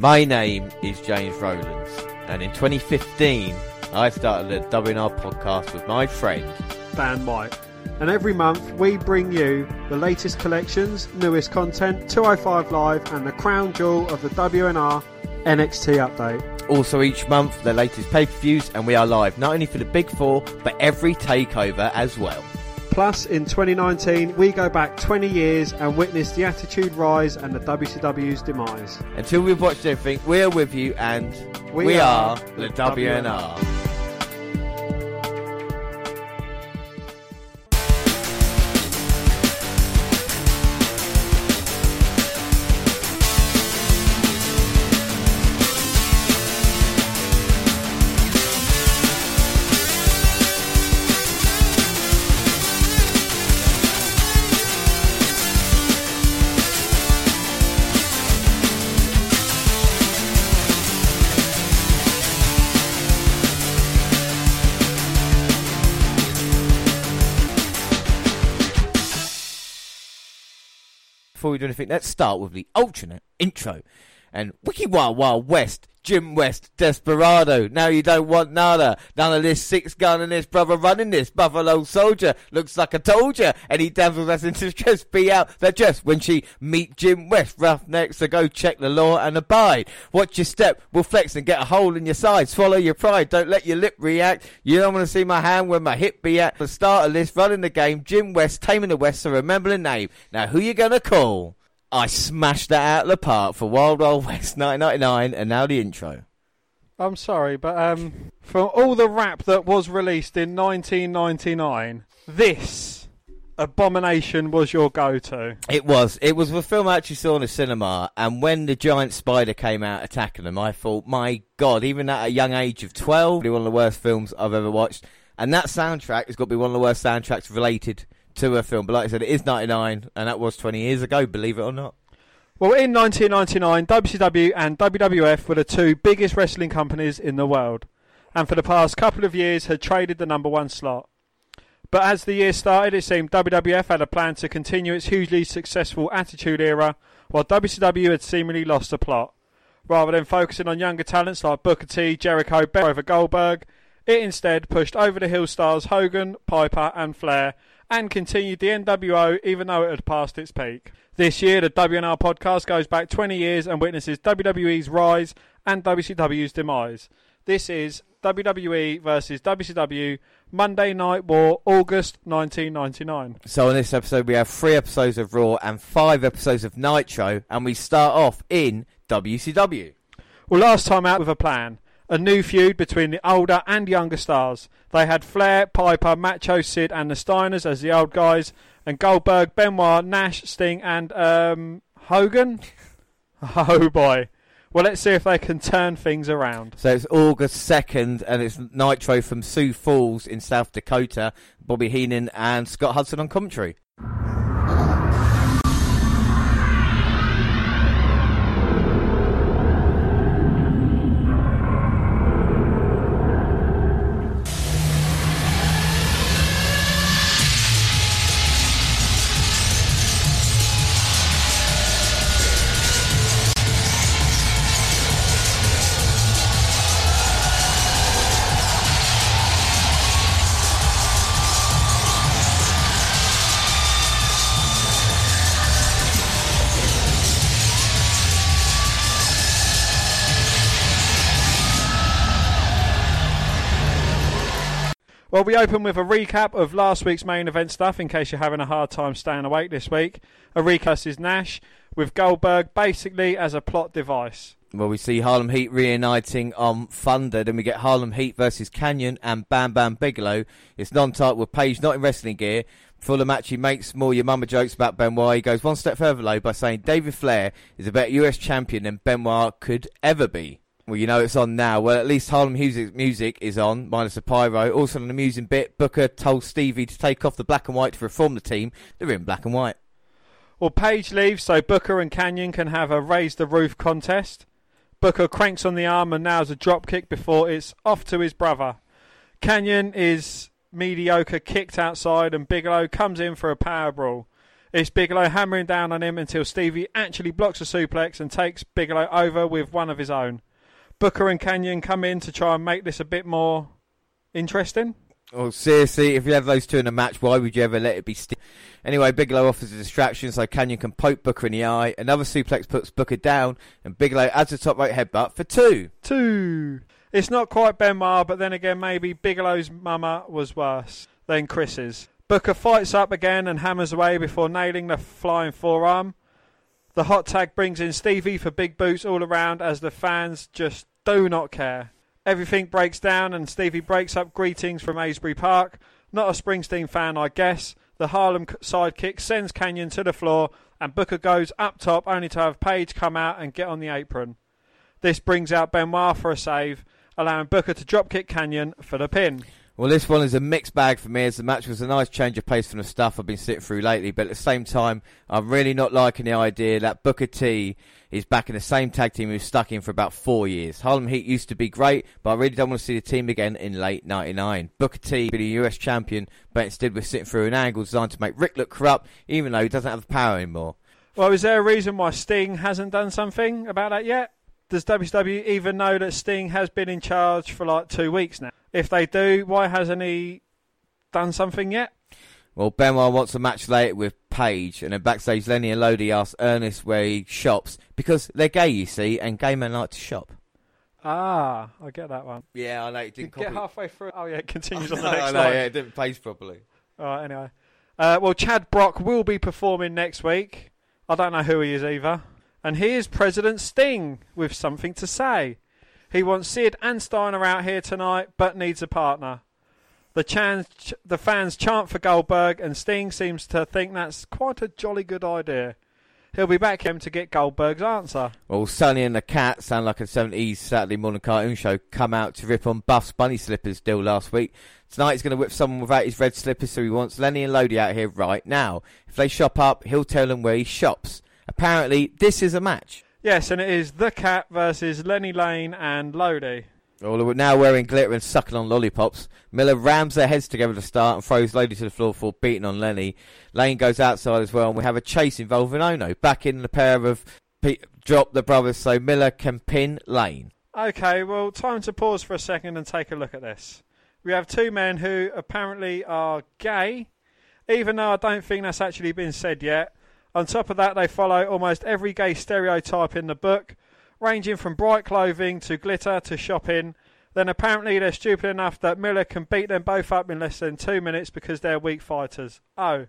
My name is James Rowlands, and in 2015, I started a WNR podcast with my friend Dan White. And every month we bring you the latest collections, newest content, 205 Live, and the crown jewel of the WNR NXT update. Also, each month, the latest pay per views, and we are live not only for the Big Four, but every takeover as well. Plus, in 2019, we go back 20 years and witness the Attitude rise and the WCW's demise. Until we've watched everything, we are with you, and we, We are, are the the WNR. We do anything, let's start with the alternate intro. And Wiki Wild Wild West, Jim West, Desperado. Now you don't want nada. None of this six gun and this brother running this Buffalo soldier. Looks like I told you. Any damsels that's in distress be out their dress when she meet Jim West. Roughnecks, so go check the law and abide. Watch your step, We'll flex and get a hole in your side. Swallow your pride, don't let your lip react. You don't want to see my hand where my hip be at. The start of this, running the game, Jim West, taming the West, so remember the name. Now who you gonna call? I smashed that out of the park for Wild Wild West 1999, and now the intro. I'm sorry, but um, from all the rap that was released in 1999, this abomination was your go-to. It was. It was the film I actually saw in the cinema, and when the giant spider came out attacking them, I thought, my God, even at a young age of 12, one of the worst films I've ever watched. And that soundtrack has got to be one of the worst soundtracks related to a film. But like I said, it is 99, and that was 20 years ago, believe it or not. Well, in 1999, WCW and WWF were the two biggest wrestling companies in the world, and for the past couple of years had traded the number one slot. But as the year started, it seemed WWF had a plan to continue its hugely successful Attitude Era, while WCW had seemingly lost the plot. Rather than focusing on younger talents like Booker T, Jericho, Beck over Goldberg, it instead pushed over the hill stars Hogan, Piper, and Flair, and continued the NWO even though it had passed its peak. This year, the WNR podcast goes back 20 years and witnesses WWE's rise and WCW's demise. This is WWE versus WCW Monday Night War, August 1999. So, in this episode, we have three episodes of Raw and five episodes of Nitro, and we start off in WCW. Well, last time out with a plan. A new feud between the older and younger stars. They had Flair, Piper, Macho Sid, and the Steiners as the old guys, and Goldberg, Benoit, Nash, Sting, and um, Hogan. Oh boy. Well, let's see if they can turn things around. So it's August 2nd, and it's Nitro from Sioux Falls in South Dakota. Bobby Heenan and Scott Hudson on commentary. Well, we open with a recap of last week's main event stuff in case you're having a hard time staying awake this week. A recap is Nash with Goldberg basically as a plot device. Well, we see Harlem Heat reuniting on Thunder. Then we get Harlem Heat versus Kanyon and Bam Bam Bigelow. It's non-title with Page not in wrestling gear. The match, he makes more your mama jokes about Benoit. He goes one step further though by saying David Flair is a better US champion than Benoit could ever be. Well, you know it's on now. Well, at least Harlem music, music is on, minus the pyro. Also, an amusing bit, Booker told Stevie to take off the black and white to reform the team. They're in black and white. Well, Page leaves so Booker and Kanyon can have a raise the roof contest. Booker cranks on the arm and nails a drop kick before it's off to his brother. Kanyon is mediocre kicked outside and Bigelow comes in for a power brawl. It's Bigelow hammering down on him until Stevie actually blocks a suplex and takes Bigelow over with one of his own. Booker and Kanyon come in to try and make this a bit more interesting. Well, seriously, if you have those two in a match, why would you ever let it be still? Anyway, Bigelow offers a distraction so Kanyon can poke Booker in the eye. Another suplex puts Booker down, and Bigelow adds a top right headbutt for two. Two. It's not quite Benoit, but then again, maybe Bigelow's mama was worse than Chris's. Booker fights up again and hammers away before nailing the flying forearm. The hot tag brings in Stevie for big boots all around as the fans just do not care. Everything breaks down and Stevie breaks up greetings from Asbury Park. Not a Springsteen fan, I guess. The Harlem sidekick sends Kanyon to the floor and Booker goes up top only to have Page come out and get on the apron. This brings out Benoit for a save, allowing Booker to dropkick Kanyon for the pin. Well, this one is a mixed bag for me as the match was a nice change of pace from the stuff I've been sitting through lately, but at the same time, I'm really not liking the idea that Booker T is back in the same tag team who's stuck in for about four years. Harlem Heat used to be great, but I really don't want to see the team again in late 99. Booker T be the US champion, but instead we're sitting through an angle designed to make Ric look corrupt, even though he doesn't have the power anymore. Well, is there a reason why Sting hasn't done something about that yet? Does WWE even know that Sting has been in charge for like two weeks now? If they do, why hasn't he done something yet? Well, Benoit wants a match later with Page, and then backstage, Lenny and Lodi ask Ernest where he shops because they're gay, you see, and gay men like to shop. Ah, I get that one. Yeah, I know. It didn't Get halfway through. Oh yeah, it continues on the I next know, line. yeah, it didn't pace properly. All right, anyway. Uh, well, Chad Brock will be performing next week. I don't know who he is either. And here's President Sting with something to say. He wants Sid and Steiner out here tonight, but needs a partner. The, the fans chant for Goldberg, and Sting seems to think that's quite a jolly good idea. He'll be back him to get Goldberg's answer. Well, Sonny and the Cat sound like a 70s Saturday morning cartoon show come out to rip on Buff's bunny slippers deal last week. Tonight he's going to whip someone without his red slippers, so he wants Lenny and Lodi out here right now. If they shop up, he'll tell them where he shops. Apparently, this is a match. Yes, and it is the Cat versus Lenny Lane and Lodi. All now wearing glitter and sucking on lollipops. Miller rams their heads together to start and throws Lodi to the floor for beating on Lenny. Lane goes outside as well, and we have a chase involving Onoo. Back in the pair of Pe- drop the brothers so Miller can pin Lane. Okay, well, time to pause for a second and take a look at this. We have two men who apparently are gay, even though I don't think that's actually been said yet. On top of that, they follow almost every gay stereotype in the book, ranging from bright clothing to glitter to shopping. Then apparently they're stupid enough that Miller can beat them both up in less than two minutes because they're weak fighters. Oh,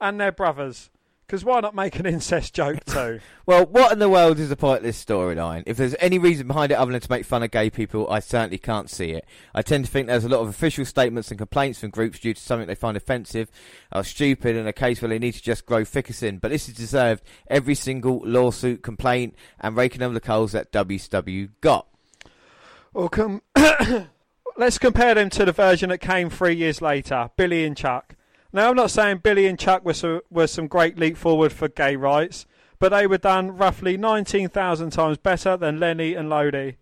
and they're brothers. Because why not make an incest joke too? Well, what in the world is the point of this storyline? If there's any reason behind it other than to make fun of gay people, I certainly can't see it. I tend to think there's a lot of official statements and complaints from groups due to something they find offensive, are stupid, and a case where they need to just grow thicker sin. But this is deserved every single lawsuit, complaint, and raking over the coals that WCW got. Well, com- let's compare them to the version that came three years later, Billy and Chuck. Now, I'm not saying Billy and Chuck were some, were some great leap forward for gay rights, but they were done roughly 19,000 times better than Lenny and Lodi.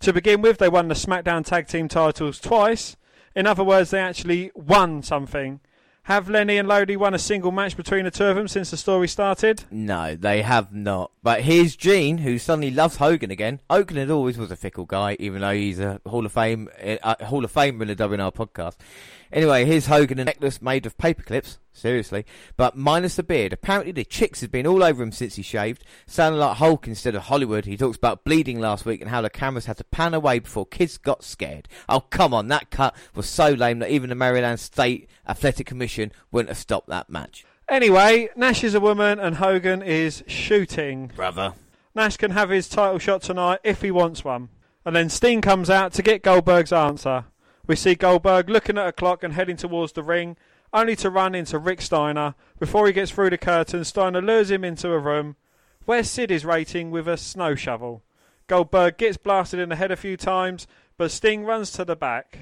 To begin with, they won the SmackDown Tag Team titles twice. In other words, they actually won something. Have Lenny and Lodi won a single match between the two of them since the story started? No, they have not. But here's Gene, who suddenly loves Hogan again. Hogan always was a fickle guy, even though he's a Hall of Fame uh, Hall of Famer in the WNR podcast. Anyway, here's Hogan, a necklace made of paper clips. Seriously, but minus the beard. Apparently, the chicks have been all over him since he shaved, sounding like Hulk instead of Hollywood. He talks about bleeding last week and how the cameras had to pan away before kids got scared. Oh, come on, that cut was so lame that even the Maryland State Athletic Commission wouldn't have stopped that match. Anyway, Nash is a woman and Hogan is shooting. Brother. Nash can have his title shot tonight if he wants one. And then Sting comes out to get Goldberg's answer. We see Goldberg looking at a clock and heading towards the ring, only to run into Rick Steiner. Before he gets through the curtain, Steiner lures him into a room where Sid is rating with a snow shovel. Goldberg gets blasted in the head a few times, but Sting runs to the back.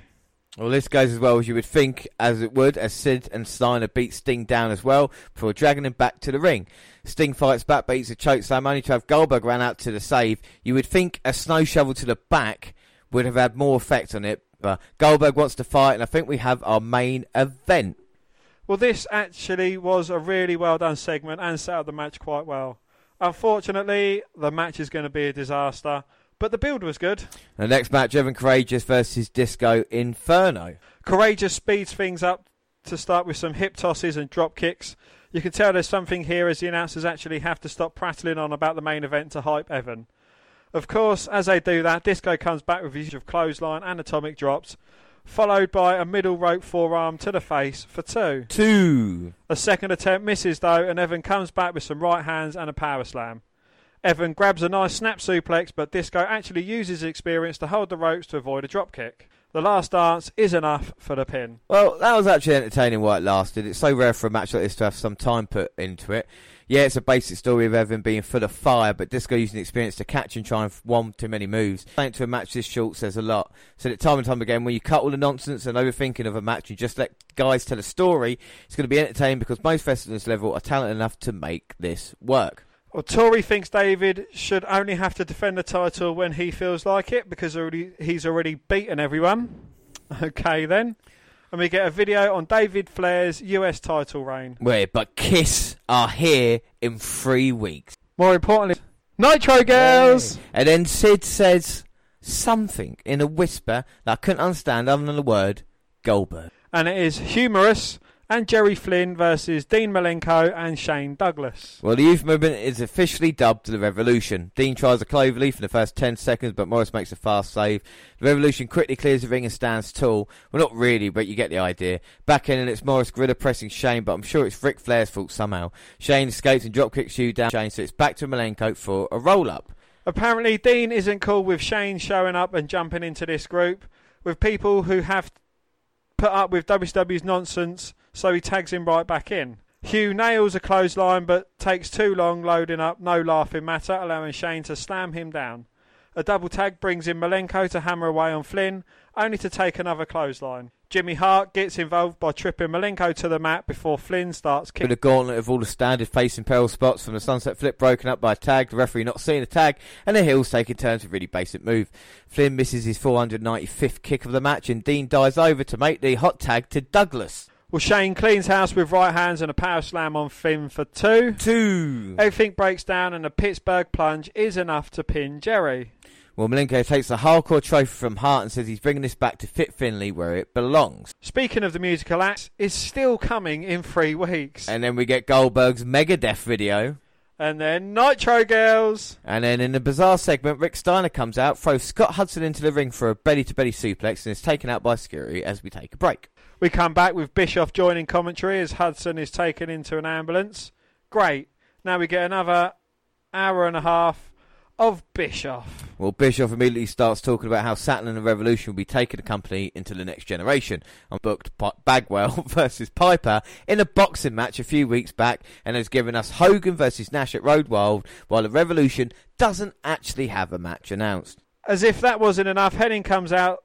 Well, this goes as well as you would think, as it would, as Sid and Steiner beat Sting down as well before dragging him back to the ring. Sting fights back, beats a choke slam, only to have Goldberg ran out to the save. You would think a snow shovel to the back would have had more effect on it, but Goldberg wants to fight, and I think we have our main event. Well, this actually was a really well done segment and set up the match quite well. Unfortunately, the match is going to be a disaster, but the build was good. The next match, Evan Karagias versus Disco Inferno. Karagias speeds things up to start with some hip tosses and drop kicks. You can tell there's something here as the announcers actually have to stop prattling on about the main event to hype Evan. Of course, as they do that, Disco comes back with use of clothesline and atomic drops, followed by a middle rope forearm to the face for two. Two. A second attempt misses though, and Evan comes back with some right hands and a power slam. Evan grabs a nice snap suplex, but Disco actually uses his experience to hold the ropes to avoid a dropkick. The last dance is enough for the pin. Well, that was actually entertaining while it lasted. It's so rare for a match like this to have some time put into it. Yeah, it's a basic story of Evan being full of fire, but Disco using experience to catch and try and one too many moves. Thanks to a match this short says a lot. So that time and time again, when you cut all the nonsense and overthinking of a match and just let guys tell a story, it's going to be entertaining because most wrestlers level are talented enough to make this work. Well, Tori thinks David should only have to defend the title when he feels like it because already he's already beaten everyone. Okay, then. And we get a video on David Flair's US title reign. Wait, but Kiss are here in three weeks. More importantly, Nitro Girls! And then Sid says something in a whisper that I couldn't understand other than the word Goldberg. And it is humorous. And Jerry Flynn versus Dean Malenko and Shane Douglas. Well, the youth movement is officially dubbed the Revolution. Dean tries a cloverleaf in the first 10 seconds, but Morrus makes a fast save. The Revolution quickly clears the ring and stands tall. Well, not really, but you get the idea. Back in, and it's Morrus gorilla pressing Shane, but I'm sure it's Ric Flair's fault somehow. Shane escapes and dropkicks you down Shane, so it's back to Malenko for a roll up. Apparently, Dean isn't cool with Shane showing up and jumping into this group with people who have put up with WWE's nonsense, so he tags him right back in. Hugh nails a clothesline but takes too long loading up, no laughing matter, allowing Shane to slam him down. A double tag brings in Malenko to hammer away on Flynn, only to take another clothesline. Jimmy Hart gets involved by tripping Malenko to the mat before Flynn starts kicking. With a gauntlet of all the standard face and peril spots from the sunset flip broken up by a tag, the referee not seeing the tag, and the heels taking turns with really basic move. Flynn misses his 495th kick of the match, and Dean dives over to make the hot tag to Douglas. Well, Shane cleans house with right hands and a power slam on Finn for two. Two. Everything breaks down, and a Pittsburgh plunge is enough to pin Jerry. Well, Malenko takes the hardcore trophy from Hart and says he's bringing this back to Fit Finlay where it belongs. Speaking of the musical act, is still coming in three weeks. And then we get Goldberg's Megadeth video. And then Nitro Girls. And then in the bizarre segment, Rick Steiner comes out, throws Scott Hudson into the ring for a belly to belly suplex, and is taken out by security as we take a break. We come back with Bischoff joining commentary as Hudson is taken into an ambulance. Great. Now we get another hour and a half of Bischoff. Well, Bischoff immediately starts talking about how Saturn and the Revolution will be taking the company into the next generation. I booked Bagwell versus Piper in a boxing match a few weeks back and has given us Hogan versus Nash at Road Wild, while the Revolution doesn't actually have a match announced. As if that wasn't enough, Henning comes out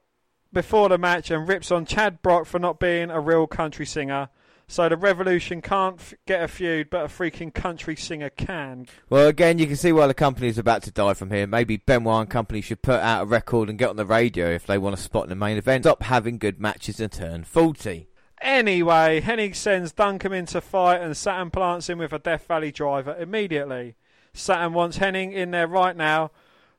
before the match and rips on Chad Brock for not being a real country singer. So the Revolution can't f- get a feud, but a freaking country singer can. Well, again, you can see why the company is about to die from here. Maybe Benoit and company should put out a record and get on the radio if they want to spot in the main event. Stop having good matches and turn faulty. Anyway, Hennig sends Duncum into fight and Saturn plants him with a Death Valley driver immediately. Saturn wants Hennig in there right now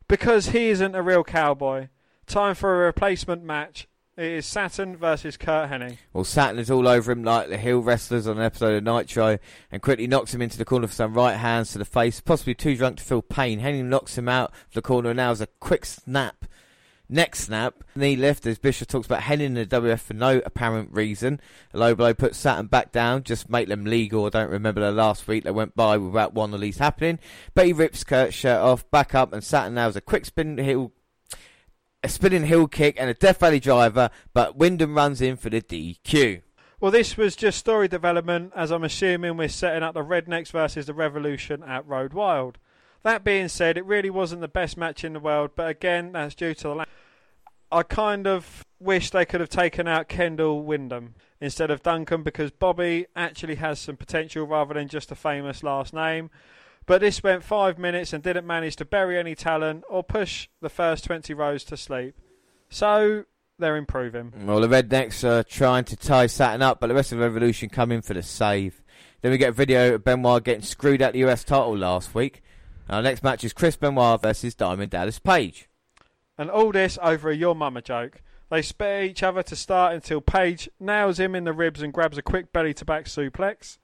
because he isn't a real cowboy. Time for a replacement match. It is Saturn versus Curt Hennig. Well, Saturn is all over him like the heel wrestlers on an episode of Nitro and quickly knocks him into the corner for some right hands to the face, possibly too drunk to feel pain. Hennig knocks him out of the corner and now has a quick snap. Next snap, knee lift as Bischoff talks about Hennig in the WF for no apparent reason. A low blow puts Saturn back down, just make them legal. I don't remember the last week they went by without one of these happening. But he rips Curt's shirt off, back up, and Saturn now has a quick spin heel a spinning heel kick and a Death Valley driver, but Windham runs in for the DQ. Well, this was just story development, as I'm assuming we're setting up the Rednecks versus the Revolution at Road Wild. That being said, it really wasn't the best match in the world, but again, that's due to the. La- I kind of wish they could have taken out Kendall Windham instead of Duncum because Bobby actually has some potential rather than just a famous last name. But this went five minutes and didn't manage to bury any talent or push the first 20 rows to sleep. So, they're improving. Well, the Rednecks are trying to tie Saturn up, but the rest of the Revolution come in for the save. Then we get a video of Benoit getting screwed at the US title last week. Our next match is Chris Benoit versus Diamond Dallas Page. And all this over a Your Mama joke. They spare each other to start until Page nails him in the ribs and grabs a quick belly to back suplex.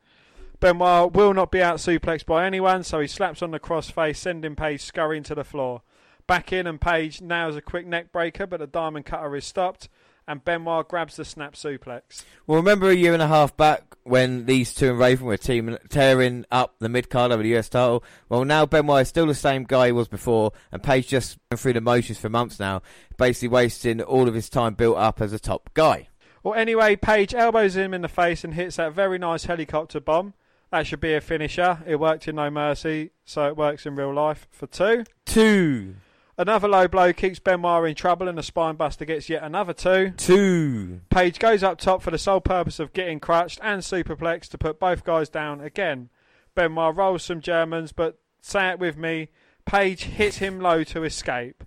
Benoit will not be out suplexed by anyone, so he slaps on the crossface, sending Page scurrying to the floor. Back in, and Page nails a quick neck breaker, but the diamond cutter is stopped, and Benoit grabs the snap suplex. Well, remember a year and a half back when these two and Raven were team tearing up the mid card over the US title? Well, now Benoit is still the same guy he was before, and Page just went through the motions for months now, basically wasting all of his time built up as a top guy. Well, anyway, Page elbows him in the face and hits that very nice helicopter bomb. That should be a finisher. It worked in No Mercy, so it works in real life for two. Two. Another low blow keeps Benoit in trouble, and the spinebuster gets yet another two. Two. Page goes up top for the sole purpose of getting crutched and superplex to put both guys down again. Benoit rolls some Germans, but say it with me, Page hits him low to escape.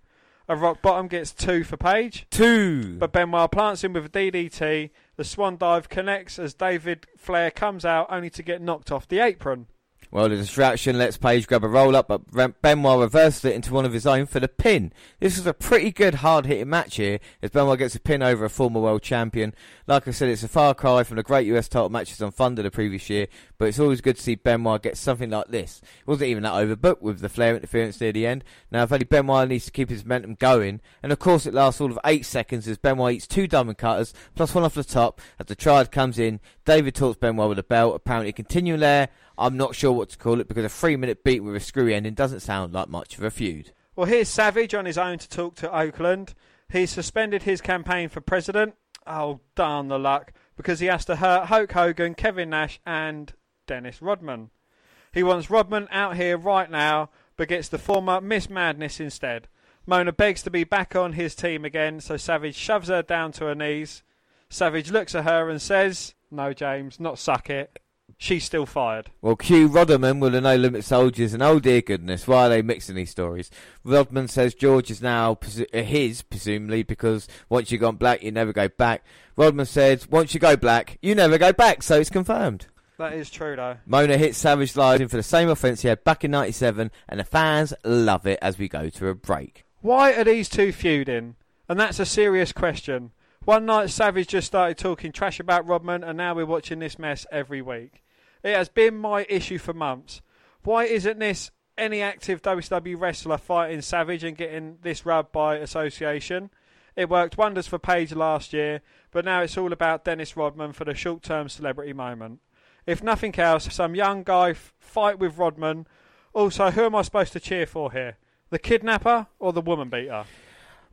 A rock bottom gets two for Page, Two. but Benoit plants him with a DDT. The swan dive connects as David Flair comes out, only to get knocked off the apron. Well, the distraction lets Page grab a roll up, but Benoit reversed it into one of his own for the pin. This was a pretty good, hard hitting match here, as Benoit gets a pin over a former world champion. Like I said, it's a far cry from the great US title matches on Thunder the previous year, but it's always good to see Benoit get something like this. It wasn't even that overbooked with the Flair interference near the end. Now, if only Benoit needs to keep his momentum going, and of course it lasts all of eight seconds as Benoit eats two diamond cutters, plus one off the top, as the triad comes in. David talks Benoit with a belt, apparently continuing there. I'm not sure what to call it because a three minute beat with a screwy ending doesn't sound like much of a feud. Well, here's Savage on his own to talk to Okerlund. He's suspended his campaign for president. Oh, darn the luck. Because he has to hurt Hulk Hogan, Kevin Nash, and Dennis Rodman. He wants Rodman out here right now, but gets the former Miss Madness instead. Mona begs to be back on his team again, so Savage shoves her down to her knees. Savage looks at her and says, No, James, not suck it. She's still fired. Well, Q Rodman will the No Limit Soldiers, and oh dear goodness, why are they mixing these stories? Rodman says George is now presu- uh, his, presumably, because once you've gone black, you never go back. Rodman says, once you go black, you never go back, so it's confirmed. That is true, though. Mona hits Savage live for the same offence he had back in 97, and the fans love it as we go to a break. Why are these two feuding? And that's a serious question. One night Savage just started talking trash about Rodman, and now we're watching this mess every week. It has been my issue for months. Why isn't this any active WCW wrestler fighting Savage and getting this rub by association? It worked wonders for Page last year, but now it's all about Dennis Rodman for the short term celebrity moment. If nothing else, some young guy f- fight with Rodman. Also, who am I supposed to cheer for here? The kidnapper or the woman beater?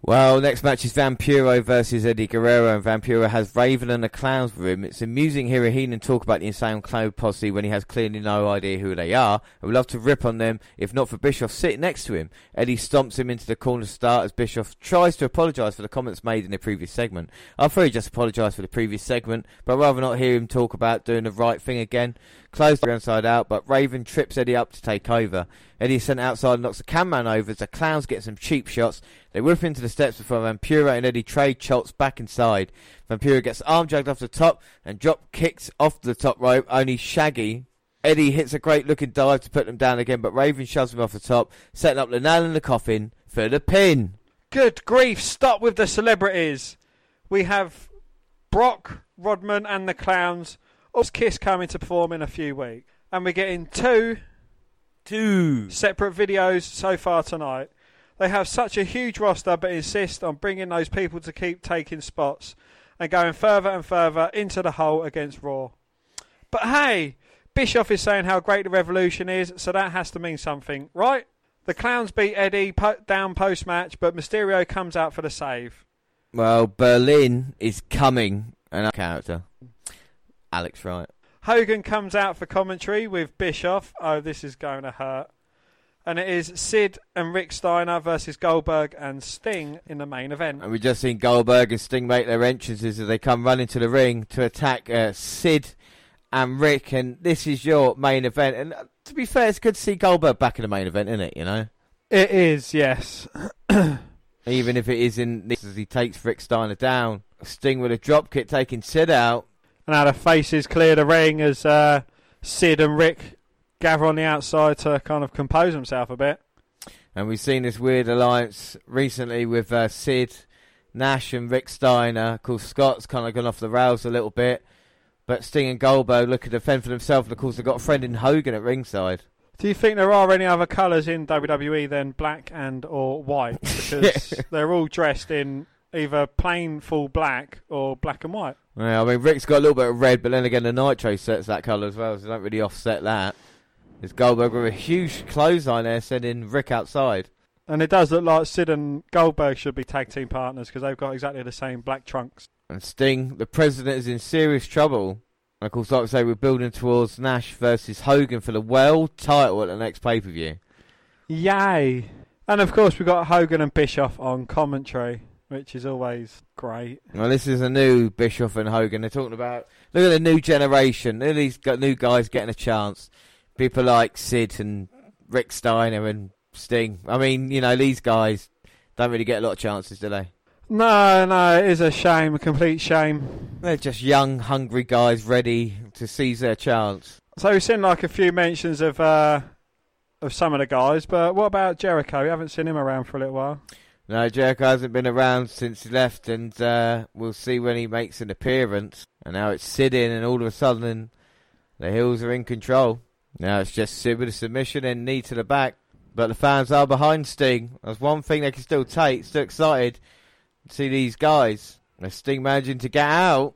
Well, next match is Vampiro versus Eddie Guerrero, and Vampiro has Raven and the Clowns with him. It's amusing hearing Heenan talk about the Insane Clown Posse when he has clearly no idea who they are. I would love to rip on them, if not for Bischoff sitting next to him. Eddie stomps him into the corner start as Bischoff tries to apologise for the comments made in the previous segment. I thought he just apologised for the previous segment, but I'd rather not hear him talk about doing the right thing again. Close the inside out, but Raven trips Eddie up to take over. Eddie is sent outside and knocks the cameraman over as the clowns get some cheap shots. They whip into the steps before Vampiro and Eddie trade shots back inside. Vampiro gets arm dragged off the top and drop kicks off the top rope, only Shaggy. Eddie hits a great looking dive to put them down again, but Raven shoves him off the top, setting up the nail in the coffin for the pin. Good grief, stop with the celebrities. We have Brock, Rodman, and the Clowns. Us Kiss coming to perform in a few weeks. And we're getting two Two. separate videos so far tonight. They have such a huge roster but insist on bringing those people to keep taking spots and going further and further into the hole against Raw. But hey, Bischoff is saying how great the Revolution is, so that has to mean something, right? The Clowns beat Eddie po- down post match, but Mysterio comes out for the save. Well, Berlyn is coming. Another character. Alex Wright. Hogan comes out for commentary with Bischoff. Oh, this is going to hurt. And it is Sid and Rick Steiner versus Goldberg and Sting in the main event. And we've just seen Goldberg and Sting make their entrances as they come running to the ring to attack uh, Sid and Rick. And this is your main event. And uh, to be fair, it's good to see Goldberg back in the main event, isn't it? You know. It is, yes. Even if it is in this as he takes Rick Steiner down. Sting with a drop kick taking Sid out. And now the faces clear the ring as uh, Sid and Rick gather on the outside to kind of compose himself a bit. And we've seen this weird alliance recently with uh, Sid, Nash, and Rick Steiner. Of course, Scott's kind of gone off the rails a little bit. But Sting and Goldberg look to defend for themselves. And of course, they've got a friend in Hogan at ringside. Do you think there are any other colours in WWE than black and or white? Because they're all dressed in either plain full black or black and white. Yeah, I mean, Rick's got a little bit of red, but then again, the Nitro sets that colour as well, so don't really offset that. There's Goldberg with a huge clothesline there, sending Rick outside. And it does look like Sid and Goldberg should be tag team partners because they've got exactly the same black trunks. And Sting, the president, is in serious trouble. And of course, like I say, we're building towards Nash versus Hogan for the world title at the next pay per view. Yay! And of course, we've got Hogan and Bischoff on commentary, which is always great. Well, this is a new Bischoff and Hogan. They're talking about look at the new generation. Look at these new guys getting a chance. People like Sid and Rick Steiner and Sting. I mean, you know, these guys don't really get a lot of chances, do they? No, no, it is a shame, a complete shame. They're just young, hungry guys ready to seize their chance. So we've seen like a few mentions of uh, of some of the guys, but what about Jericho? We haven't seen him around for a little while. No, Jericho hasn't been around since he left, and uh, we'll see when he makes an appearance. And now it's Sid in, and all of a sudden, the Hills are in control. Now it's just Sid with a submission and knee to the back. But the fans are behind Sting. That's one thing they can still take. Still excited to see these guys. And Sting managing to get out.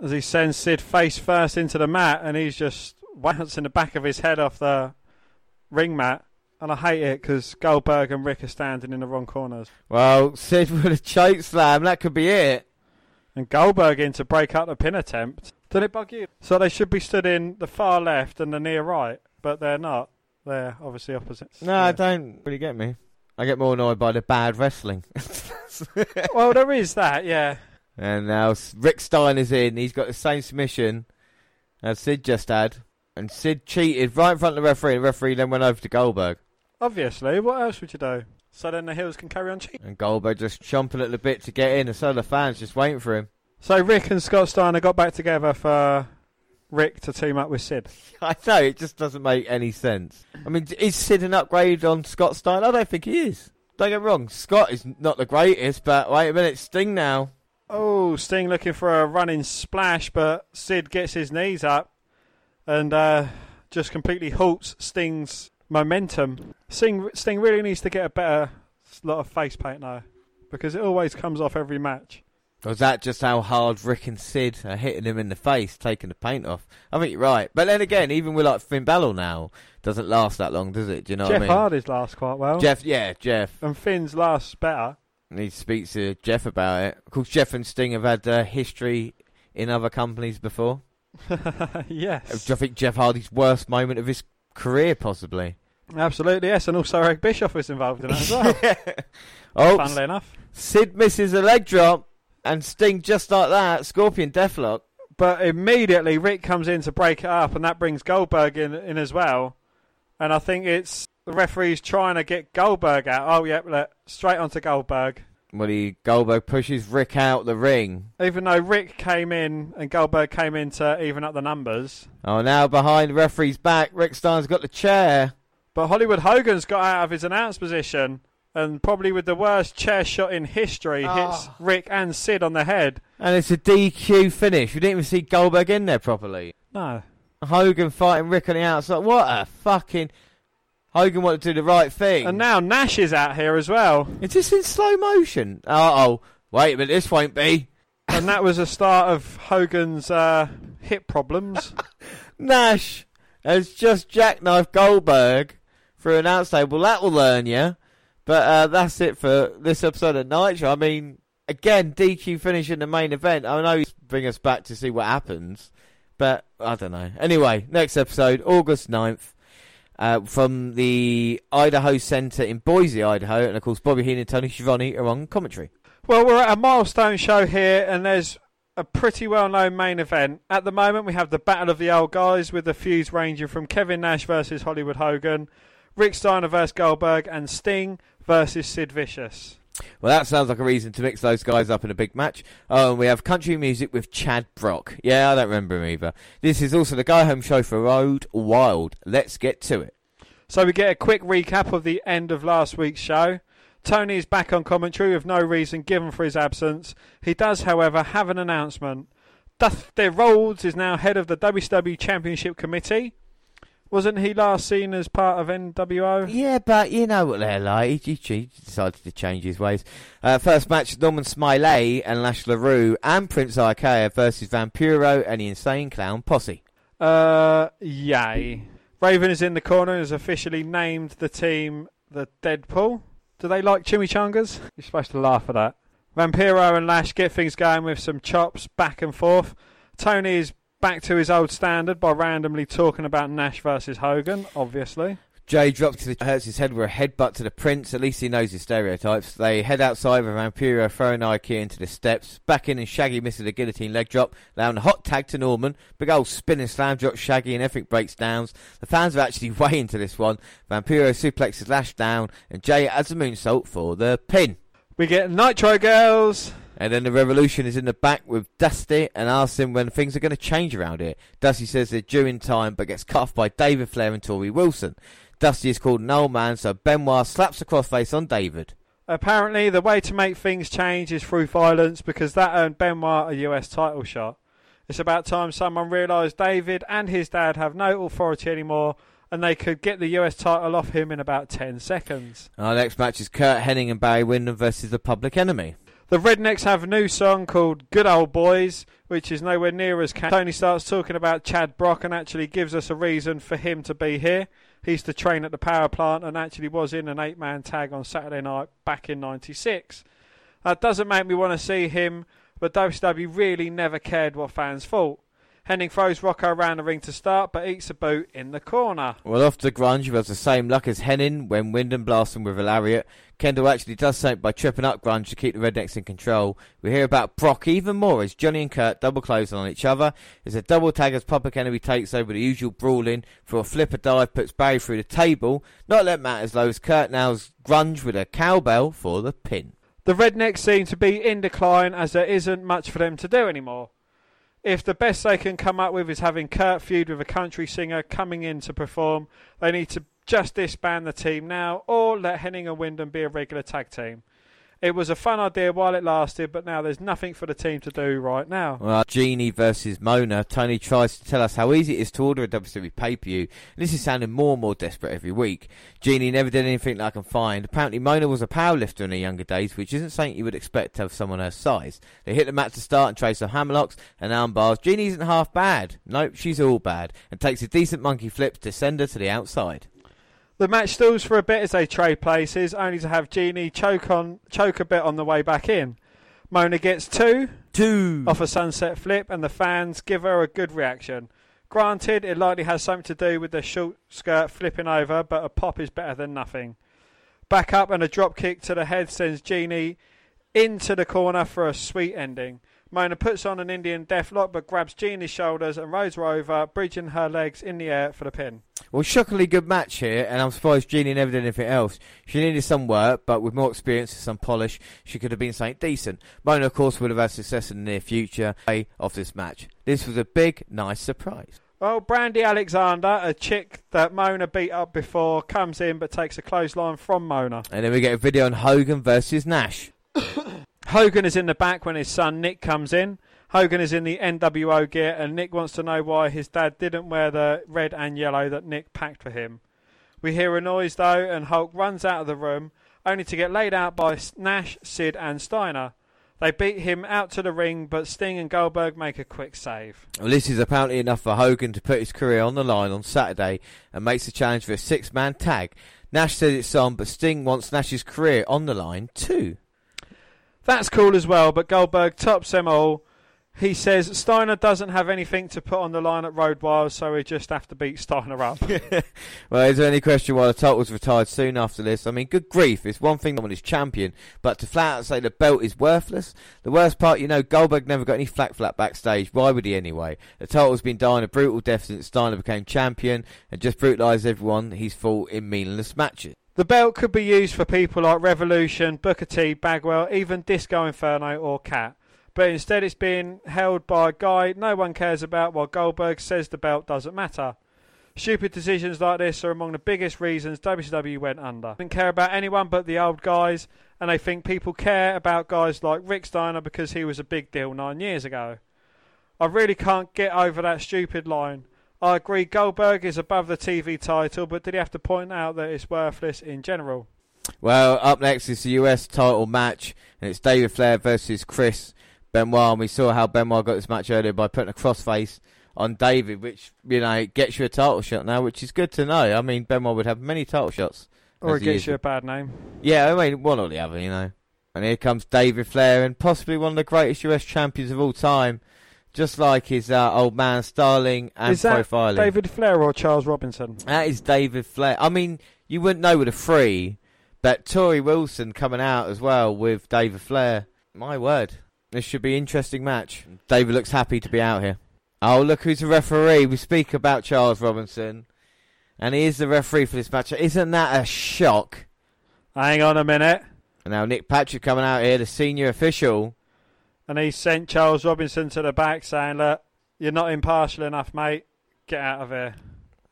As he sends Sid face first into the mat, and he's just bouncing the back of his head off the ring mat. And I hate it because Goldberg and Rick are standing in the wrong corners. Well, Sid with a choke slam. That could be it. And Goldberg in to break up the pin attempt. Did it bug you? So they should be stood in the far left and the near right, but they're not. They're obviously opposites. No, Yeah. don't really get me. I get more annoyed by the bad wrestling. well, there is that, yeah. And now Rick Stein is in. He's got the same submission as Sid just had. And Sid cheated right in front of the referee. And the referee then went over to Goldberg. Obviously, what else would you do? So then the Hills can carry on cheating. And Goldberg just chomping at the bit to get in. And so the fans just waiting for him. So Rick and Scott Steiner got back together for Rick to team up with Sid. I know, it just doesn't make any sense. I mean, is Sid an upgrade on Scott Steiner? I don't think he is. Don't get me wrong, Scott is not the greatest, but wait a minute, Sting now. Oh, Sting looking for a running splash, but Sid gets his knees up and uh, just completely halts Sting's momentum. Sting, Sting really needs to get a better lot of face paint now because it always comes off every match. Was that just how hard Rick and Sid are hitting him in the face, taking the paint off? I think you're right. But then again, even with like Finn Balor now, doesn't last that long, does it? Do you know Jeff what I mean? Hardy's last quite well. Jeff, yeah, Jeff. and Finn's last better. Need to speak to Jeff about it. Of course, Jeff and Sting have had uh, history in other companies before. yes, I think Jeff Hardy's worst moment of his career, possibly. absolutely. Yes, and also Eric Bischoff was involved in it as well. oh, Funnily enough. Sid misses a leg drop, and Sting just like that, Scorpion Deathlock. But immediately Rick comes in to break it up, and that brings Goldberg in, in as well. And I think it's the referee's trying to get Goldberg out. Oh, yep, look, straight onto Goldberg. Well, he Goldberg pushes Rick out the ring. Even though Rick came in and Goldberg came in to even up the numbers. Oh, now behind the referee's back, Rick Stein's got the chair. But Hollywood Hogan's got out of his announce position and probably with the worst chair shot in history ah. hits Oh. Rick and Sid on the head. And it's a DQ finish. We didn't even see Goldberg in there properly. No. Hogan fighting Rick on the outside. What a fucking. Hogan wanted to do the right thing. And now Nash is out here as well. Is this in slow motion? Uh oh. Wait a minute, this won't be. and that was the start of Hogan's uh, hip problems. Nash has just jackknifed Goldberg through an table. That will learn you. But uh, that's it for this episode of Nitro. I mean, again, DQ finish in the main event. I know he's bring us back to see what happens, but I don't know. Anyway, next episode, August 9th, uh, from the Idaho Center in Boise, Idaho. And of course, Bobby Heenan and Tony Schiavone are on commentary. well, we're at a milestone show here, and there's a pretty well known main event. At the moment, we have the Battle of the Old Guys with the feuds ranging from Kevin Nash versus Hollywood Hogan, Rick Steiner versus Goldberg, and Sting versus Sid Vicious. Well, that sounds like a reason to mix those guys up in a big match. Oh, and we have country music with Chad Brock. Yeah, I don't remember him either. This is also the go home show for Road Wild. Let's get to it. So we get a quick recap of the end of last week's show. Tony is back on commentary with no reason given for his absence. He does, however, have an announcement. Dusty Rhodes is now head of the WCW Championship Committee. Wasn't he last seen as part of NWO? Yeah, but you know what they're like. He, he decided to change his ways. Uh, first match Norman Smiley and Lash LaRue and Prince Iaukea versus Vampiro and the Insane Clown Posse. Uh, yay. Raven is in the corner and has officially named the team the Deadpool. Do they like chimichangas? You're supposed to laugh at that. Vampiro and Lash get things going with some chops back and forth. Tony is back to his old standard by randomly talking about Nash versus Hogan, obviously. Jay drops to the, hurts his head with a headbutt to the prince. At least he knows his stereotypes. They head outside with Vampiro throwing Iaukea into the steps. Back in and Shaggy misses a guillotine leg drop, allowing a hot tag to Norman. Big old spinning slam drop Shaggy and everything breaks down. The fans are actually way into this one. Vampiro suplexes Lash down and Jay adds a moonsault for the pin. We get Nitro Girls. And then the Revolution is in the back with Dusty and asks him when things are going to change around here. Dusty says they're due in time but gets cut off by David Flair and Torrie Wilson. Dusty is called an old man, so Benoit slaps a crossface on David. Apparently, the way to make things change is through violence because that earned Benoit a US title shot. It's about time someone realised David and his dad have no authority anymore and they could get the US title off him in about 10 seconds. Our next match is Curt Hennig and Barry Windham versus the Public Enemy. The Rednecks have a new song called Good Old Boys, which is nowhere near as catchy. Tony starts talking about Chad Brock and actually gives us a reason for him to be here. He used to train at the power plant and actually was in an eight man tag on Saturday night back in 96. That doesn't make me want to see him, but WCW really never cared what fans thought. Hennig throws Rocco around the ring to start, but eats a boot in the corner. Well, off to Grunge, who has the same luck as Hennig when Windham blasts him with a lariat. Kendall actually does something by tripping up Grunge to keep the Rednecks in control. We hear about Brock even more as Johnny and Curt double close on each other. There's a double tag as Public Enemy takes over the usual brawling for a flipper dive, puts Barry through the table. Not let matters low as Curt nails Grunge with a cowbell for the pin. The Rednecks seem to be in decline as there isn't much for them to do anymore. If the best they can come up with is having Curt feud with a country singer coming in to perform, they need to just disband the team now or let Hennig and Windham be a regular tag team. It was a fun idea while it lasted, but now there's nothing for the team to do right now. Well, Genie versus Mona. Tony tries to tell us how easy it is to order a WWE pay per view. This is sounding more and more desperate every week. Genie never did anything that I can find. Apparently, Mona was a powerlifter in her younger days, which isn't something you would expect to have someone her size. They hit the mat to start and trace some hammerlocks and arm bars. Genie isn't half bad. Nope, she's all bad. And takes a decent monkey flip to send her to the outside. The match stalls for a bit as they trade places, only to have Genie choke on choke a bit on the way back in. Mona gets two, Two. off a sunset flip, and the fans give her a good reaction. Granted, it likely has something to do with the short skirt flipping over, but a pop is better than nothing. Back up and a drop kick to the head sends Genie into the corner for a sweet ending. Mona puts on an Indian deathlock but grabs Genie's shoulders and rolls her over, bridging her legs in the air for the pin. Well, shockingly good match here, and I'm surprised Jeannie never did anything else. She needed some work, but with more experience and some polish, she could have been something decent. Mona, of course, would have had success in the near future eh, of this match. This was a big, nice surprise. Well, Brandy Alexander, a chick that Mona beat up before, comes in but takes a clothesline from Mona. And then we get a video on Hogan versus Nash. Hogan is in the back when his son Nick comes in. Hogan is in the NWO gear, and Nick wants to know why his dad didn't wear the red and yellow that Nick packed for him. We hear a noise though, and Hulk runs out of the room, only to get laid out by Nash, Sid, and Steiner. They beat him out to the ring, but Sting and Goldberg make a quick save. Well, this is apparently enough for Hogan to put his career on the line on Saturday and makes a challenge for a six man tag. Nash says it's on, but Sting wants Nash's career on the line too. That's cool as well, but Goldberg tops them all. He says Steiner doesn't have anything to put on the line at Road Wild, so we just have to beat Steiner up. well, is there any question why the title was retired soon after this? I mean, good grief, it's one thing when he's champion, but to flat out say the belt is worthless? The worst part, you know, Goldberg never got any flack flat backstage. Why would he anyway? The title's been dying a brutal death since Steiner became champion and just brutalised everyone he's fought in meaningless matches. The belt could be used for people like Revolution, Booker T, Bagwell, even Disco Inferno or Cat. But instead, it's being held by a guy no one cares about while Goldberg says the belt doesn't matter. Stupid decisions like this are among the biggest reasons WCW went under. They didn't care about anyone but the old guys, and they think people care about guys like Rick Steiner because he was a big deal nine years ago. I really can't get over that stupid line. I agree Goldberg is above the TV title, but did he have to point out that it's worthless in general? Well, up next is the US title match, and it's David Flair versus Chris Benoit. And we saw how Benoit got this match earlier by putting a crossface on David, which you know gets you a title shot now, which is good to know. I mean, Benoit would have many title shots, or it gets is. you a bad name. Yeah, I mean, one or the other, you know. And here comes David Flair, and possibly one of the greatest US champions of all time, just like his uh, old man Starling and is that profiling. David Flair or Charles Robinson? That is David Flair. I mean, you wouldn't know with a three, but Torrie Wilson coming out as well with David Flair. My word, this should be an interesting match. David looks happy to be out here. Oh, look who's the referee. We speak about Charles Robinson, and he is the referee for this match. Isn't that a shock? Hang on a minute. And now Nick Patrick coming out here, the senior official. And he sent Charles Robinson to the back saying, Look, you're not impartial enough, mate. Get out of here.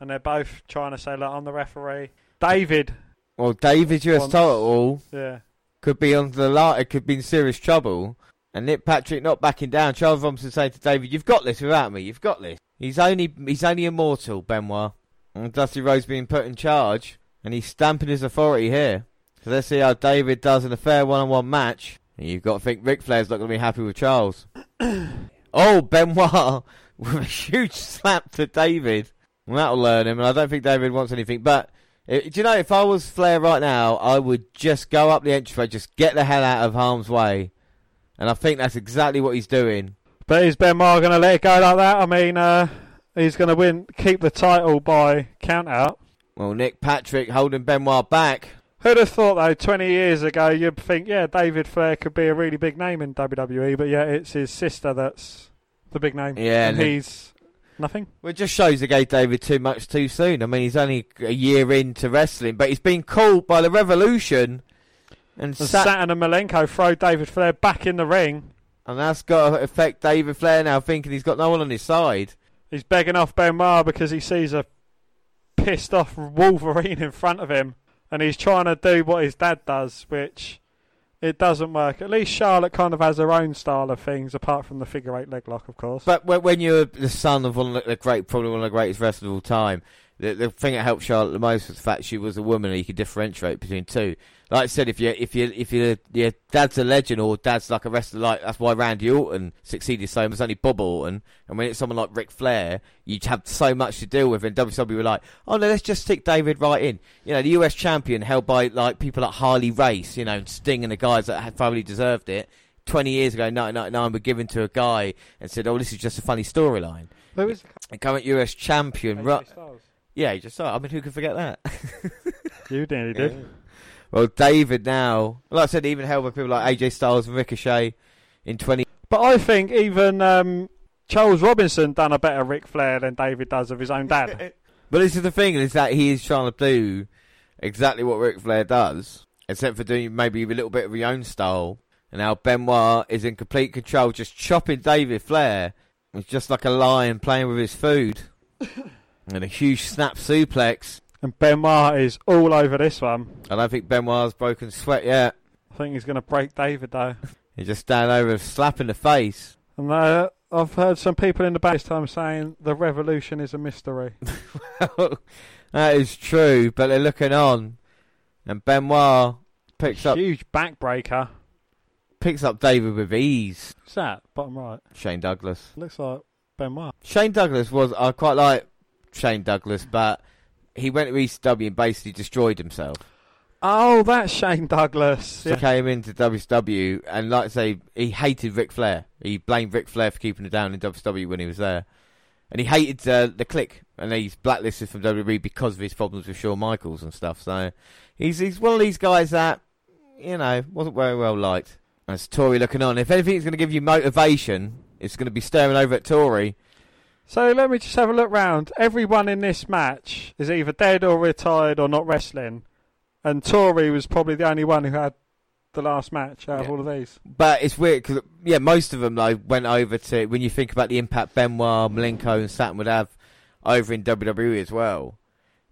And they're both trying to say, Look, I'm the referee. David. Well, David's US title Yeah. could be on the line. It could be in serious trouble. And Nick Patrick not backing down. Charles Robinson saying to David, "You've got this without me. You've got this." He's only he's only immortal, Benoit. And Dusty Rhodes being put in charge, and he's stamping his authority here. So let's see how David does in a fair one-on-one match. You've got to think Ric Flair's not going to be happy with Charles. oh, Benoit with a huge slap to David. Well, that'll learn him, and I don't think David wants anything. But uh, do you know, if I was Flair right now, I would just go up the entryway, just get the hell out of harm's way. And I think that's exactly what he's doing. But is Benoit going to let it go like that? I mean, uh, he's going to win, keep the title by count out. Well, Nick Patrick holding Benoit back. Who'd have thought, though, 20 years ago, you'd think, yeah, David Flair could be a really big name in WWE, but yeah, it's his sister that's the big name. Yeah, and and- he's nothing. Well, it just shows they gave David too much too soon. I mean, he's only a year into wrestling, but he's been called by the Revolution, and, And sat, Saturn and Malenko throw David Flair back in the ring. and that's got to affect David Flair now, thinking he's got no one on his side. He's begging off Benoit because he sees a pissed off Wolverine in front of him, and he's trying to do what his dad does, which it doesn't work. At least Charlotte kind of has her own style of things, apart from the figure eight leg lock, of course. But when, you're the son of one of the great, probably one of the greatest wrestlers of all time, the, the thing that helped Charlotte the most was the fact she was a woman and you could differentiate between two. Like I said, if you if you if you your dad's a legend or dad's like a wrestler, like that's why Randy Orton succeeded so much. Only Bob Orton, and when it's someone like Ric Flair, you have so much to deal with. And WWE were like, oh no, let's just stick David right in. You know, the US champion held by like people like Harley Race, you know, and Sting and the guys that had probably deserved it. 20 years ago, 1999, were given to a guy and said, oh, this is just a funny storyline. Who is And current US champion, AJ right? Styles? Yeah, you just saw. it. I mean, who could forget that? You nearly did. Well, David now, like I said, even held by people like AJ Styles and Ricochet in 20. But I think even um, Charles Robinson done a better Ric Flair than David does of his own dad. But this is the thing, is that he is trying to do exactly what Ric Flair does, except for doing maybe a little bit of his own style. And now Benoit is in complete control, just chopping David Flair. He's just like a lion playing with his food. and a huge snap suplex. And Benoit is all over this one. I don't think Benoit's broken sweat yet. I think he's going to break David though. He just stand over and slap in the face. And uh, I've heard some people in the back this time saying the revolution is a mystery. Well, that is true, but they're looking on. And Benoit picks up Huge backbreaker. picks up David with ease. What's that? Bottom right. Shane Douglas. Looks like Benoit. Shane Douglas was I quite like Shane Douglas, but he went to ECW and basically destroyed himself. Oh, that's Shane Douglas. So Yeah. he came into WCW and like I say, he hated Ric Flair. He blamed Ric Flair for keeping him down in WCW when he was there. And he hated uh, the Kliq, and he's blacklisted from WWE because of his problems with Shawn Michaels and stuff. So he's he's one of these guys that you know wasn't very well liked. That's Torrie looking on. If anything's going to give you motivation, it's going to be staring over at Torrie. So let me just have a look round. Everyone in this match is either dead or retired or not wrestling. and Torrie was probably the only one who had the last match out of all of these. But it's weird because yeah, most of them though went over to when you think about the impact Benoit, Malenko, and Saturn would have over in WWE as well.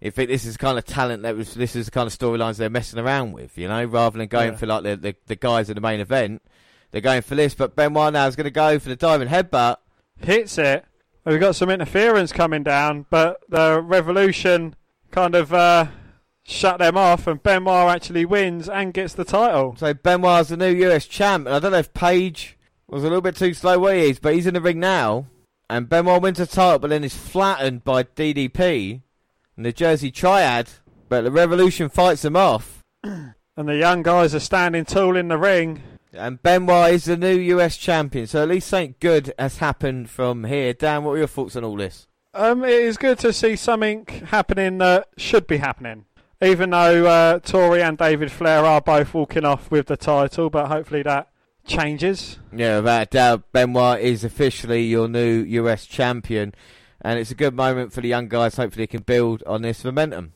If it, this is the kind of talent that was, this is the kind of storylines they're messing around with, you know, rather than going Yeah. for like the, the the guys at the main event, they're going for this. But Benoit now is going to go for the diving headbutt. Hits it. We've got some interference coming down, but the Revolution kind of uh, shut them off, and Benoit actually wins and gets the title. So Benoit's the new US champ, and I don't know if Page was a little bit too slow where he is, but he's in the ring now, and Benoit wins the title, but then is flattened by DDP and the Jersey Triad, but the Revolution fights them off, And the young guys are standing tall in the ring. And Benoit is the new US champion. So at least something good has happened from here. Dan, what are your thoughts on all this? Um, it is good to see something happening that should be happening. Even though uh, Torrie and David Flair are both walking off with the title, but hopefully that changes. Yeah, without a doubt, Benoit is officially your new US champion, and it's a good moment for the young guys. Hopefully, they can build on this momentum.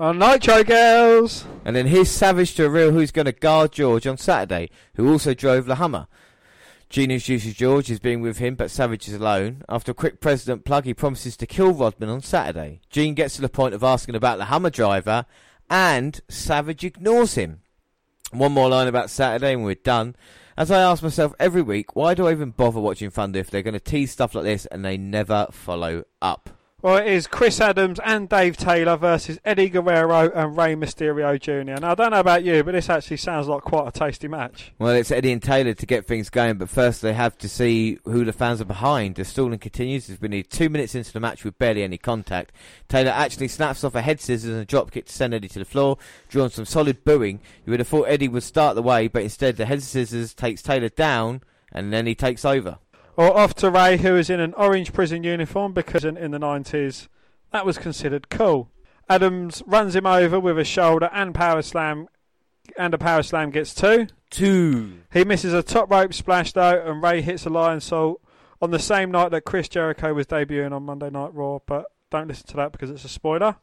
On Nitro Girls, And then here's Savage to reveal who's going to guard George on Saturday, who also drove the Hummer. Gene introduces George as being with him, but Savage is alone. After a quick president plug, he promises to kill Rodman on Saturday. Gene gets to the point of asking about the Hummer driver, and Savage ignores him. One more line about Saturday, and we're done. As I ask myself every week, why do I even bother watching Thunder if they're going to tease stuff like this and they never follow up? Well, it is Chris Adams and Dave Taylor versus Eddie Guerrero and Rey Mysterio Jr. Now, I don't know about you, but this actually sounds like quite a tasty match. Well, it's Eddie and Taylor to get things going, but first they have to see who the fans are behind. The stalling continues as we need two minutes into the match with barely any contact. Taylor actually snaps off a head scissors and a drop kick to send Eddie to the floor, drawing some solid booing. You would have thought Eddie would start the way, but instead the head scissors takes Taylor down, and then he takes over. Or off to Rey, who is in an orange prison uniform because in in the 90s that was considered cool. Adams runs him over with a shoulder and power slam, and a power slam gets two. Two. He misses a top rope splash though, and Rey hits a Lionsault on the same night that Chris Jericho was debuting on Monday Night Raw. But don't listen to that because it's a spoiler.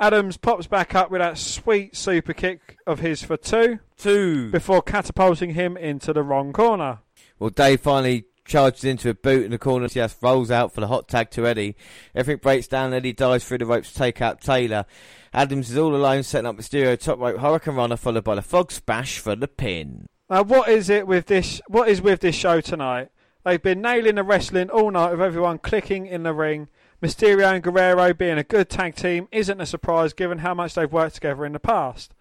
Adams pops back up with that sweet super kick of his for two Two. before catapulting him into the wrong corner. Well, Dave finally charges into a boot in the corner. Just rolls out for the hot tag to Eddie. Everything breaks down. Eddie dives through the ropes to take out Taylor. Adams is all alone, setting up Mysterio top rope hurricanrana, followed by the Frog Splash for the pin. Now, what is it with this? What is with this show tonight? They've been nailing the wrestling all night with everyone clicking in the ring. Mysterio and Guerrero being a good tag team isn't a surprise given how much they've worked together in the past.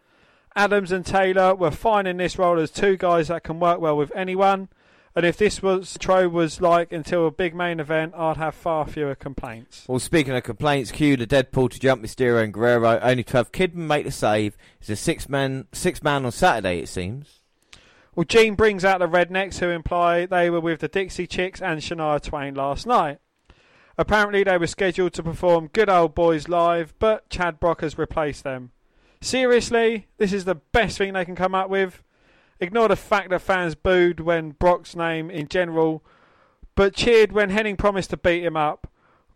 Adams and Taylor were fine in this role as two guys that can work well with anyone. And if this was Tro was like until a big main event, I'd have far fewer complaints. Well, speaking of complaints, cue the Deadpool to jump Mysterio and Guerrero, only to have Kidman make the save. It's a six man, six man on Saturday, it seems. Well, Gene brings out the rednecks who imply they were with the Dixie Chicks and Shania Twain last night. Apparently, they were scheduled to perform Good Old Boys live, but Chad Brock has replaced them. Seriously, this is the best thing they can come up with. Ignore the fact that fans booed when Brock's name in general, but cheered when Hennig promised to beat him up.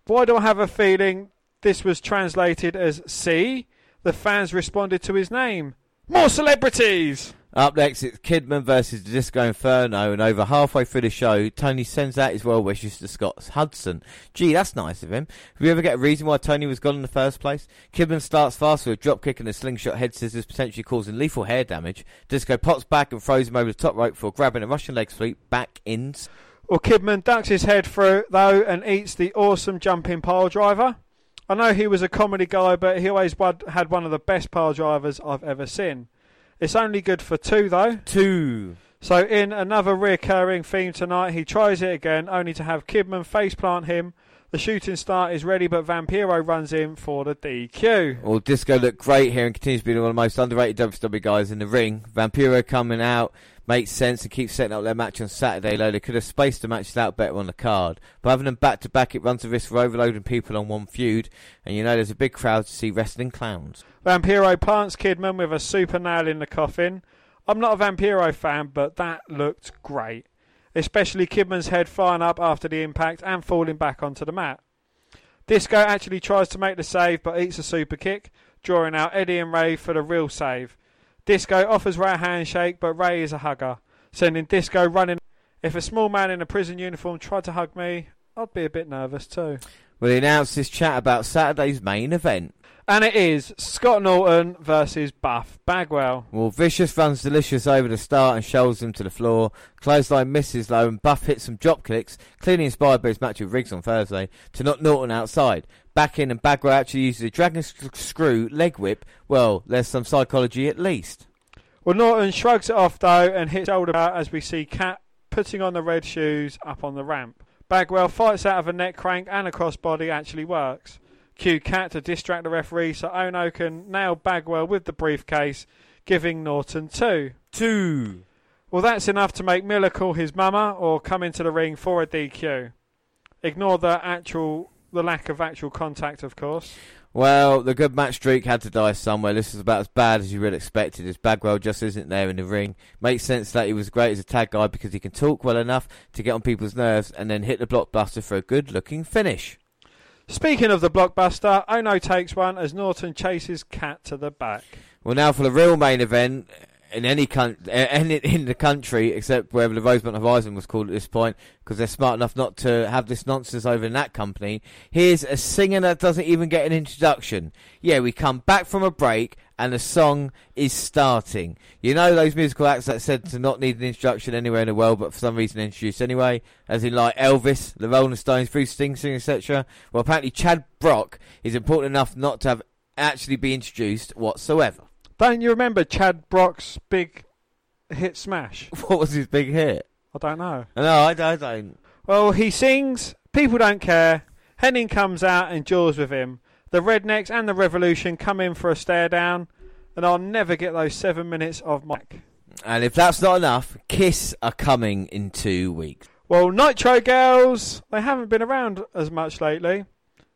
Why do I have a feeling this was translated as see? The fans responded to his name. More celebrities! Up next, it's Kidman versus the Disco Inferno, and over halfway through the show, Tony sends out his well wishes to Scott Hudson. Gee, that's nice of him. Have you ever get a reason why Tony was gone in the first place? Kidman starts fast with a drop kick and a slingshot head scissors, potentially causing lethal hair damage. Disco pops back and throws him over the top rope for grabbing a Russian leg sweep back in. Well, Kidman ducks his head through, though, and eats the awesome jumping pile driver. I know he was a comedy guy, but he always had one of the best pile drivers I've ever seen. It's only good for two, though. Two. So, in another recurring theme tonight, he tries it again, only to have Kidman faceplant him. The shooting star is ready, but Vampiro runs in for the DQ. Well, Disco looked great here and continues to be one of the most underrated WCW guys in the ring. Vampiro coming out makes sense and keeps setting up their match on Saturday, though they could have spaced the matches out better on the card. But having them back to back, it runs the risk of overloading people on one feud, and you know there's a big crowd to see wrestling clowns. Vampiro plants Kidman with a super nail in the coffin. I'm not a Vampiro fan, but that looked great. Especially Kidman's head flying up after the impact and falling back onto the mat. Disco actually tries to make the save but eats a super kick. drawing out Eddie and Rey for the real save. Disco offers Rey a handshake, but Rey is a hugger, sending Disco running. If a small man in a prison uniform tried to hug me, I'd be a bit nervous too. Well, he announced this chat about Saturday's main event. And it is Scott Norton versus Buff Bagwell. Well, Vicious runs Delicious over the start and shows him to the floor. Clothesline misses though, and Buff hits some drop kicks, clearly inspired by his match with Riggs on Thursday, to knock Norton outside. Back in, and Bagwell actually uses a dragon screw leg whip. Well, there's some psychology at least. Well, Norton shrugs it off though and hits shoulder out as we see Cat putting on the red shoes up on the ramp. Bagwell fights out of a neck crank and a crossbody actually works. Cue Cat to distract the referee so Onoo can nail Bagwell with the briefcase, giving Norton two. Two. Well, that's enough to make Miller call his mama or come into the ring for a DQ. Ignore the actual, the lack of actual contact, of course. Well, the good match streak had to die somewhere. This is about as bad as you would expect it. As Bagwell just isn't there in the ring. Makes sense that he was great as a tag guy because he can talk well enough to get on people's nerves and then hit the blockbuster for a good looking finish. Speaking of the blockbuster, Onoo takes one as Norton chases Cat to the back. Well, now for the real main event in any country, in the country, except wherever the Rosemont Horizon was called at this point, because they're smart enough not to have this nonsense over in that company. Here's a singer that doesn't even get an introduction. Yeah, we come back from a break and the song is starting. You know those musical acts that said to not need an introduction anywhere in the world, but for some reason introduced anyway, as in like Elvis, the Rolling Stones, Bruce Springsteen, etc. Well, apparently Chad Brock is important enough not to have actually be introduced whatsoever. Don't you remember Chad Brock's big hit smash? What was his big hit? I don't know. No, I, I don't. Well, he sings, people don't care. Hennig comes out and jaws with him. The Rednecks and the Revolution come in for a stare down, and I'll never get those seven minutes of Mike. And if that's not enough, Kiss are coming in two weeks. Well, Nitro Girls, they haven't been around as much lately.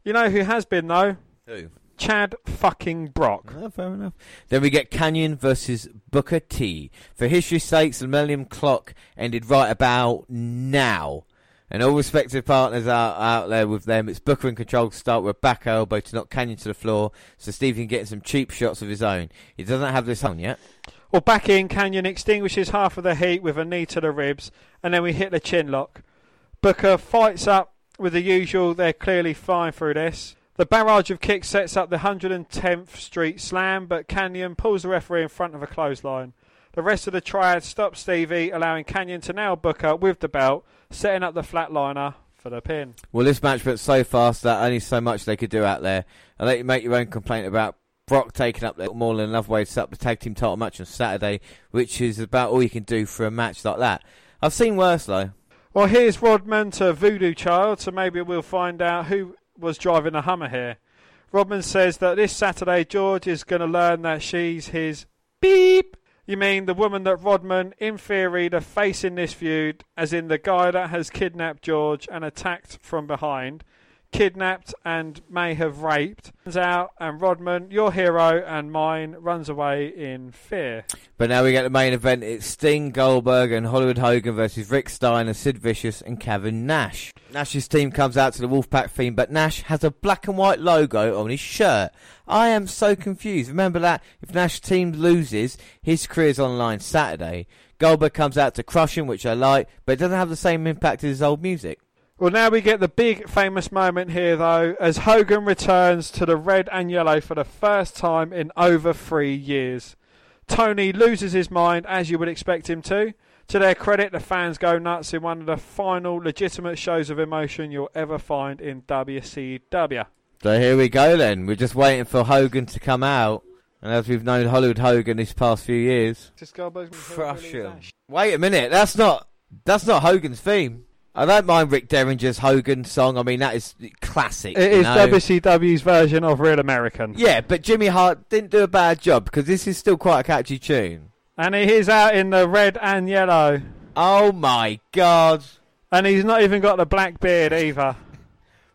You know who has been, though? Who? Chad fucking Brock. Oh, fair enough. Then we get Kanyon versus Booker T. For history's sake, the Millennium Clock ended right about now. And all respective partners are out there with them. It's Booker in control to start with back elbow to knock Kanyon to the floor so Steve can get some cheap shots of his own. He doesn't have this on yet. Well, back in, Kanyon extinguishes half of the heat with a knee to the ribs, and then we hit the chin lock. Booker fights up with the usual, they're clearly fine through this. The barrage of kicks sets up the 110th Street Slam, but Kanyon pulls the referee in front of a clothesline. The rest of the triad stops Stevie, allowing Kanyon to nail Booker with the belt, setting up the flatliner for the pin. Well, this match went so fast that only so much they could do out there. And let you make your own complaint about Brock taking up the more than enough way to set up the tag team title match on Saturday, which is about all you can do for a match like that. I've seen worse though. Well, here's Rodman to Voodoo Child, so maybe we'll find out who was driving the Hummer here. Rodman says that this Saturday George is going to learn that she's his beep. You mean the woman that Rodman, in theory, the face in this feud, as in the guy that has kidnapped George and attacked from behind, kidnapped and may have raped. Turns out, and Rodman, your hero and mine, runs away in fear. But now we get the main event. It's Sting, Goldberg, and Hollywood Hogan versus Rick Steiner, Sid Vicious, and Kevin Nash. Nash's team comes out to the Wolfpack theme, but Nash has a black and white logo on his shirt. I am so confused. Remember that if Nash's team loses, his career's online Saturday. Goldberg comes out to crush him, which I like, but it doesn't have the same impact as his old music. Well, now we get the big famous moment here, though, as Hogan returns to the red and yellow for the first time in over three years. Tony loses his mind, as you would expect him to. To their credit, the fans go nuts in one of the final legitimate shows of emotion you'll ever find in WCW. So here we go then. We're just waiting for Hogan to come out. And as we've known Hollywood Hogan these past few years, crush him. Wait a minute, that's not that's not Hogan's theme. I don't mind Rick Derringer's Hogan song. I mean, that is classic. It is know? WCW's version of Real American. Yeah, but Jimmy Hart didn't do a bad job because this is still quite a catchy tune. And he is out in the red and yellow. Oh my god. And he's not even got the black beard either.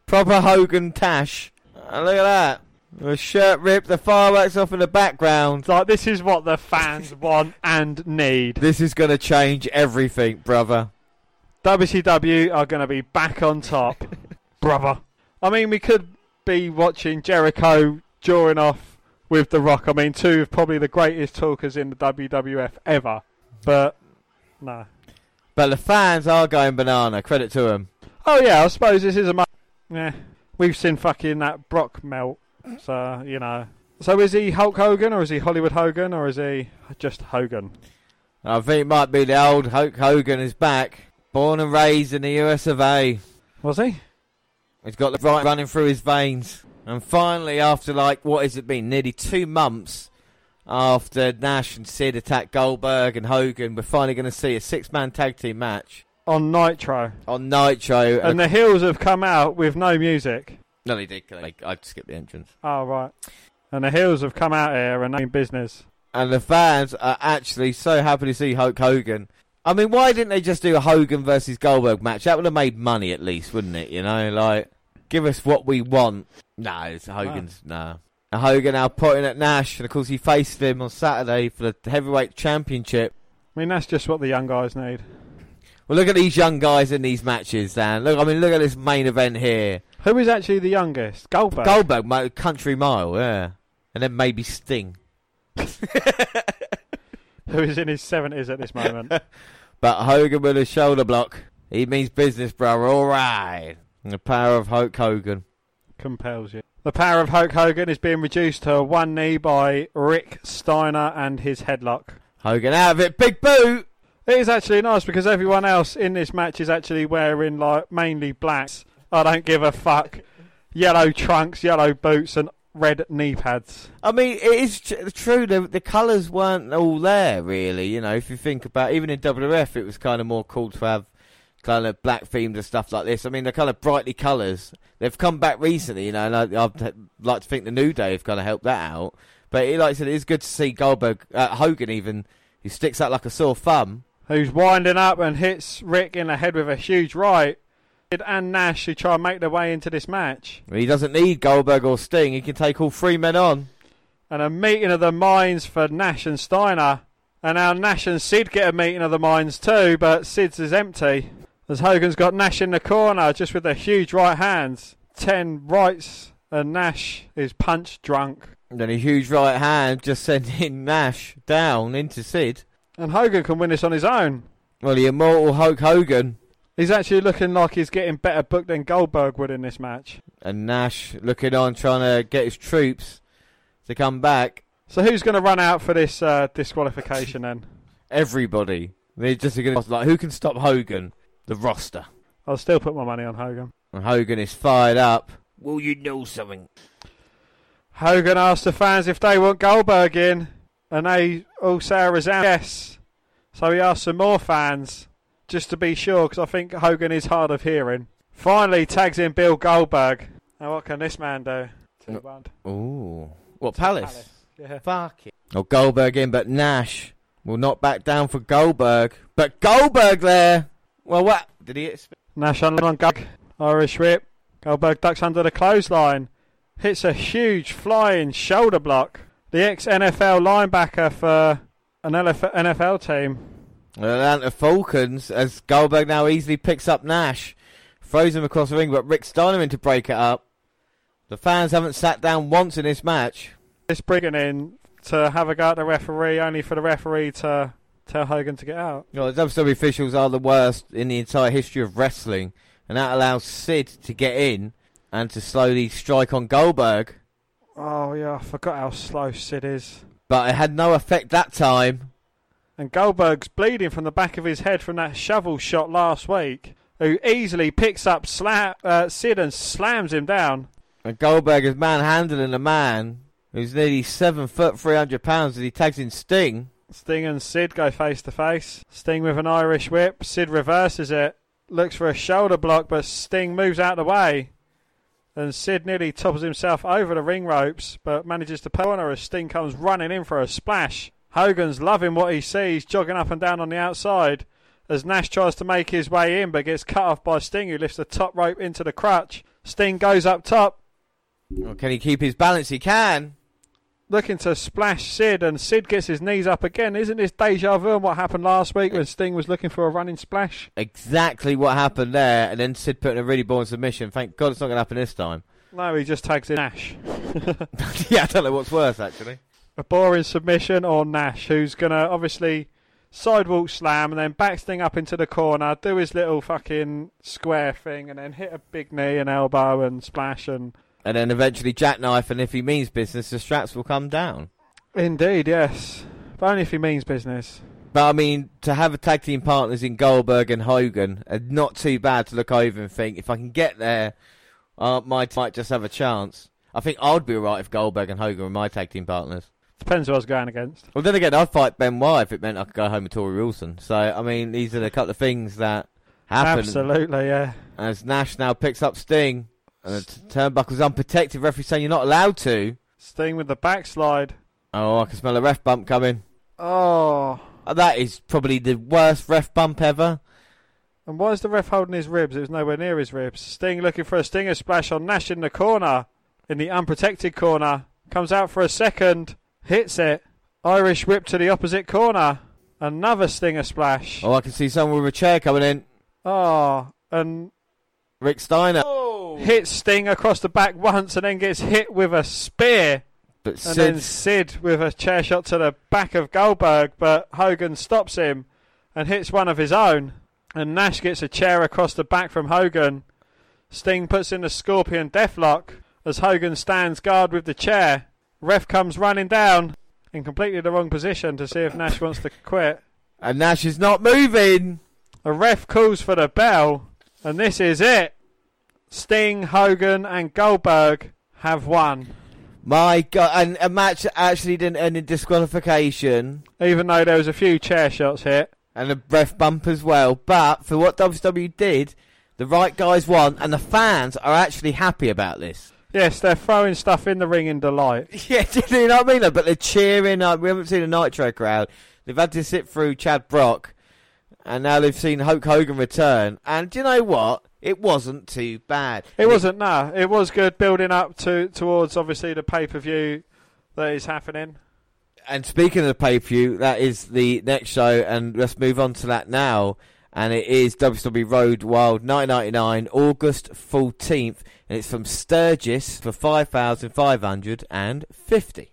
Proper Hogan Tash. Oh, look at that. The shirt ripped, the fireworks off in the background. Like, this is what the fans want and need. This is going to change everything, brother. WCW are going to be back on top, brother. I mean, we could be watching Jericho drawing off with The Rock. I mean, two of probably the greatest talkers in the WWF ever. But no. But the fans are going banana. Credit to them. Oh yeah, I suppose this is a. Mo- yeah, we've seen fucking that Brock melt. So you know. So is he Hulk Hogan or is he Hollywood Hogan or is he just Hogan? I think it might be the old Hulk Hogan is back. Born and raised in the US of A. Was he? He's got the right running through his veins. And finally, after like, what has it been? Nearly two months after Nash and Sid attacked Goldberg and Hogan, we're finally going to see a six man tag team match On Nitro. on Nitro. And the heels have come out with no music. no, they did. I, I skipped the entrance. Oh, right. And the heels have come out here and in business. And the fans are actually so happy to see Hulk Hogan. I mean, why didn't they just do a Hogan versus Goldberg match? That would have made money at least, wouldn't it? You know, like, give us what we want. No, it's Hogan's. No. And Hogan now putting at Nash, and of course he faced him on Saturday for the heavyweight championship. I mean, that's just what the young guys need. Well, look at these young guys in these matches, Dan. Look, I mean, look at this main event here. Who is actually the youngest? Goldberg. Goldberg, my country mile, yeah, and then maybe Sting. who is in his 70s at this moment. But Hogan with a shoulder block, he means business, bro. All right. And the power of Hulk Hogan. compels you. The power of Hulk Hogan is being reduced to one knee by Rick Steiner and his headlock. Hogan out of it, big boot. It is actually nice because everyone else in this match is actually wearing like mainly blacks. I don't give a fuck. Yellow trunks, yellow boots, and red knee pads. I mean, it is tr- true. The, the colours weren't all there, really. You know, if you think about, even in WWF, it was kind of more cool to have kind of black themed and stuff like this. I mean, the kind of brightly colours they've come back recently. You know, and I, I'd like to think the New Day have kind of helped that out. But it, like I said, it is good to see Goldberg, uh, Hogan even, who sticks out like a sore thumb. Who's winding up and hits Rick in the head with a huge right. And Nash who try and make their way into this match. He doesn't need Goldberg or Sting. He can take all three men on. And a meeting of the minds for Nash and Steiner. And now Nash and Sid get a meeting of the minds too, but Sid's is empty. As Hogan's got Nash in the corner just with the huge right hands. Ten rights, and Nash is punch drunk. And then a huge right hand just sending Nash down into Sid. And Hogan can win this on his own. Well, the immortal Hulk Hogan He's actually looking like he's getting better booked than Goldberg would in this match. and Nash looking on, trying to get his troops to come back. So who's going to run out for this uh, disqualification then? Everybody. They're just going to like who can stop Hogan? The roster. I'll still put my money on Hogan. And Hogan is fired up. Will you know something? Hogan asked the fans if they want Goldberg in, and they all say a resound yes. So he asked some more fans, just to be sure, because I think Hogan is hard of hearing. Finally tags in Bill Goldberg. Now what can this man do? Too No. bad. Ooh. What palace? Palace. Yeah. Fuck it. Oh, Goldberg in, but Nash will not back down for Goldberg. But Goldberg there. Well, what did he? Expect? Nash on on Gug. Irish whip. Goldberg ducks under the clothesline. Hits a huge flying shoulder block. The ex NFL linebacker for an LF- NFL team. The Atlanta Falcons, as Goldberg now easily picks up Nash, throws him across the ring, but Rick Steiner in to break it up. The fans haven't sat down once in this match. This bringing in to have a go at the referee, only for the referee to tell Hogan to get out. You know, the WWE officials are the worst in the entire history of wrestling, and that allows Sid to get in and to slowly strike on Goldberg. Oh yeah, I forgot how slow Sid is. But it had no effect that time. And Goldberg's bleeding from the back of his head from that shovel shot last week. Who easily picks up sla- uh, Sid and slams him down. And Goldberg is manhandling a man who's nearly seven foot, three hundred pounds, and he tags in Sting. Sting and Sid go face to face. Sting with an Irish whip. Sid reverses it. Looks for a shoulder block, but Sting moves out of the way. And Sid nearly topples himself over the ring ropes, but manages to pull on her as Sting comes running in for a splash. Hogan's loving what he sees, jogging up and down on the outside. As Nash tries to make his way in, but gets cut off by Sting, who lifts the top rope into the crutch. Sting goes up top, Well, can he keep his balance? He can. looking to splash Sid, and Sid gets his knees up again. Isn't this deja vu on what happened last week when Sting was looking for a running splash? Exactly what happened there, and then Sid put in a really boring submission. Thank God it's not going to happen this time. No, he just tags in Nash. yeah, I don't know what's worse actually. A boring submission or Nash, who's going to obviously sidewalk slam and then back Sting up into the corner, do his little fucking square thing, and then hit a big knee and elbow and splash and. And then eventually jackknife, and if he means business, the straps will come down. Indeed, yes. But only if he means business. But I mean, to have a tag team partners in Goldberg and Hogan, are not too bad to look over and think if I can get there, uh, might might just have a chance. I think I'd be alright if Goldberg and Hogan were my tag team partners. Depends who I was going against. Well, then again, I'd fight Ben Benoit if it meant I could go home with Torrie Wilson. So, I mean, these are the couple of things that happen. Absolutely, yeah. As Nash now picks up Sting, and the t- turnbuckle's unprotected, referee saying you're not allowed to. Sting with the backslide. Oh, I can smell a ref bump coming. Oh. Uh, That is probably the worst ref bump ever. And why is the ref holding his ribs? It was nowhere near his ribs. Sting looking for a stinger splash on Nash in the corner. In the unprotected corner. Comes out for a second. Hits it. Irish whip to the opposite corner. Another stinger splash. Oh, I can see someone with a chair coming in. Oh. And Rick Steiner. Oh. hits Sting across the back once and then gets hit with a spear. But And Sid, then Sid with a chair shot to the back of Goldberg, but Hogan stops him and hits one of his own. And Nash gets a chair across the back from Hogan. Sting puts in the Scorpion Deathlock as Hogan stands guard with the chair. Ref comes running down in completely the wrong position to see if Nash wants to quit. and Nash is not moving. The ref calls for the bell, and this is it. Sting, Hogan, and Goldberg have won. My God, and a match that actually didn't end in disqualification. Even though there was a few chair shots hit. and a ref bump as well. But for what WWE did, the right guys won, and the fans are actually happy about this. Yes, they're throwing stuff in the ring in delight. Yeah, do you know what I mean? Like, But they're cheering. Like, we haven't seen a Nitro crowd. They've had to sit through Chad Brock, and now they've seen Hulk Hogan return. And do you know what? It wasn't too bad. It wasn't, nah. It was good building up to towards obviously the pay per view that is happening. And speaking of the pay per view, that is the next show, and let's move on to that now. And it is WWE Road Wild 1999, August 14th, and it's from Sturgis for 5,550.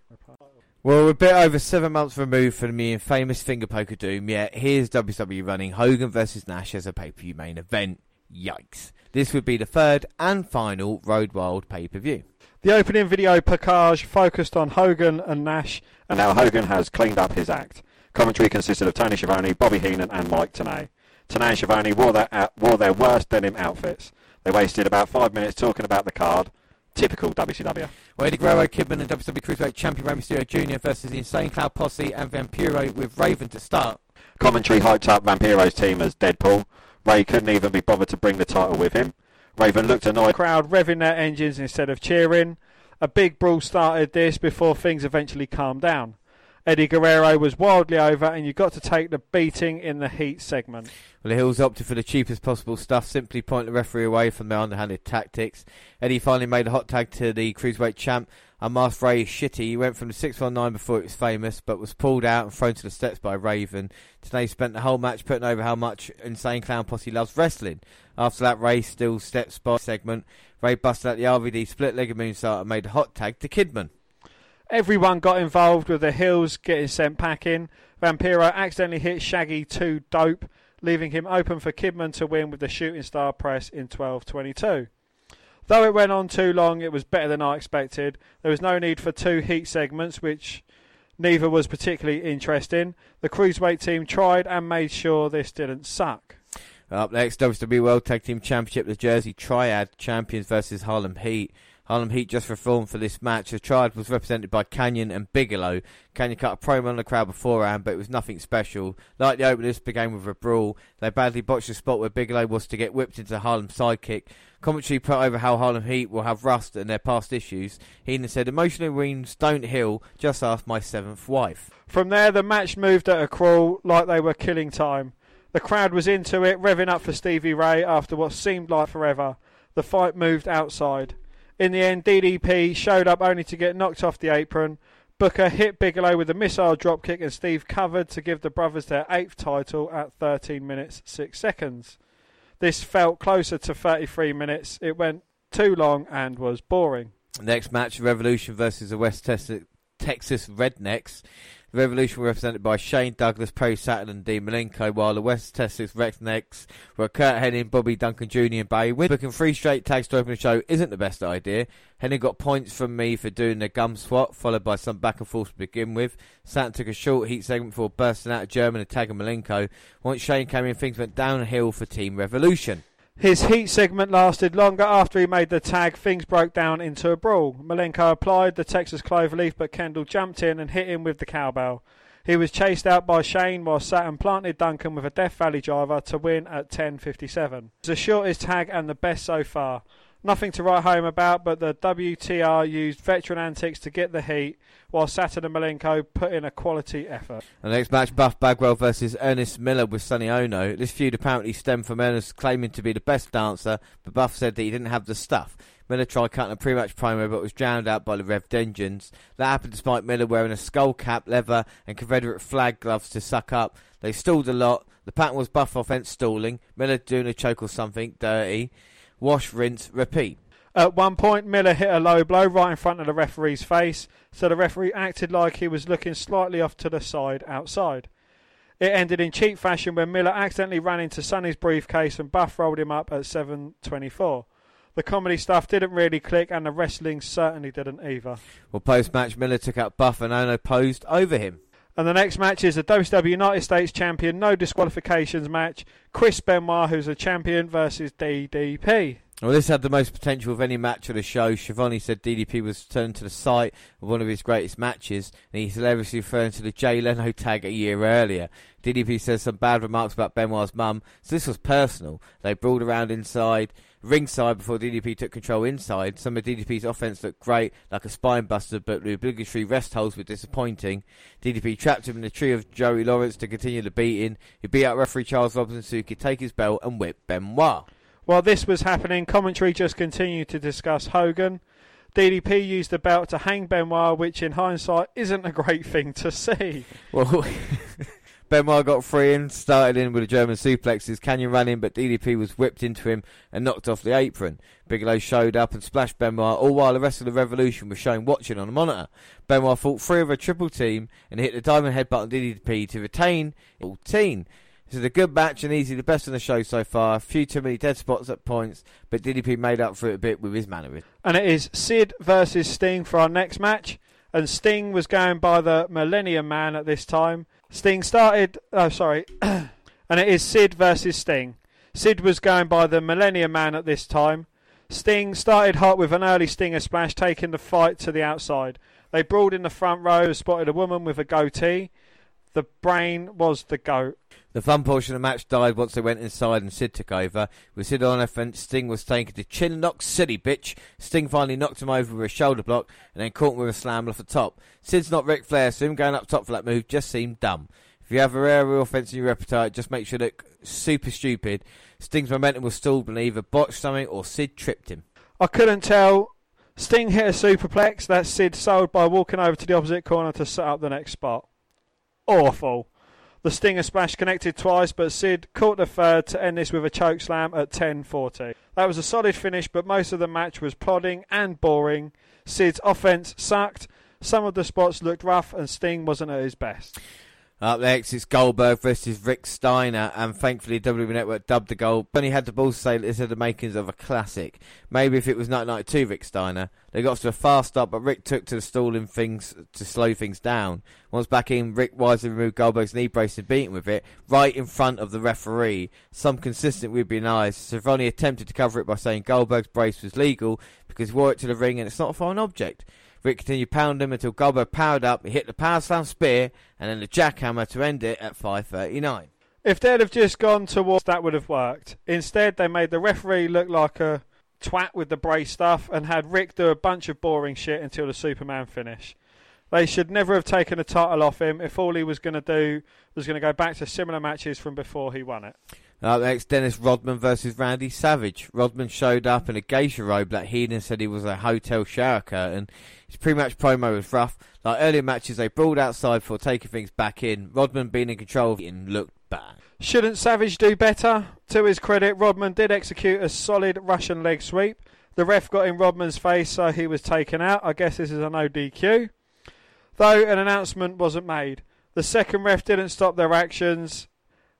Well, we're a bit over seven months removed from the infamous Fingerpoke of Doom, yet here's WWE running Hogan versus Nash as a pay per view main event. Yikes. This would be the third and final Road Wild pay per view. The opening video package focused on Hogan and Nash, And now Hogan has cleaned up his act. Commentary consisted of Tony Schiavone, Bobby Heenan, and Mike Tenay. Tenay and Schiavone wore their, out- uh, wore their worst denim outfits. They wasted about five minutes talking about the card. Typical WCW. Well, Eddie Guerrero, Kidman, and WWE Cruiserweight Champion Rey Mysterio Jr. versus the Insane Clown Posse and Vampiro with Raven to start. Commentary hyped up Vampiro's team as Deadpool. Rey couldn't even be bothered to bring the title with him. Raven looked annoyed. crowd revving their engines instead of cheering. A big brawl started this before things eventually calmed down. Eddie Guerrero was wildly over, and you got to take the beating in the heat segment. Well, the heels opted for the cheapest possible stuff, simply point the referee away from their underhanded tactics. Eddie finally made a hot tag to the Cruiserweight champ. and Unmasked Rey is shitty. He went from the 619 before it was famous, but was pulled out and thrown to the steps by Raven. Tenay spent the whole match putting over how much Insane Clown Posse loves wrestling. After that, Rey still steps by segment. Rey busted out the RVD split-legged moonsault and made a hot tag to Kidman. Everyone got involved with the heels getting sent packing. Vampiro accidentally hit Shaggy 2 Dope, leaving him open for Kidman to win with the shooting star press in 12:22. Though it went on too long, it was better than I expected. There was no need for two heat segments, which neither was particularly interesting. The cruiserweight team tried and made sure this didn't suck. Up next, WWE World Tag Team Championship, the Jersey Triad champions versus Harlem Heat. Harlem Heat just reformed for this match. The Triad was represented by Kanyon and Bigelow. Kanyon cut a promo on the crowd beforehand, but it was nothing special. Like the opener, this began with a brawl. They badly botched the spot where Bigelow was to get whipped into Harlem's sidekick. Commentary put over how Harlem Heat will have rust and their past issues. Heenan said, Emotional wounds don't heal, just ask my seventh wife. From there, the match moved at a crawl like they were killing time. The crowd was into it, revving up for Stevie Ray after what seemed like forever. The fight moved outside. In the end, DDP showed up only to get knocked off the apron. Booker hit Bigelow with a missile dropkick, and Steve covered to give the brothers their eighth title at 13 minutes 6 seconds. This felt closer to 33 minutes. It went too long and was boring. Next match, Revolution versus the West Texas, Rednecks. The Revolution were represented by Shane Douglas, Perry Saturn, and Dean Malenko, while the West Texas Rednecks were Curt Hennig, Bobby Duncum Jr., and Barry Wynn. Booking three straight tags to open the show isn't the best idea. Hennig got points from me for doing the gum swat, followed by some back and forth to begin with. Saturn took a short heat segment before bursting out of German and tagging Malenko. Once Shane came in, things went downhill for Team Revolution. His heat segment lasted longer after he made the tag. Things broke down into a brawl. Malenko applied the Texas cloverleaf, but Kendall jumped in and hit him with the cowbell. He was chased out by Shane while Saturn planted Duncum with a Death Valley driver to win at 10.57. It's the shortest tag and the best so far. Nothing to write home about, but the WTR used veteran antics to get the heat, while Saturn and Malenko put in a quality effort. The next match, Buff Bagwell versus Ernest Miller with Sonny Onoo. This feud apparently stemmed from Ernest claiming to be the best dancer, but Buff said that he didn't have the stuff. Miller tried cutting a pre-match promo, but was drowned out by the Rev Engines. That happened despite Miller wearing a skull cap, leather, and Confederate flag gloves to suck up. They stalled a lot. The pattern was Buff offense stalling, Miller doing a choke or something dirty. Wash, rinse, repeat. At one point, Miller hit a low blow right in front of the referee's face, so the referee acted like he was looking slightly off to the side outside. It ended in cheap fashion when Miller accidentally ran into Sonny's briefcase and Buff rolled him up at 7.24. The comedy stuff didn't really click, and the wrestling certainly didn't either. Well, post match, Miller took out Buff and Onoo posed over him. And the next match is a WCW United States champion, no disqualifications match. Chris Benoit, who's a champion, versus DDP. Well, this had the most potential of any match of the show. Schiavone said DDP was turned to the site of one of his greatest matches, and he's hilariously referring to the Jay Leno tag a year earlier. DDP says some bad remarks about Benoit's mum, so this was personal. They brawled around inside, ringside before DDP took control inside. Some of DDP's offense looked great, like a spine buster, but the obligatory rest holds were disappointing. DDP trapped him in the tree of Joey Lawrence to continue the beating. He beat out referee Charles Robinson so he could take his belt and whip Benoit. While this was happening, commentary just continued to discuss Hogan. DDP used the belt to hang Benoit, which in hindsight isn't a great thing to see. Well, Benoit got free and started in with a German suplexes. Kanyon ran in, but DDP was whipped into him and knocked off the apron. Bigelow showed up and splashed Benoit, all while the rest of the Revolution was shown watching on a monitor. Benoit fought three of a triple team and hit the diving headbutt on DDP to retain 14. This is a good match and easily the best on the show so far. A few too many dead spots at points, but DDP made up for it a bit with his mannerism. And it is Sid versus Sting for our next match. And Sting was going by the Millennium Man at this time. Sting started. Oh, sorry. and it is Sid versus Sting. Sid was going by the Millennium Man at this time. Sting started hot with an early Stinger splash, taking the fight to the outside. They brawled in the front row, spotted a woman with a goatee. The brain was the goat. The fun portion of the match died once they went inside and Sid took over. With Sid on offense, Sting was taken to chin lock city bitch. Sting finally knocked him over with a shoulder block and then caught him with a slam off the top. Sid's not Ric Flair, so him going up top for that move just seemed dumb. If you have a rare offense in your repertoire, just make sure it look super stupid. Sting's momentum was stalled either botched something or Sid tripped him. I couldn't tell. Sting hit a superplex that Sid sold by walking over to the opposite corner to set up the next spot. Awful. The Stinger splash connected twice, but Sid caught the third to end this with a choke slam at 10:40. That was a solid finish, but most of the match was plodding and boring. Sid's offense sucked. Some of the spots looked rough, and Sting wasn't at his best. Up next, it's Goldberg versus Rick Steiner, and thankfully WWE Network dubbed the goal. Only had the balls to say this had the makings of a classic. Maybe if it was 1992 Rick Steiner, they got to a fast start, but Rick took to the stalling things to slow things down. Once back in, Rick wisely removed Goldberg's knee brace and beat him with it right in front of the referee. Some consistent would be nice. Schiavone attempted to cover it by saying Goldberg's brace was legal because he wore it to the ring and it's not a foreign object. Rick continued pounding him until Goldberg powered up. He hit the power slam spear and then the jackhammer to end it at 5:39. If they'd have just gone towards that, would have worked. Instead, they made the referee look like a twat with the brace stuff and had Rick do a bunch of boring shit until the Superman finish. They should never have taken the title off him if all he was going to do was going to go back to similar matches from before he won it. Uh, Next, Dennis Rodman versus Randy Savage. Rodman showed up in a geisha robe that Heenan said he was a hotel shower curtain. His pre-match promo was rough. Like earlier matches, they brawled outside before taking things back in. Rodman being in control of it looked bad. Shouldn't Savage do better? To his credit, Rodman did execute a solid Russian leg sweep. The ref got in Rodman's face, so he was taken out. I guess this is an ODQ. Though an announcement wasn't made. The second ref didn't stop their actions,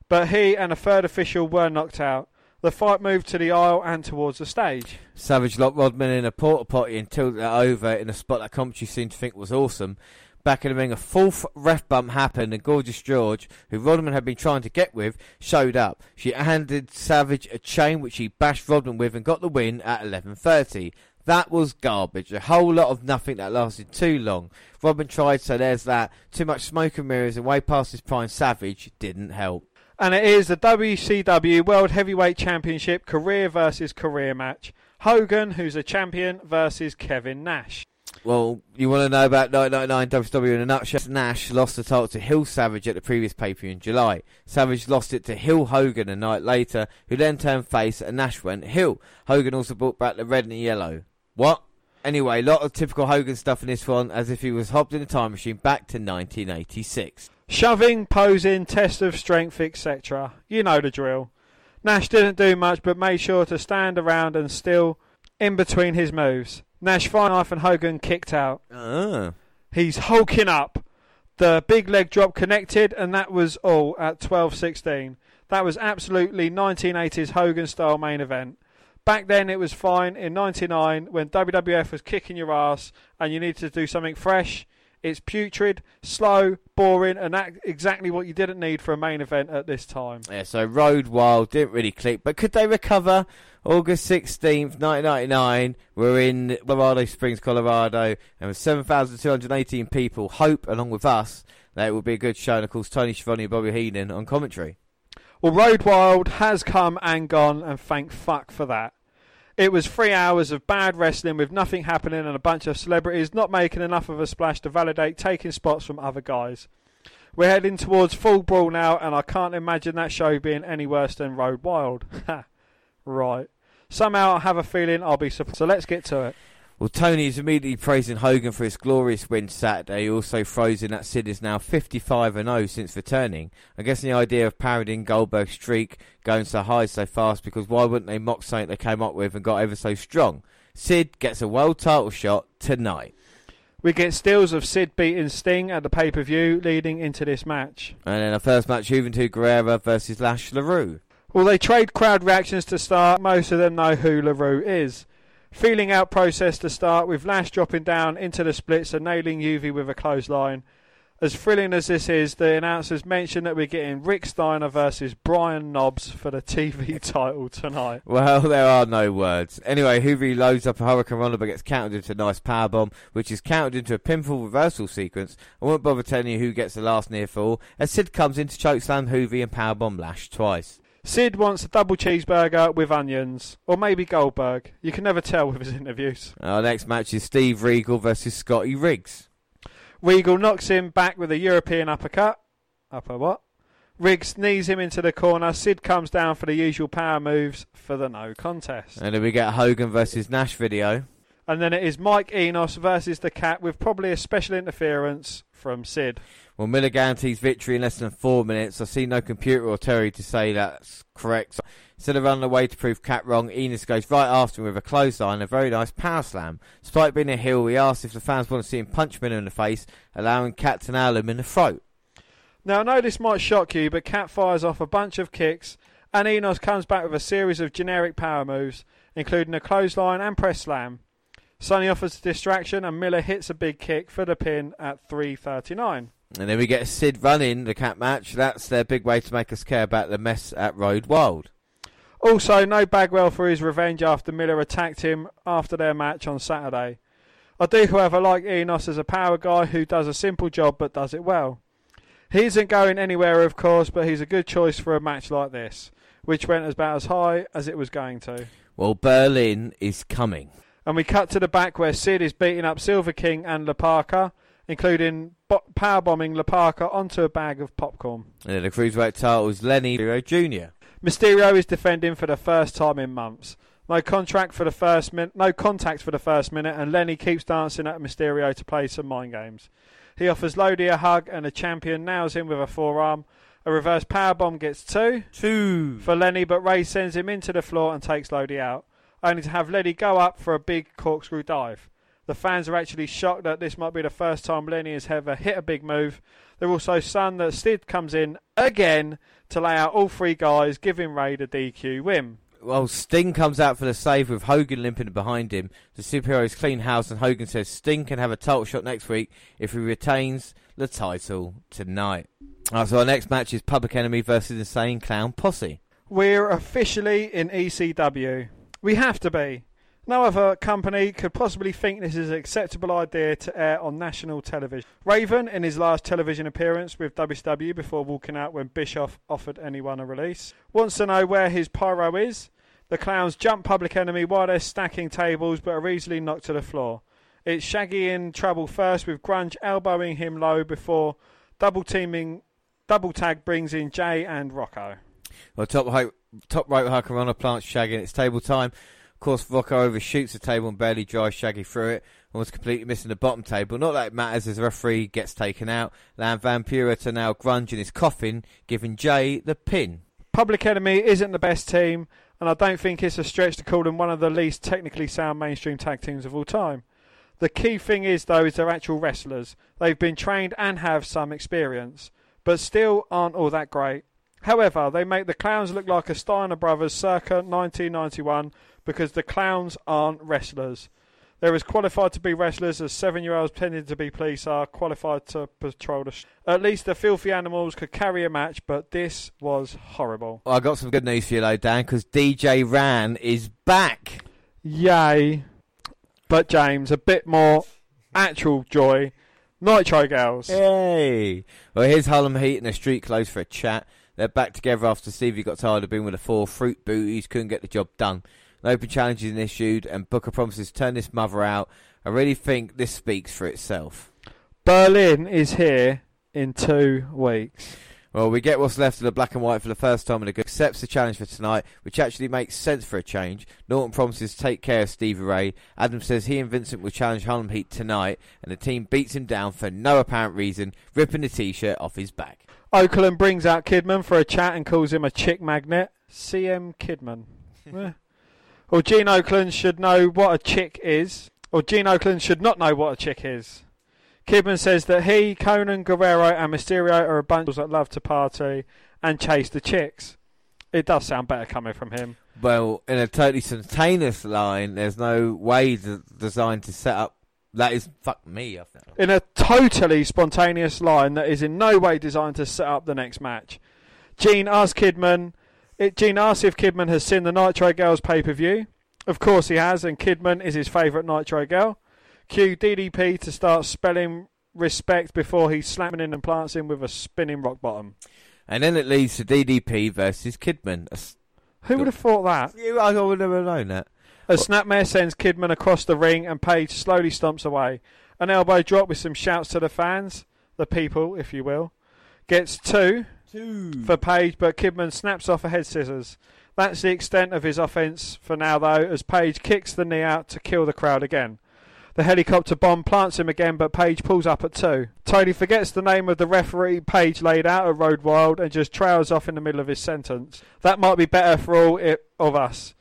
but he and a third official were knocked out. The fight moved to the aisle and towards the stage. Savage locked Rodman in a porta potty and tilted it over in a spot that commentary seemed to think was awesome. Back in the ring, a fourth ref bump happened, and Gorgeous George, who Rodman had been trying to get with, showed up. She handed Savage a chain which he bashed Rodman with and got the win at 11:30. That was garbage. A whole lot of nothing that lasted too long. Rodman tried, so there's that. Too much smoke and mirrors and way past his prime. Savage didn't help. And it is the WCW World Heavyweight Championship career versus career match. Hogan, who's a champion, versus Kevin Nash. Well, you want to know about 1999 WCW in a nutshell? Nash lost the title to heel Savage at the previous pay-per-view in July. Savage lost it to heel Hogan a night later, who then turned face and Nash went heel. Hogan also brought back the red and the yellow. What? Anyway, a lot of typical Hogan stuff in this one, as if he was hopped in a time machine back to 1986. Shoving, posing, test of strength, etc. You know the drill. Nash didn't do much but made sure to stand around and still in between his moves. Nash fine knife and Hogan kicked out. Ah. He's hulking up. The big leg drop connected, and that was all at 12.16. That was absolutely 1980s Hogan style main event. Back then it was fine. In 99, when WWF was kicking your ass and you needed to do something fresh, it's putrid, slow, boring, and that exactly what you didn't need for a main event at this time. Yeah, so Road Wild didn't really click, but could they recover? August 16th, 1999, we're in Colorado Springs, Colorado, and with 7,218 people, hope, along with us, that it will be a good show, and of course, Tony Schiavone and Bobby Heenan on commentary. Well, Road Wild has come and gone, and thank fuck for that. It was three hours of bad wrestling with nothing happening and a bunch of celebrities not making enough of a splash to validate taking spots from other guys. We're heading towards Fall Brawl now, and I can't imagine that show being any worse than Road Wild. right. Somehow I have a feeling I'll be surprised. So let's get to it. Well, Tony is immediately praising Hogan for his glorious win Saturday. He also throws in that Sid is now 55 and 0 since returning. I guess the idea of parodying Goldberg's streak going so high so fast because why wouldn't they mock something they came up with and got ever so strong? Sid gets a world title shot tonight. We get stills of Sid beating Sting at the pay per view leading into this match. And then a first match, Juventud Guerrera versus Lash LaRue. Well, they trade crowd reactions to start. Most of them know who LaRue is. Feeling out process to start with Lash dropping down into the splits and nailing Juvi with a clothesline. As thrilling as this is, the announcers mention that we're getting Rick Steiner versus Brian Knobbs for the TV title tonight. Well, there are no words. Anyway, Juvi loads up a Hurricanrana but gets countered into a nice powerbomb, which is countered into a pinfall reversal sequence. I won't bother telling you who gets the last near fall, as Sid comes in to chokeslam Juvi and powerbomb Lash twice. Sid wants a double cheeseburger with onions, or maybe Goldberg. You can never tell with his interviews. Our next match is Steve Regal versus Scotty Riggs. Regal knocks him back with a European uppercut. Upper what? Riggs knees him into the corner. Sid comes down for the usual power moves for the no contest. And then we get Hogan versus Nash video. And then it is Mike Enos versus the Cat with probably a special interference from Sid. Well, Miller guarantees victory in less than four minutes. I see no computer or Terry to say that's correct. So Instead of running away to prove Cat wrong, Enos goes right after him with a clothesline, and a very nice power slam. Despite being a heel, he asks if the fans want to see him punch Miller in the face, allowing Cat to nail him in the throat. Now, I know this might shock you, but Cat fires off a bunch of kicks, and Enos comes back with a series of generic power moves, including a clothesline and press slam. Sonny offers a distraction, and Miller hits a big kick for the pin at 3.39. And then we get Sid running the Cat match. That's their big way to make us care about the mess at Road Wild. Also, no Bagwell for his revenge after Miller attacked him after their match on Saturday. I do, however, like Enos as a power guy who does a simple job but does it well. He isn't going anywhere, of course, but he's a good choice for a match like this, which went about as high as it was going to. Well, Berlyn is coming. And we cut to the back where Sid is beating up Silver King and La Parka, including bo- powerbombing La Parka onto a bag of popcorn. And then the cruiserweight title is Lenny Jr. Mysterio is defending for the first time in months. No contract for the first min- no contact for the first minute, and Lenny keeps dancing at Mysterio to play some mind games. He offers Lodi a hug, and the champion nails him with a forearm. A reverse powerbomb gets two Two. for Lenny, but Rey sends him into the floor and takes Lodi out. Only to have Lenny go up for a big corkscrew dive. The fans are actually shocked that this might be the first time Lenny has ever hit a big move. They're also stunned that Sid comes in again to lay out all three guys, giving Rey the DQ win. Well, Sting comes out for the save with Hogan limping behind him. The superheroes clean house, and Hogan says Sting can have a title shot next week if he retains the title tonight. Right, so our next match is Public Enemy versus Insane Clown Posse. We're officially in ECW. We have to be. No other company could possibly think this is an acceptable idea to air on national television. Raven, in his last television appearance with WCW before walking out when Bischoff offered anyone a release, wants to know where his pyro is. The clowns jump Public Enemy while they're stacking tables but are easily knocked to the floor. It's Shaggy in trouble first with Grunge elbowing him low before double teaming, double tag brings in Jay and Rocco. Well, top right, top right Hurricanrana plants Shaggy and it's table time. Of course, Rocco overshoots the table and barely drives Shaggy through it was completely missing the bottom table. Not that it matters as the referee gets taken out. Land Vampiro to now Grunge in his coffin, giving Jay the pin. Public Enemy isn't the best team, and I don't think it's a stretch to call them one of the least technically sound mainstream tag teams of all time. The key thing is, though, is they're actual wrestlers. They've been trained and have some experience, but still aren't all that great. However, they make the Clowns look like a Steiner Brothers circa 1991 because the Clowns aren't wrestlers. They're as qualified to be wrestlers as seven year olds pretending to be police are qualified to patrol the. Sh- At least the filthy animals could carry a match, but this was horrible. Well, I got some good news for you, though, Dan, because DJ Ran is back. Yay. But, James, a bit more actual joy. Nitro Girls. Hey! Well, here's Harlem Heat in their street clothes for a chat. They're back together after Stevie got tired of being with the four fruit booties, couldn't get the job done. An open challenge is issued, and Booker promises to turn this mother out. I really think this speaks for itself. Berlyn is here in two weeks. Well, we get what's left of the black and white for the first time, and accepts the challenge for tonight, which actually makes sense for a change. Norton promises to take care of Stevie Ray. Adam says he and Vincent will challenge Harlem Heat tonight, and the team beats him down for no apparent reason, ripping the t-shirt off his back. Okerlund brings out Kidman for a chat and calls him a chick magnet. CM Kidman. Eh. Or Gene Okerlund should know what a chick is. Or Gene Okerlund should not know what a chick is. Kidman says that he, Konnan, Guerrero, and Mysterio are a bunch that love to party and chase the chicks. It does sound better coming from him. Well, in a totally spontaneous line, there's no way d- designed to set up. That is fuck me. I think. In a totally spontaneous line that is in no way designed to set up the next match. Gene asks Kidman. It, Gene asks if Kidman has seen the Nitro Girls pay per view. Of course he has, and Kidman is his favourite Nitro Girl. Cue DDP to start spelling respect before he's slamming in and plants him with a spinning rock bottom. And then it leads to DDP versus Kidman. Who would have thought that? You, I would never have known that. A snapmare sends Kidman across the ring and Page slowly stomps away. An elbow drop with some shouts to the fans, the people, if you will. Gets two Two. for Page, but Kidman snaps off a head scissors. That's the extent of his offense for now, though, as Page kicks the knee out to kill the crowd again. The helicopter bomb plants him again, but Page pulls up at two. Tony forgets the name of the referee Page laid out at Road Wild and just trails off in the middle of his sentence. That might be better for all it, of us.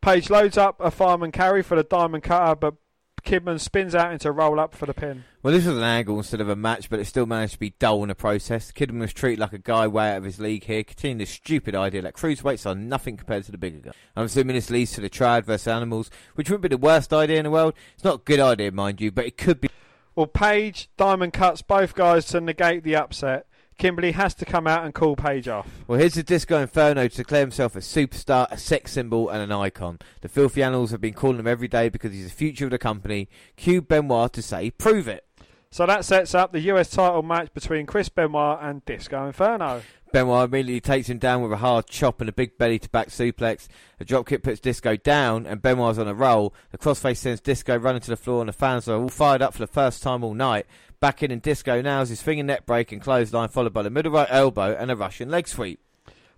Page loads up a fireman carry for the diamond cutter, but Kidman spins out into a roll up for the pin. Well, this was an angle instead of a match, but it still managed to be dull in the process. Kidman was treated like a guy way out of his league here, continuing this stupid idea that cruiserweights are nothing compared to the bigger guy. I'm assuming this leads to the triad versus animals, which wouldn't be the worst idea in the world. It's not a good idea, mind you, but it could be. Well, Page, Diamond cuts both guys to negate the upset. Kimberly has to come out and call Page off. Well, here's the Disco Inferno to declare himself a superstar, a sex symbol, and an icon. The Filthy Animals have been calling him every day because he's the future of the company. Cue Benoit to say, prove it. So that sets up the US title match between Chris Benoit and Disco Inferno. Benoit immediately takes him down with a hard chop and a big belly to back suplex. A dropkick puts Disco down, and Benoit's on a roll. The crossface sends Disco running to the floor, and the fans are all fired up for the first time all night. Back in, and Disco nails his finger net break and clothesline, followed by the middle right elbow and a Russian leg sweep.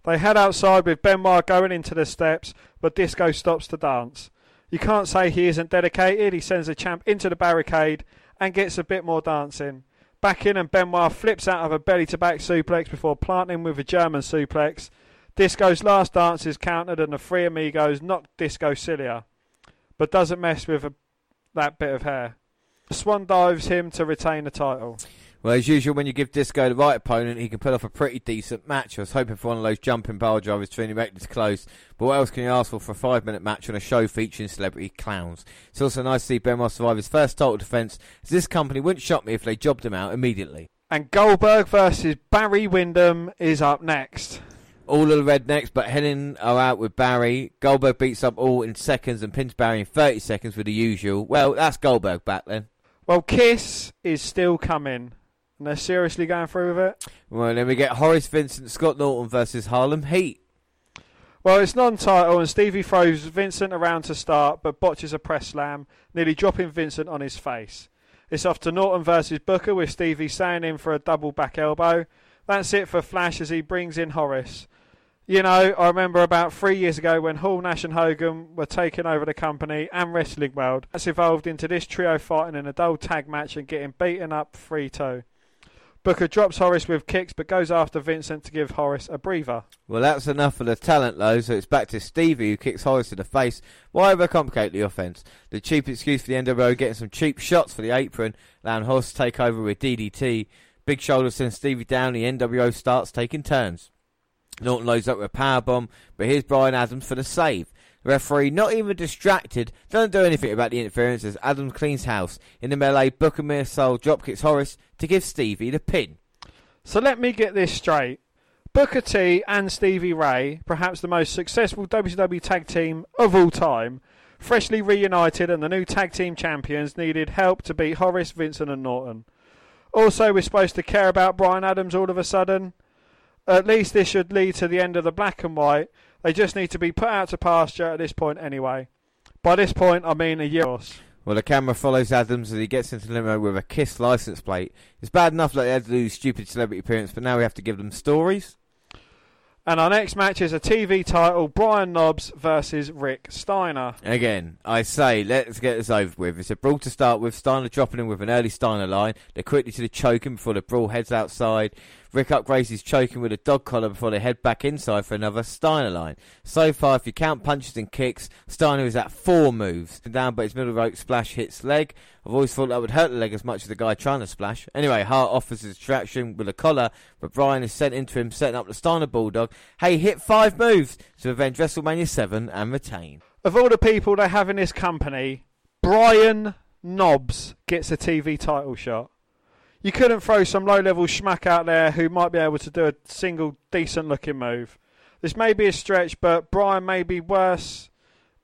They head outside with Benoit going into the steps, but Disco stops to dance. You can't say he isn't dedicated. He sends the champ into the barricade and gets a bit more dancing. Back in, and Benoit flips out of a belly to back suplex before planting with a German suplex. Disco's last dance is countered, and the three amigos knock Disco cilia. but doesn't mess with a, that bit of hair. Swan dives him to retain the title. Well, as usual, when you give Disco the right opponent, he can put off a pretty decent match. I was hoping for one of those jumping bar drivers to make this close, but what else can you ask for for a five minute match on a show featuring celebrity clowns? It's also nice to see Benoit survive his first title defence, as this company wouldn't shock me if they jobbed him out immediately. And Goldberg versus Barry Windham is up next. All of the rednecks, but Hennig are out with Barry. Goldberg beats up all in seconds and pins Barry in 30 seconds with the usual. Well, that's Goldberg back then. Well, Kiss is still coming. And they're seriously going through with it. Well, then we get Horace Vincent, Scott Norton versus Harlem Heat. Well, it's non-title, and Stevie throws Vincent around to start, but botches a press slam, nearly dropping Vincent on his face. It's off to Norton versus Booker, with Stevie staying in for a double back elbow. That's it for Flash as he brings in Horace. You know, I remember about three years ago when Hall, Nash, and Hogan were taking over the company and Wrestling World. That's evolved into this trio fighting in a dull tag match and getting beaten up 3 2. Booker drops Horace with kicks but goes after Vincent to give Horace a breather. Well, that's enough for the talent, though, so it's back to Stevie who kicks Horace in the face. Why overcomplicate the offence? The cheap excuse for the NWO getting some cheap shots for the apron, allowing Horace to take over with DDT. Big shoulder sends Stevie down, the NWO starts taking turns. Norton loads up with a power bomb, but here's Brian Adams for the save. Referee, not even distracted, doesn't do anything about the interference as Adam cleans house. In the melee, Booker missile dropkicks Horace to give Stevie the pin. So let me get this straight. Booker T and Stevie Ray, perhaps the most successful WCW tag team of all time, freshly reunited and the new tag team champions, needed help to beat Horace, Vincent, and Norton. Also, we're supposed to care about Brian Adams all of a sudden. At least this should lead to the end of the black and white, they just need to be put out to pasture at this point anyway. By this point, I mean a year. Well, the camera follows Adams as he gets into the limo with a Kiss license plate. It's bad enough that they had to do stupid celebrity appearance, but now we have to give them stories. And our next match is a TV title Brian Knobbs versus Rick Steiner. Again, I say, let's get this over with. It's a brawl to start with. Steiner dropping in with an early Steiner line. They're quickly to the choking before the brawl heads outside. Rick upgrades his choking with a dog collar before they head back inside for another Steiner line. So far, if you count punches and kicks, Steiner is at four moves. Down, but his middle rope splash hits leg. I've always thought that would hurt the leg as much as the guy trying to splash. Anyway, Hart offers his distraction with a collar, but Brian is sent into him, setting up the Steiner Bulldog. Hey, hit five moves to avenge WrestleMania 7 and retain. Of all the people they have in this company, Brian Knobbs gets a TV title shot you couldn't throw some low level schmuck out there who might be able to do a single decent looking move. This may be a stretch, but Brian may be worse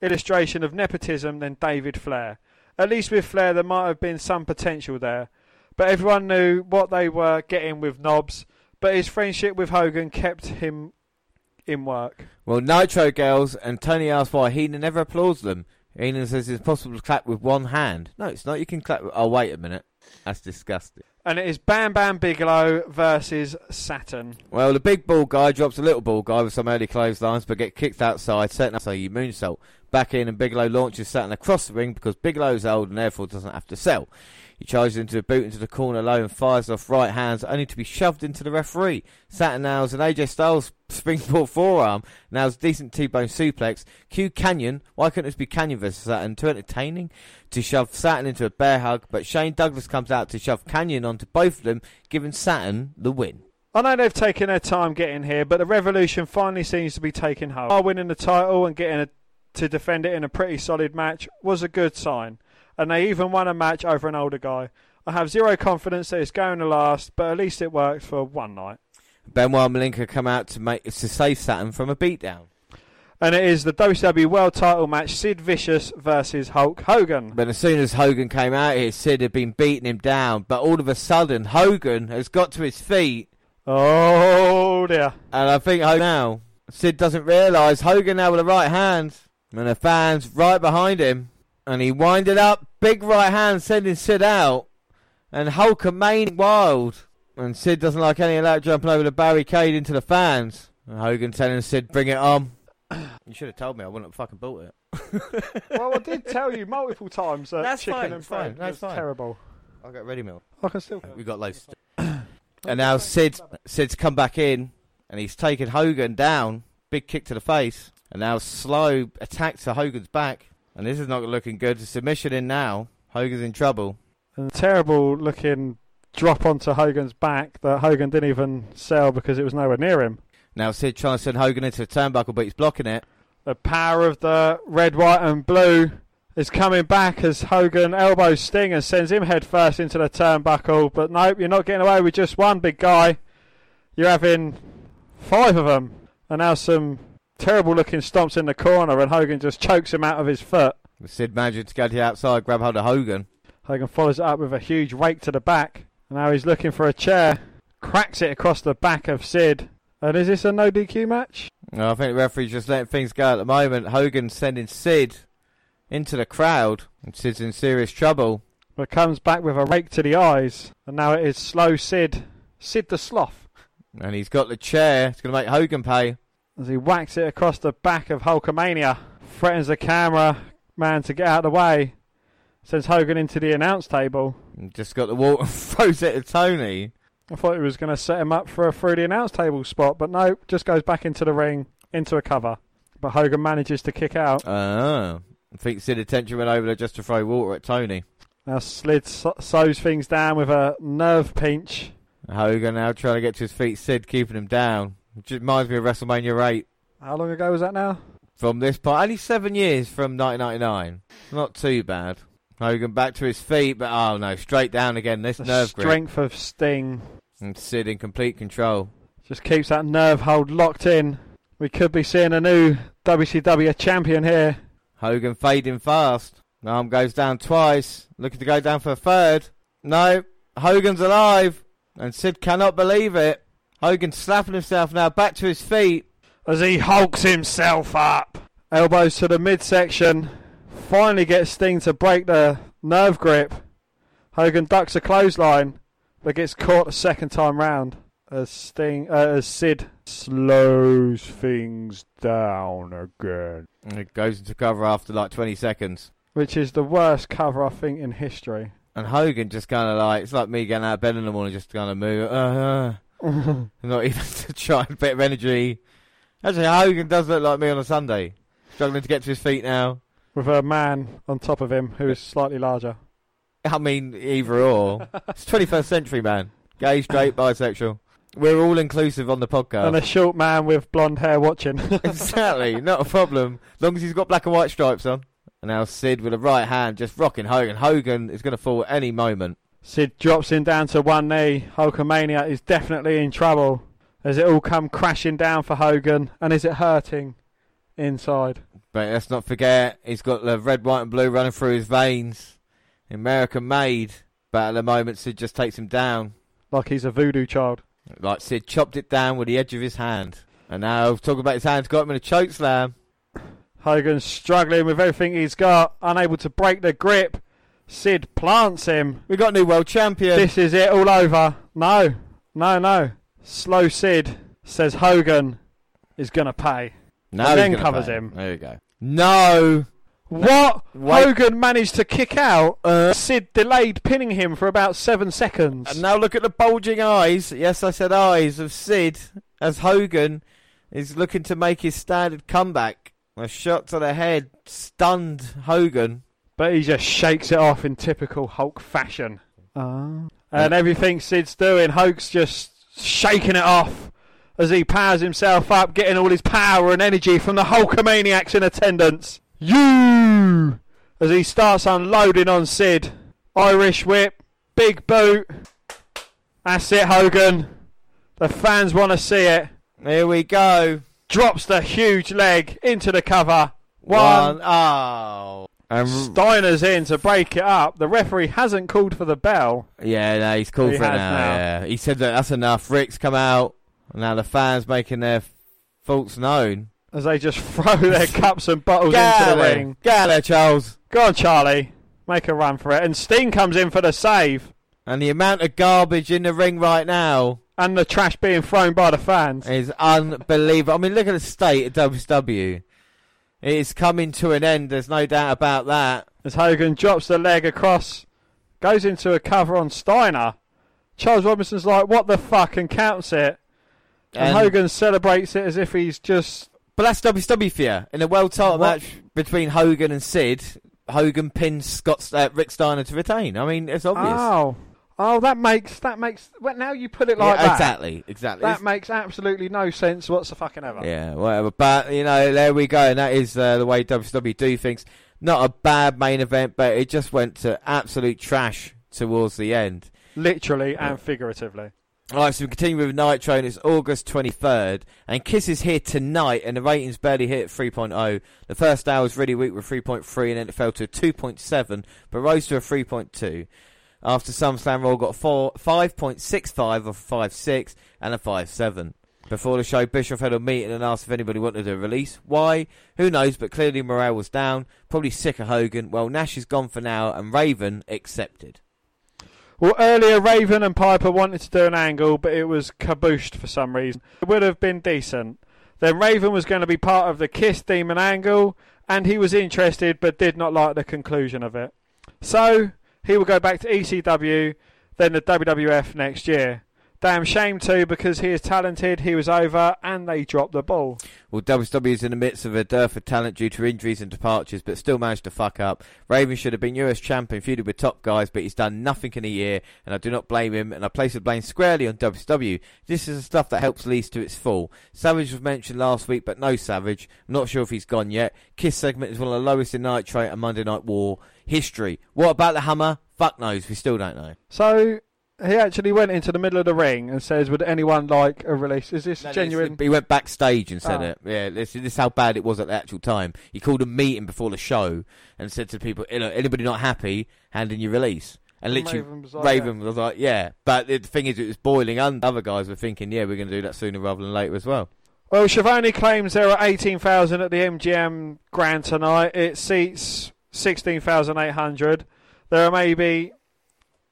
illustration of nepotism than David Flair. At least with Flair, there might have been some potential there. But everyone knew what they were getting with Knobbs, but his friendship with Hogan kept him in work. Well, Nitro Girls and Tony asks why Heenan never applauds them. Heenan says it's possible to clap with one hand. No, it's not. You can clap. With... Oh, wait a minute. That's disgusting and it is Bam Bam Bigelow versus Saturn. Well, the big ball guy drops a little ball guy with some early clotheslines, but get kicked outside, setting up so you moonsault. Back in, and Bigelow launches Saturn across the ring because Bigelow's old and therefore doesn't have to sell. He charges into a boot into the corner low and fires off right hands, only to be shoved into the referee. Saturn nails an AJ Styles springboard forearm, nails decent T-bone suplex. Q Kanyon, why couldn't this be Kanyon versus Saturn? Too entertaining to shove Saturn into a bear hug, but Shane Douglas comes out to shove Kanyon onto both of them, giving Saturn the win. I know they've taken their time getting here, but the Revolution finally seems to be taking hold. Our winning the title and getting a, to defend it in a pretty solid match was a good sign and they even won a match over an older guy. I have zero confidence that it's going to last, but at least it worked for one night. Benoit Malenko come out to make to save Saturn from a beatdown. And it is the WCW World Title match: Sid Vicious versus Hulk Hogan. But as soon as Hogan came out here, Sid had been beating him down. But all of a sudden, Hogan has got to his feet. Oh dear! And I think now Sid doesn't realise Hogan now with the right hand, and the fans right behind him and he winded up, big right hand sending Sid out, and Hulkamania wild. And Sid doesn't like any of that jumping over the barricade into the fans. And Hogan telling Sid, bring it on. You should have told me. I wouldn't have fucking bought it. well, I did tell you multiple times that That's chicken fine, and fine, bread that's was fine. terrible. I'll get ready meal. I can still. We got loads. and now Sid, Sid's come back in, and he's taken Hogan down. Big kick to the face, and now slow attack to Hogan's back. And this is not looking good. Submission in now. Hogan's in trouble. And a terrible looking drop onto Hogan's back that Hogan didn't even sell because it was nowhere near him. Now Sid trying to send Hogan into the turnbuckle, but he's blocking it. The power of the red, white, and blue is coming back as Hogan elbows Sting and sends him head first into the turnbuckle. But nope, you're not getting away with just one big guy. You're having five of them. And now some terrible looking stomps in the corner, and Hogan just chokes him out of his foot. Sid managing to go to the outside, grab hold of Hogan. Hogan follows it up with a huge rake to the back. And now he's looking for a chair. Cracks it across the back of Sid. And is this a no DQ match? No, I think the referee's just letting things go at the moment. Hogan sending Sid into the crowd. And Sid's in serious trouble. But comes back with a rake to the eyes. And now it is slow Sid. Sid the Sloth. And he's got the chair. It's going to make Hogan pay. As he whacks it across the back of Hulkamania. Threatens the camera man to get out of the way. Sends Hogan into the announce table. Just got the water and throws it at Tony. I thought he was going to set him up for a through the announce table spot, but no, just goes back into the ring, into a cover. But Hogan manages to kick out. Oh. I think Sid attention went over there just to throw water at Tony. Now Slid so- sews things down with a nerve pinch. Hogan now trying to get to his feet. Sid keeping him down. It reminds me of WrestleMania 8. How long ago was that now? From this part, only seven years from 1999. Not too bad. Hogan back to his feet, but oh no, straight down again. This The nerve grip. strength of Sting And Sid in complete control. just keeps that nerve hold locked in. We could be seeing a new WCW champion here. Hogan fading fast. Arm goes down twice. Looking to go down for a third. No, Hogan's alive. And Sid cannot believe it. Hogan slapping himself now back to his feet. as he hulks himself up. Elbows to the midsection. Finally gets Sting to break the nerve grip. Hogan ducks a clothesline, but gets caught a second time round as Sting uh, as Sid slows things down again. And it goes into cover after like 20 seconds. Which is the worst cover I think in history. And Hogan just kind of like, it's like me getting out of bed in the morning, just kind of move. Uh, uh, not even to try a bit of energy. Actually, Hogan does look like me on a Sunday. Struggling to get to his feet now. With a man on top of him who is slightly larger. I mean, either or. it's 21st century, man. Gay, straight, bisexual. We're all inclusive on the podcast. And a short man with blonde hair watching. exactly, not a problem. As long as he's got black and white stripes on. And now Sid with a right hand just rocking Hogan. Hogan is going to fall at any moment. Sid drops him down to one knee. Hulkamania is definitely in trouble. Has it all come crashing down for Hogan? And is it hurting inside? But let's not forget, he's got the red, white, and blue running through his veins. American made. But at the moment, Sid just takes him down. Like he's a voodoo child. Like Sid chopped it down with the edge of his hand. And now, talking about his hands, got him in a choke slam. Hogan's struggling with everything he's got, unable to break the grip. Sid plants him. We got a new world champion. This is it all over. No, no, no. Slow Sid says Hogan is going to pay. now and he's then gonna covers pay. him. There you go. No. What? Wait. Hogan managed to kick out. Uh. Sid delayed pinning him for about seven seconds. And now look at the bulging eyes. Yes, I said eyes of Sid as Hogan is looking to make his standard comeback. A shot to the head stunned Hogan. But he just shakes it off in typical Hulk fashion. Ah. And everything Sid's doing, Hulk's just shaking it off as he powers himself up, getting all his power and energy from the Hulkamaniacs in attendance. You! As he starts unloading on Sid. Irish whip, big boot. That's it, Hogan. The fans want to see it. Here we go. Drops the huge leg into the cover. One. One. Oh. And Steiner's in to break it up. The referee hasn't called for the bell. yeah, no, he's called He for it has now. now. Yeah, he said that that's enough. Rick's come out. Now the fans making their faults known. as they just throw their cups and bottles Get into out the there. ring. Get out there, Charles. Go on, Charlie. Make a run for it. And Sting comes in for the save. And the amount of garbage in the ring right now And the trash being thrown by the fans. is unbelievable. I mean, look at the state of WCW. It is coming to an end. There's no doubt about that. As Hogan drops the leg across, goes into a cover on Steiner. Charles Robinson's like, what the fuck, and counts it. And, And Hogan celebrates it as if he's just But that's WCW for you. In a world title What? match between Hogan and Sid, Hogan pins Scott uh, Rick Steiner to retain. I mean, it's obvious. Oh, oh, that makes that makes. Well, now you put it Yeah, like that. exactly, exactly. That makes absolutely no sense What's the fucking whatsoever. Yeah, whatever. But you know, there we go, and that is uh, the way WCW do things. Not a bad main event, but it just went to absolute trash towards the end. Literally and figuratively. All right, so we continue with Nitro, and it's August 23rd, and Kiss is here tonight, and the ratings barely hit 3.0. The first hour was really weak with 3.3, and then it fell to 2.7, but rose to a 3.2. After SummerSlam, Raw got four, 5.65 of 5.6 and a 5.7. Before the show, Bischoff had a meeting and asked if anybody wanted a release. Why? Who knows, but clearly morale was down, probably sick of Hogan. Well, Nash is gone for now, and Raven accepted. Well, earlier Raven and Piper wanted to do an angle, but it was cabooshed for some reason. It would have been decent. Then Raven was going to be part of the Kiss Demon angle, and he was interested but did not like the conclusion of it. So he will go back to ECW, then the WWF next year. Damn shame too, because he is talented, he was over, and they dropped the ball. Well, WWE is in the midst of a dearth of talent due to injuries and departures, but still managed to fuck up. Raven should have been US champion, feuded with top guys, but he's done nothing in a year, and I do not blame him, and I place the blame squarely on WCW. This is the stuff that helps Lease to its full. Savage was mentioned last week, but no Savage. I'm not sure if he's gone yet. Kiss segment is one of the lowest in Nitro and Monday Night War history. What about the Hammer? Fuck knows, we still don't know. So he actually went into the middle of the ring and says, "Would anyone like a release? Is this No, genuine?" this- He went backstage and said Oh. it. Yeah, this, this is how bad it was at the actual time. He called a meeting before the show and said to people, "You know, anybody not happy, hand in your release." And literally, Raven was like, Raven was like, "Yeah," but the thing is, it was boiling. And other guys were thinking, "Yeah, we're going to do that sooner rather than later as well." Well, Schiavone claims there are 18,000 at the MGM Grand tonight. It seats 16,800. There are maybe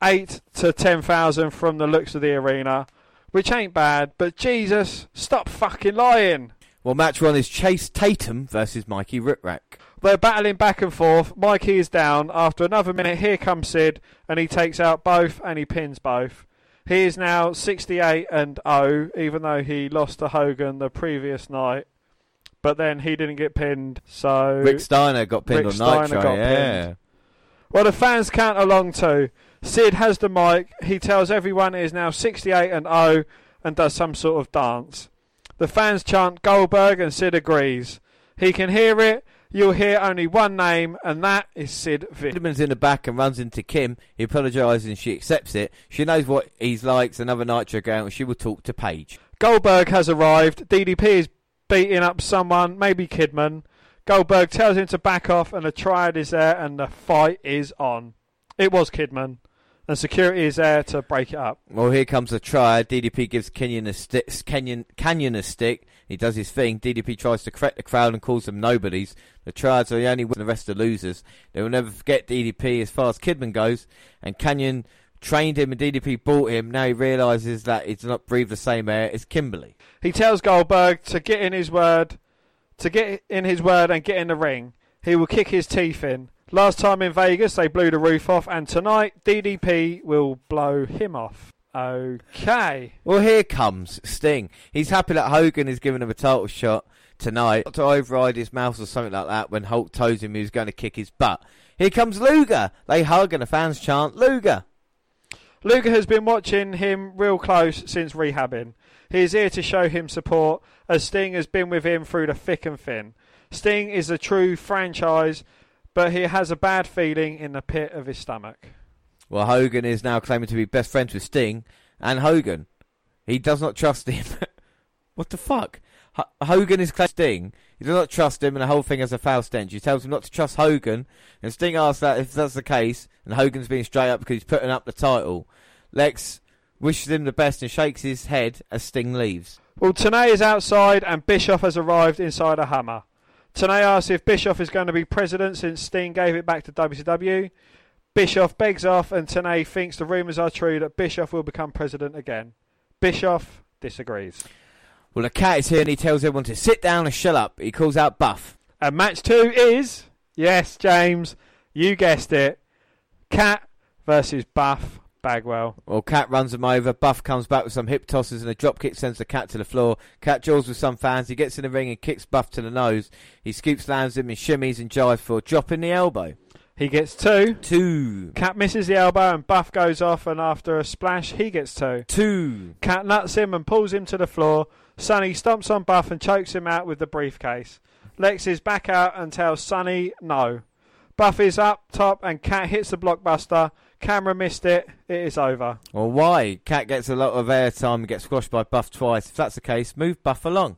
8 to 10,000 from the looks of the arena, which ain't bad, but Jesus, stop fucking lying. Well, match one is Chase Tatum versus Mikey Whipwreck. They're battling back and forth. Mikey is down. After another minute, here comes Sid, and he takes out both and he pins both. He is now 68 and 0, even though he lost to Hogan the previous night. But then he didn't get pinned, so. Rick Steiner got pinned Rick on Steiner Nitro. yeah. pinned. Well, the fans count along too. Sid has the mic. He tells everyone he is now 68 and 0 and does some sort of dance. The fans chant Goldberg and Sid agrees. He can hear it. You'll hear only one name, and that is Sid Vicious. Vinderman's in the back and runs into Kim. He apologises and she accepts it. She knows what he's like. It's Another Nitro girl, and she will talk to Page. Goldberg has arrived. DDP is beating up someone, maybe Kidman. Goldberg tells him to back off, and a triad is there, and the fight is on. It was Kidman, and security is there to break it up. Well, here comes the triad. DDP gives Kanyon a stick. Kanyon, Kanyon a stick. He does his thing. DDP tries to correct the crowd and calls them nobodies. The triads are the only ones, the rest are losers. They will never forget DDP as far as Kidman goes. And Kanyon trained him, and DDP bought him. Now he realises that he does not breathe the same air as Kimberly. He tells Goldberg to get in his word, to get in his word and get in the ring. He will kick his teeth in. Last time in Vegas, they blew the roof off, and tonight DDP will blow him off. Okay. Well, here comes Sting. He's happy that Hogan is giving him a title shot tonight to override his mouth or something like that when Hulk told him he was going to kick his butt. Here comes Luger. They hug and the fans chant Luger. Luger has been watching him real close since rehabbing. He is here to show him support, as Sting has been with him through the thick and thin. Sting is a true franchise, but he has a bad feeling in the pit of his stomach. Well, Hogan is now claiming to be best friends with Sting and Hogan. He does not trust him. what the fuck? H- Hogan is claiming Sting. He does not trust him, and the whole thing has a foul stench. He tells him not to trust Hogan, and Sting asks that if that's the case, and Hogan's being straight up because he's putting up the title. Lex wishes him the best and shakes his head as Sting leaves. Well, Tenay is outside and Bischoff has arrived inside a Hummer. Tenay asks if Bischoff is going to be president since Sting gave it back to WCW. Bischoff begs off and Tenay thinks the rumours are true that Bischoff will become president again. Bischoff disagrees. Well, the cat is here and he tells everyone to sit down and shut up. He calls out Buff. And match two is, yes, James, you guessed it, Cat versus Buff Bagwell. Well, Cat runs him over. Buff comes back with some hip tosses and a drop kick sends the Cat to the floor. Cat jaws with some fans. He gets in the ring and kicks Buff to the nose. He scoop slams him and shimmies and jives for dropping the elbow. He gets two. Two. Cat misses the elbow and Buff goes off, and after a splash, he gets two. Two. Cat nuts him and pulls him to the floor. Sonny stomps on Buff and chokes him out with the briefcase. Lex is back out and tells Sonny no. Buff is up top and Cat hits the blockbuster. Camera missed it. It is over. Well, why? Cat gets a lot of airtime and gets squashed by Buff twice. If that's the case, move Buff along.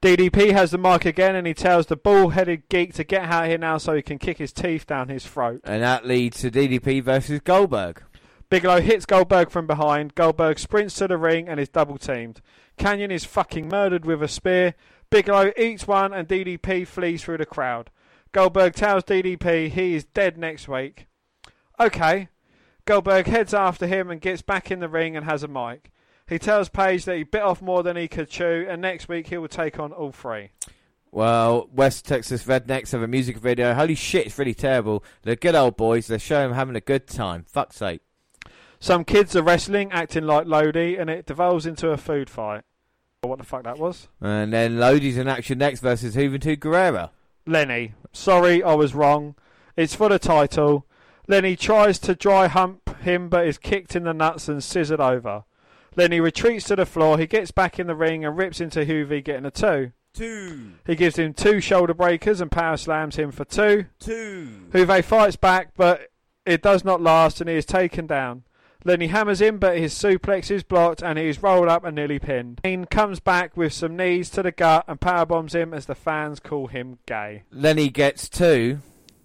DDP has the mic again and he tells the ball headed geek to get out here now so he can kick his teeth down his throat. And that leads to DDP versus Goldberg. Bigelow hits Goldberg from behind. Goldberg sprints to the ring and is double teamed. Kanyon is fucking murdered with a spear. Bigelow eats one and DDP flees through the crowd. Goldberg tells DDP he is dead next week. Okay. Goldberg heads after him and gets back in the ring and has a mic. He tells Page that he bit off more than he could chew, and next week he will take on all three. Well, West Texas Rednecks have a music video. Holy shit, it's really terrible. They're good old boys. They're showing them having a good time. Fuck's sake. Some kids are wrestling, acting like Lodi, and it devolves into a food fight. What the fuck that was? And then Lodi's in action next versus Juventud Guerrera. Lenny. Sorry, I was wrong. It's for the title. Lenny tries to dry hump him, but is kicked in the nuts and scissored over. Lenny retreats to the floor. He gets back in the ring and rips into Juvi, getting a two. Two. He gives him two shoulder breakers and power slams him for two. Two. Juve fights back, but it does not last, and he is taken down. Lenny hammers him, but his suplex is blocked, and he is rolled up and nearly pinned. Kane comes back with some knees to the gut and power bombs him as the fans call him gay. Lenny gets two.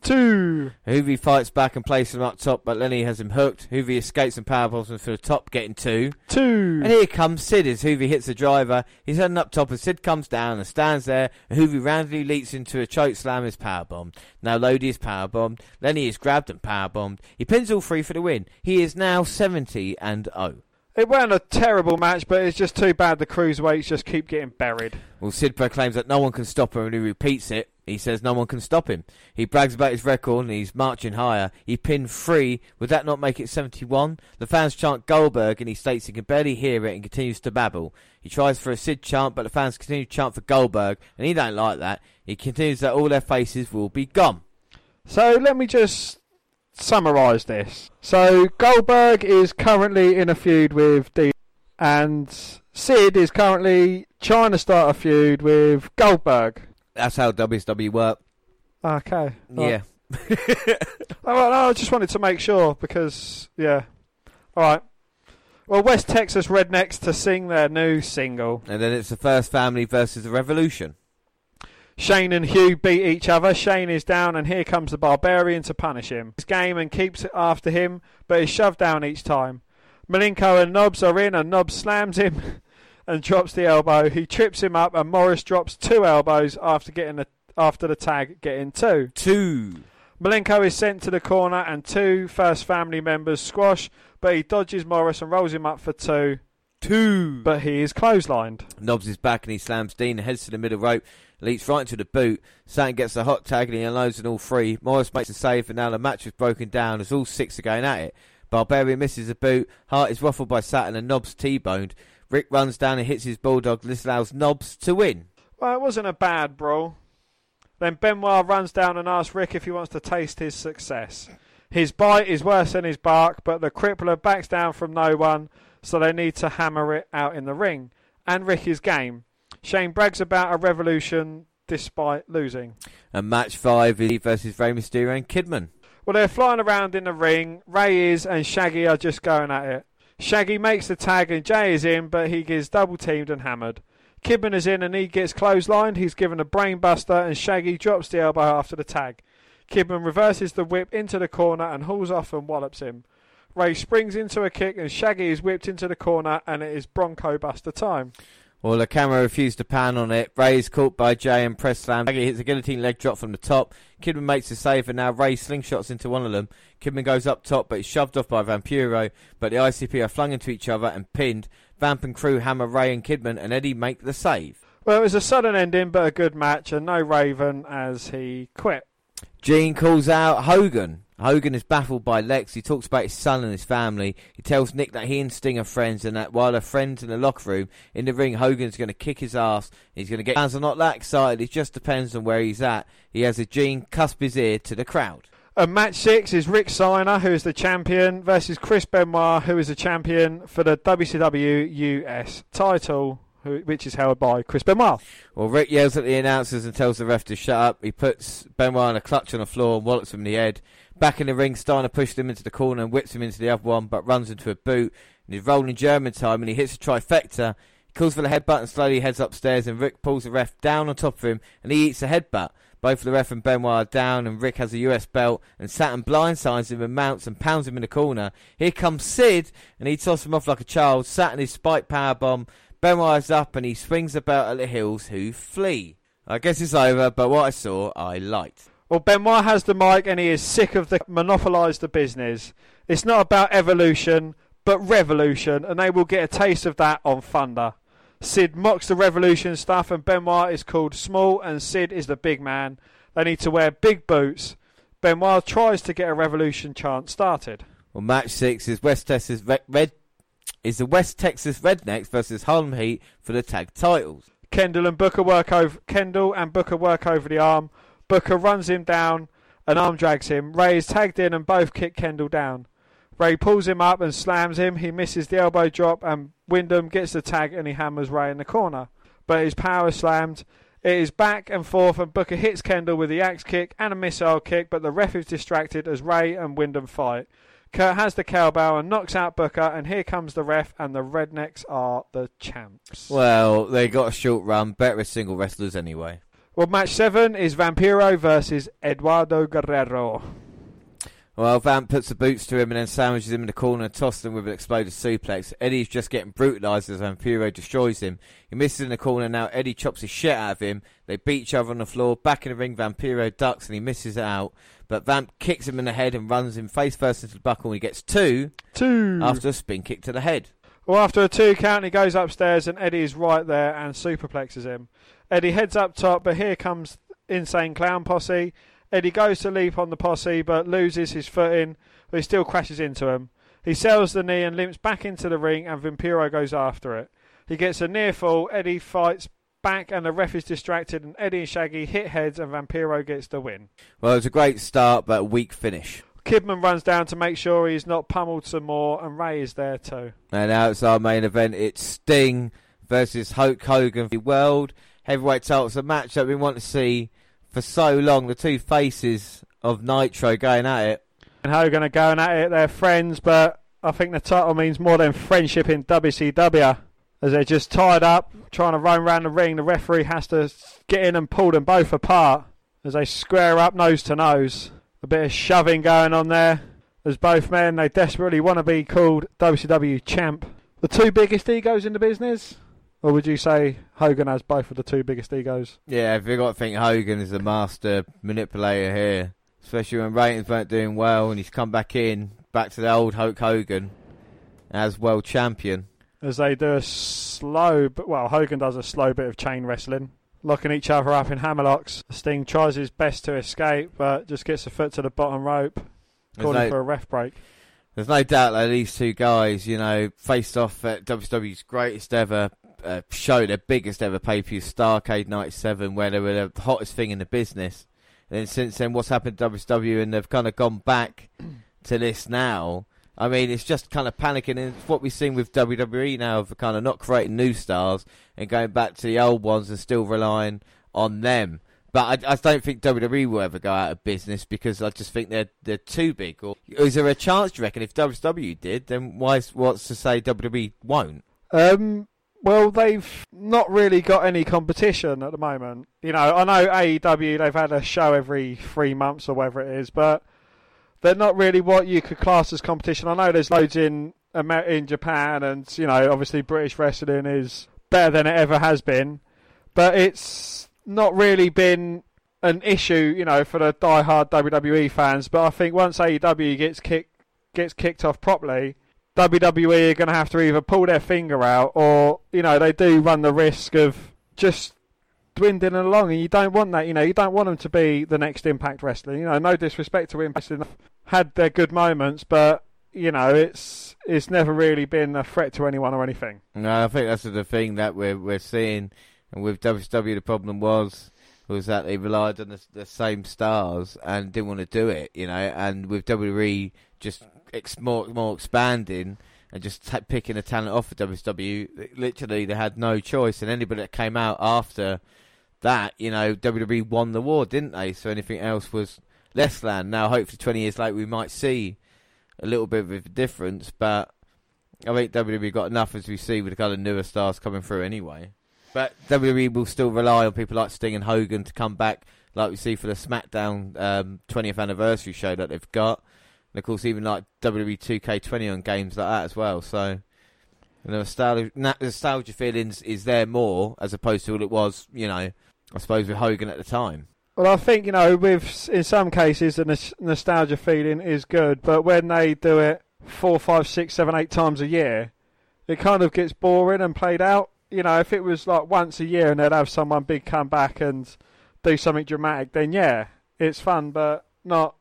Two. Juvi fights back and places him up top, but Lenny has him hooked. Juvi escapes and powerbombs him for the top, getting two. Two. And here comes Sid as Juvi hits the driver. He's heading up top and Sid comes down and stands there. And Juvi randomly leaps into a choke slam is powerbombed. Now Lodi is powerbombed. Lenny is grabbed and powerbombed. He pins all three for the win. He is now 70 and 0. It wasn't a terrible match, but it's just too bad the cruiserweights just keep getting buried. Well, Sid proclaims that no one can stop him and he repeats it. He says no one can stop him. He brags about his record and he's marching higher. He pinned three. Would that not make it 71? The fans chant Goldberg and he states he can barely hear it and continues to babble. He tries for a Sid chant, but the fans continue to chant for Goldberg and he don't like that. He continues that all their faces will be gone. So let me just summarise this. So Goldberg is currently in a feud with D, and Sid is currently trying to start a feud with Goldberg. That's how WSW work. Okay. Yeah. All right, no, I just wanted to make sure because yeah. All right. Well, West Texas Rednecks to sing their new single. And then it's the first family versus the revolution. Shane and Hugh beat each other. Shane is down, and here comes the Barbarian to punish him. His game and keeps it after him, but is shoved down each time. Malenko and Knobbs are in, and Knobbs slams him and drops the elbow. He trips him up, and Morrus drops two elbows after getting the after the tag, getting two. Two. Malenko is sent to the corner, and two first family members squash, but he dodges Morrus and rolls him up for two. Two. But he is clotheslined. Knobbs is back and he slams Dean heads to the middle rope. Leaps right into the boot. Saturn gets the hot tag and he unloads on all three. Morrus makes a save and now the match is broken down as all six are going at it. Barbarian misses a boot. Hart is ruffled by Saturn and Knobbs T-boned. Rick runs down and hits his bulldog. This allows Knobbs to win. Well, it wasn't a bad brawl. Then Benoit runs down and asks Rick if he wants to taste his success. His bite is worse than his bark, but the crippler backs down from no one, so they need to hammer it out in the ring. And Rick is game. Shane brags about a revolution despite losing. And match five is versus Rey Mysterio and Kidman. Well, they're flying around in the ring. Rey is and Shaggy are just going at it. Shaggy makes the tag and Jay is in, but he gets double teamed and hammered. Kidman is in and he gets clotheslined. He's given a brainbuster and Shaggy drops the elbow after the tag. Kidman reverses the whip into the corner and hauls off and wallops him. Rey springs into a kick and Shaggy is whipped into the corner and it is Bronco Buster time. Well, the camera refused to pan on it. Rey is caught by Jay and press slam. Shaggy hits a guillotine leg drop from the top. Kidman makes a save, and now Rey slingshots into one of them. Kidman goes up top, but is shoved off by Vampiro. But the ICP are flung into each other and pinned. Vamp and crew hammer Rey and Kidman, and Eddie make the save. Well, it was a sudden ending but a good match and no Raven as he quit. Gene calls out Hogan. Hogan is baffled by Lex. He talks about his son and his family. He tells Nick that he and Sting are friends and that while they're friends in the locker room, in the ring, Hogan's going to kick his ass. He's going to get fans are not that excited. It just depends on where he's at. He has a Gene cusp his ear to the crowd. And match six is Rick Steiner, who is the champion, versus Chris Benoit, who is the champion for the WCW US title, which is held by Chris Benoit. Well, Rick yells at the announcers and tells the ref to shut up. He puts Benoit in a clutch on the floor and wallops him in the head. Back in the ring, Steiner pushes him into the corner and whips him into the other one, but runs into a boot. And he's rolling German time and he hits a trifecta. He calls for the headbutt and slowly heads upstairs. And Rick pulls the ref down on top of him and he eats a headbutt. Both the ref and Benoit are down, and Rick has a US belt, and Saturn blindsides him and mounts and pounds him in the corner. Here comes Sid, and he tosses him off like a child. Saturn is spike power bomb. Benoit is up, and he swings the belt at the heels, who flee. I guess it's over, but what I saw, I liked. Well, Benoit has the mic, and he is sick of the monopolise the business. It's not about evolution, but revolution, and they will get a taste of that on Thunder. Sid mocks the revolution stuff, and Benoit is called small, and Sid is the big man. They need to wear big boots. Benoit tries to get a revolution chant started. Well, match six is West Texas Red, Red is the West Texas Rednecks versus Harlem Heat for the tag titles. Kendall and Booker work over Kendall and Booker work over the arm. Booker runs him down, and arm drags him. Ray is tagged in, and both kick Kendall down. Ray pulls him up and slams him. He misses the elbow drop, and Windham gets the tag and he hammers Ray in the corner. But his power slammed. It is back and forth, and Booker hits Kendall with the axe kick and a missile kick, but the ref is distracted as Ray and Windham fight. Curt has the cowbell and knocks out Booker, and here comes the ref, and the Rednecks are the champs. Well, they got a short run, better as single wrestlers anyway. Well, match seven is Vampiro versus Eduardo Guerrero. Well, Vamp puts the boots to him and then sandwiches him in the corner and tosses him with an exploder suplex. Eddie's just getting brutalised as Vampiro destroys him. He misses in the corner now. Eddie chops his shit out of him. They beat each other on the floor. Back in the ring, Vampiro ducks and he misses it out. But Vamp kicks him in the head and runs him face first into the buckle and he gets two Two. after a spin kick to the head. Well, after a two count, he goes upstairs and Eddie is right there and superplexes him. Eddie heads up top, but here comes Insane Clown Posse. Eddie goes to leap on the posse, but loses his footing, but he still crashes into him. He sells the knee and limps back into the ring, and Vampiro goes after it. He gets a near fall. Eddie fights back, and the ref is distracted, and Eddie and Shaggy hit heads, and Vampiro gets the win. Well, it was a great start, but a weak finish. Kidman runs down to make sure he's not pummeled some more, and Rey is there too. And now it's our main event. It's Sting versus Hulk Hogan for the World Heavyweight title. It's a match that we want to see for so long. The two faces of Nitro going at it. And Hogan are going at it. They're friends, but I think the title means more than friendship in WCW. As they're just tied up, trying to run around the ring. The referee has to get in and pull them both apart as they square up nose to nose. A bit of shoving going on there. As both men, they desperately want to be called WCW champ. The two biggest egos in the business? Or would you say Hogan has both of the two biggest egos? Yeah, if you got to think Hogan is the master manipulator here, especially when ratings weren't doing well and he's come back in, back to the old Hulk Hogan as world champion. As they do a slow, but well, Hogan does a slow bit of chain wrestling, locking each other up in hammerlocks. Sting tries his best to escape, but just gets a foot to the bottom rope, calling no, for a ref break. there's no doubt that these two guys, you know, faced off at WCW's greatest ever uh, show, their biggest ever pay per view, Starcade '97, where they were the hottest thing in the business. And then since then, what's happened to WWE, and they've kind of gone back to this now. I mean, it's just kind of panicking, and it's what we've seen with WWE now of kind of not creating new stars and going back to the old ones and still relying on them. But I, I don't think WWE will ever go out of business because I just think they're they're too big. Or is there a chance? Do you reckon if WWE did, then why? What's to say WWE won't? Um, well, they've not really got any competition at the moment. You know, I know AEW they've had a show every three months or whatever it is, but they're not really what you could class as competition. I know there's loads in um, in Japan, and you know, obviously British wrestling is better than it ever has been, but it's not really been an issue, you know, for the die-hard WWE fans. But I think once AEW gets kicked gets kicked off properly, WWE are going to have to either pull their finger out or, you know, they do run the risk of just dwindling along, and you don't want that. You know, you don't want them to be the next Impact Wrestling. You know, no disrespect to Impact Wrestling, had their good moments, but you know, it's it's never really been a threat to anyone or anything. No, I think that's the thing that we're we're seeing, and with WWE, the problem was was that they relied on the, the same stars and didn't want to do it, you know, and with WWE just ex- more more expanding and just t- picking a talent off of WCW, literally they had no choice, and anybody that came out after that, you know, WWE won the war, didn't they? So anything else was less than. Now, hopefully, 20 years later, we might see a little bit of a difference, but I think WWE got enough as we see with the kind of newer stars coming through anyway. But WWE will still rely on people like Sting and Hogan to come back, like we see for the SmackDown um, 20th anniversary show that they've got. And of course, even like WWE 2K20 on games like that as well. So the nostalgia, nostalgia feelings is there more as opposed to what it was, you know, I suppose with Hogan at the time. Well, I think you know, with in some cases the nos- nostalgia feeling is good, but when they do it four, five, six, seven, eight times a year, it kind of gets boring and played out. You know, if it was like once a year and they'd have someone big come back and do something dramatic, then yeah, it's fun, but not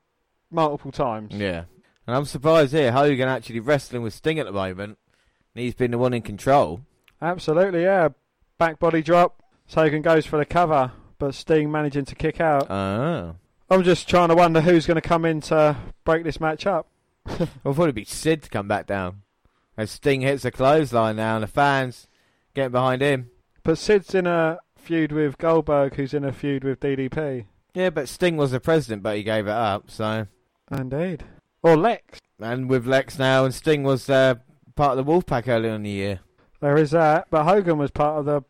multiple times. Yeah. And I'm surprised here, Hogan actually wrestling with Sting at the moment. And he's been the one in control. Absolutely, yeah. Back body drop. Hogan goes for the cover, but Sting managing to kick out. Oh. I'm just trying to wonder who's going to come in to break this match up. I thought it'd be Sid to come back down. As Sting hits a clothesline now, and the fans getting behind him. But Sid's in a feud with Goldberg, who's in a feud with DDP. Yeah, but Sting was the president, but he gave it up, so. Indeed. Or Lex. And with Lex now, and Sting was uh, part of the Wolfpack earlier in the year. There is that. But Hogan was part of the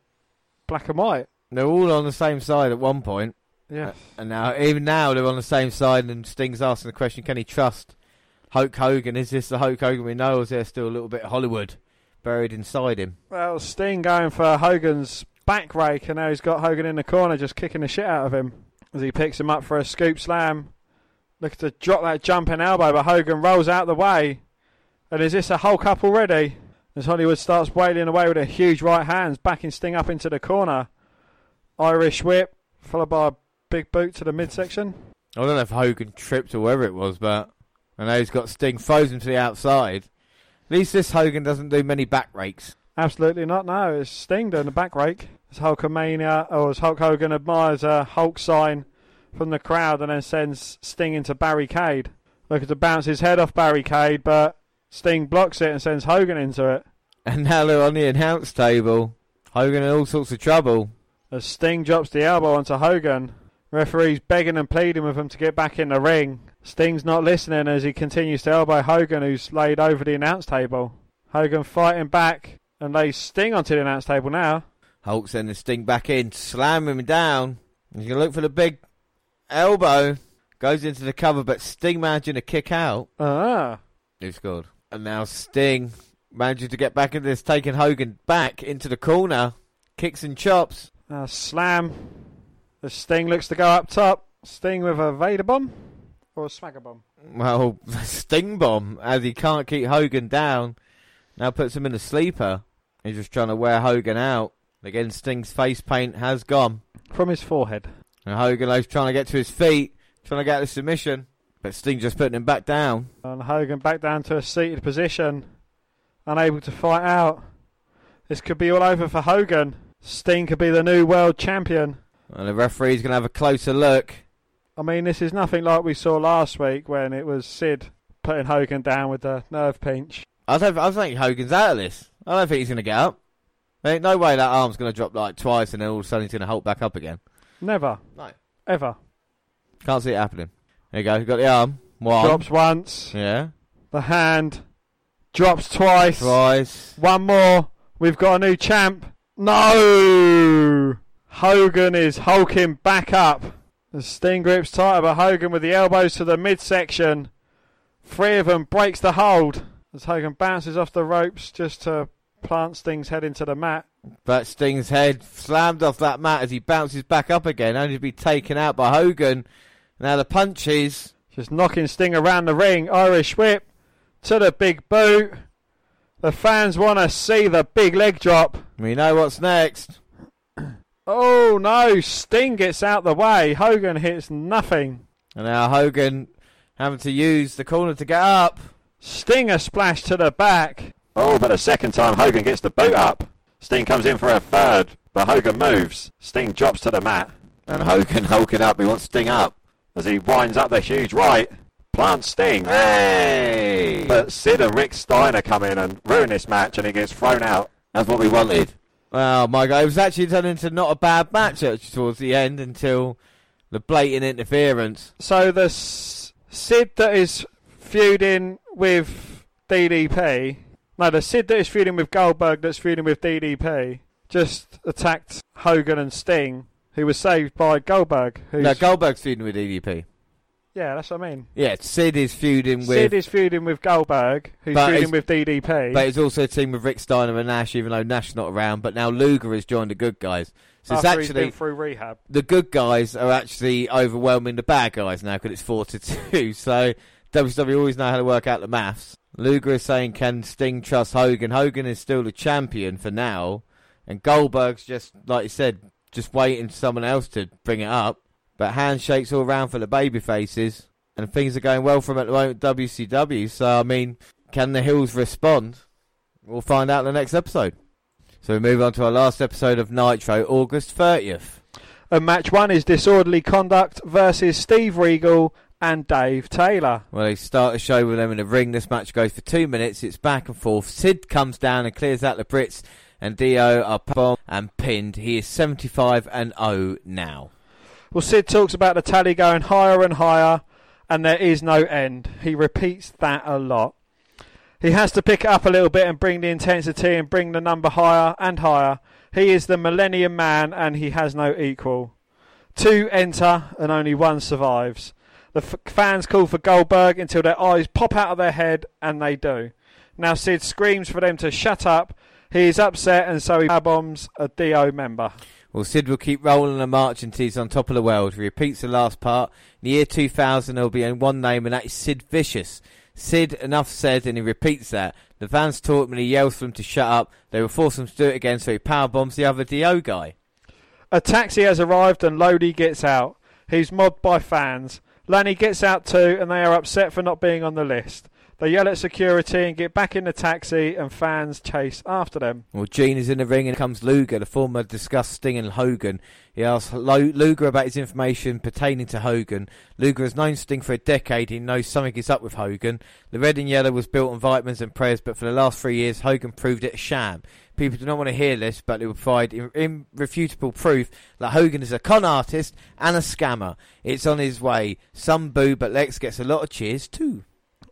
black and white. They're all on the same side at one point, Yes. and now even now they're on the same side. And Sting's asking the question: Can he trust Hulk Hogan? Is this the Hulk Hogan we know, or is there still a little bit of Hollywood buried inside him? Well, Sting going for Hogan's back rake, and now he's got Hogan in the corner just kicking the shit out of him as he picks him up for a scoop slam. Looking to drop that jumping elbow, but Hogan rolls out the way. And is this a Hulk up already? As Hollywood starts wailing away with a huge right hands, backing Sting up into the corner. Irish whip, followed by a big boot to the midsection. I don't know if Hogan tripped or whatever it was, but I know he's got Sting frozen to the outside. At least this Hogan doesn't do many back rakes. Absolutely not. No, it's Sting doing the back rake. As Hulkamania, or as Hulk Hogan admires a Hulk sign from the crowd and then sends Sting into barricade. Looking to bounce his head off barricade, but Sting blocks it and sends Hogan into it. And now they're on the announce table. Hogan in all sorts of trouble. As Sting drops the elbow onto Hogan, referee's begging and pleading with him to get back in the ring. Sting's not listening as he continues to elbow Hogan, who's laid over the announce table. Hogan fighting back and lays Sting onto the announce table now. Hulk sending Sting back in, slamming him down. He's going to look for the big elbow. Goes into the cover, but Sting managing to kick out. Ah, Who scored? And now Sting manages to get back into this, taking Hogan back into the corner. Kicks and chops. a slam. The Sting looks to go up top. Sting with a Vader bomb or a Swagger bomb. Well, Sting bomb as he can't keep Hogan down. Now puts him in a sleeper. He's just trying to wear Hogan out. Again, Sting's face paint has gone. From his forehead. And Hogan is trying to get to his feet, trying to get the submission. But Sting just putting him back down. And Hogan back down to a seated position. Unable to fight out. This could be all over for Hogan. Sting could be the new world champion. And the referee's going to have a closer look. I mean, this is nothing like we saw last week when it was Sid putting Hogan down with the nerve pinch. I don't. I think Hogan's out of this. I don't think he's going to get up. There ain't no way that arm's going to drop like twice and then all of a sudden he's going to hold back up again. Never. No. Ever. Can't see it happening. There you go. You've got the arm. One. Drops once. Yeah. The hand. Drops twice. Twice. One more. We've got a new champ. No! Hogan is hulking back up. The Sting grips tighter, but Hogan with the elbows to the midsection. Three of them breaks the hold as Hogan bounces off the ropes just to plant Sting's head into the mat. But Sting's head slammed off that mat as he bounces back up again, only to be taken out by Hogan. Now the punches. Just knocking Sting around the ring. Irish whip to the big boot. The fans want to see the big leg drop. We know what's next. Oh no, Sting gets out the way. Hogan hits nothing. And now Hogan having to use the corner to get up. Sting a splash to the back. Oh, but a second time Hogan gets the boot up. Sting comes in for a third, but Hogan moves. Sting drops to the mat. And Hogan hulking up. He wants Sting up. As he winds up the huge right. Plants Sting. Hey! But Sid and Rick Steiner come in and ruin this match and he gets thrown out. That's what we wanted. Well, my God, it was actually turned into not a bad match towards the end until the blatant interference. So the S- Sid that is feuding with DDP, no, the Sid that is feuding with Goldberg that's feuding with DDP, just attacked Hogan and Sting, who was saved by Goldberg. Who's, No, Goldberg's feuding with DDP. yeah, that's what I mean. Yeah, Sid is feuding with, Sid is feuding with Goldberg, who's But feuding with DDP. but it's also a team with Rick Steiner and Nash, even though Nash not around. But now Luger has joined the good guys. So it's after he's actually been through rehab. the good guys are actually overwhelming the bad guys now because it's four to two. So WWE always know how to work out the maths. Luger is saying, "Can Sting trust Hogan?" Hogan is still the champion for now, and Goldberg's just like you said, just waiting for someone else to bring it up. But handshakes all around for the baby faces, and things are going well for them at the moment. WCW. So I mean, can the heels respond? We'll find out in the next episode. So we move on to our last episode of Nitro, August 30th. And match one is Disorderly Conduct versus Steve Regal and Dave Taylor. Well, they start a show with them in the ring. This match goes for two minutes. It's back and forth. Sid comes down and clears out the Brits, and Dio are bombed and pinned. He is 75 and 0 now. Well, Sid talks about the tally going higher and higher, and there is no end. He repeats that a lot. He has to pick it up a little bit and bring the intensity and bring the number higher and higher. He is the Millennium Man, and he has no equal. Two enter, and only one survives. The f- fans call for Goldberg until their eyes pop out of their head, and they do. Now Sid screams for them to shut up. He is upset, and so he bombs a DO member. Well, Sid will keep rolling the march until he's on top of the world. He repeats the last part. In the year 2000, there will be only one name, and that is Sid Vicious. Sid, enough said, and he repeats that. The fans taught him and he yells for them to shut up. They will force him to do it again, so he power bombs the other DO guy. A taxi has arrived and Lodi gets out. He's mobbed by fans. Lenny gets out too, and they are upset for not being on the list. They yell at security and get back in the taxi, and fans chase after them. Well, Gene is in the ring and comes Luger, the former discussed Sting and Hogan. He asks Luger about his information pertaining to Hogan. Luger has known Sting for a decade. He knows something is up with Hogan. The red and yellow was built on vitamins and prayers, but for the last three years, Hogan proved it a sham. People do not want to hear this, but it will provide irrefutable proof that Hogan is a con artist and a scammer. It's on his way. Some boo, but Lex gets a lot of cheers too.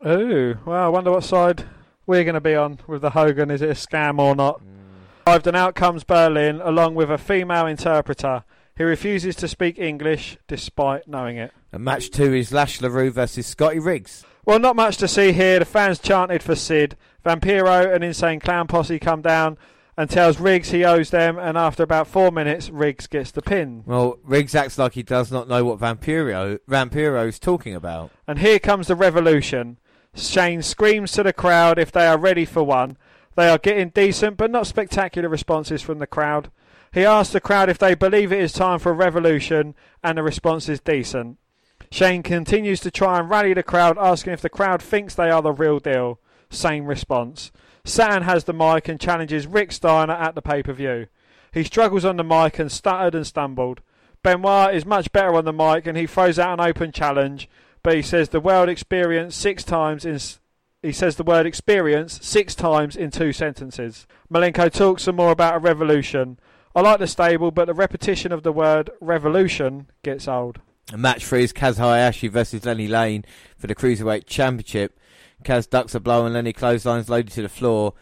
Ooh, well, I wonder what side we're going to be on with the Hogan. Is it a scam or not? Mm. Arrived and out comes Berlyn, along with a female interpreter. He refuses to speak English despite knowing it. And match two is Lash LaRue versus Scotty Riggs. Well, not much to see here. The fans chanted for Sid. Vampiro and Insane Clown Posse come down and tells Riggs he owes them, and after about four minutes, Riggs gets the pin. Well, Riggs acts like he does not know what Vampiro Vampiro's talking about. And here comes the revolution. Shane screams to the crowd if they are ready for one. They are getting decent but not spectacular responses from the crowd. He asks the crowd if they believe it is time for a revolution, and the response is decent. Shane continues to try and rally the crowd, asking if the crowd thinks they are the real deal. Same response. Saturn has the mic and challenges Rick Steiner at the pay per view. He struggles on the mic and stuttered and stumbled. Benoit is much better on the mic and he throws out an open challenge, but he says the word experience six times in. He says the word experience six times in two sentences. Malenko talks some more about a revolution. I like the stable, but the repetition of the word revolution gets old. A match three is Kaz Hayashi versus Lenny Lane for the Cruiserweight Championship. Kaz ducks a blow and Lenny clotheslines Lodi to the floor.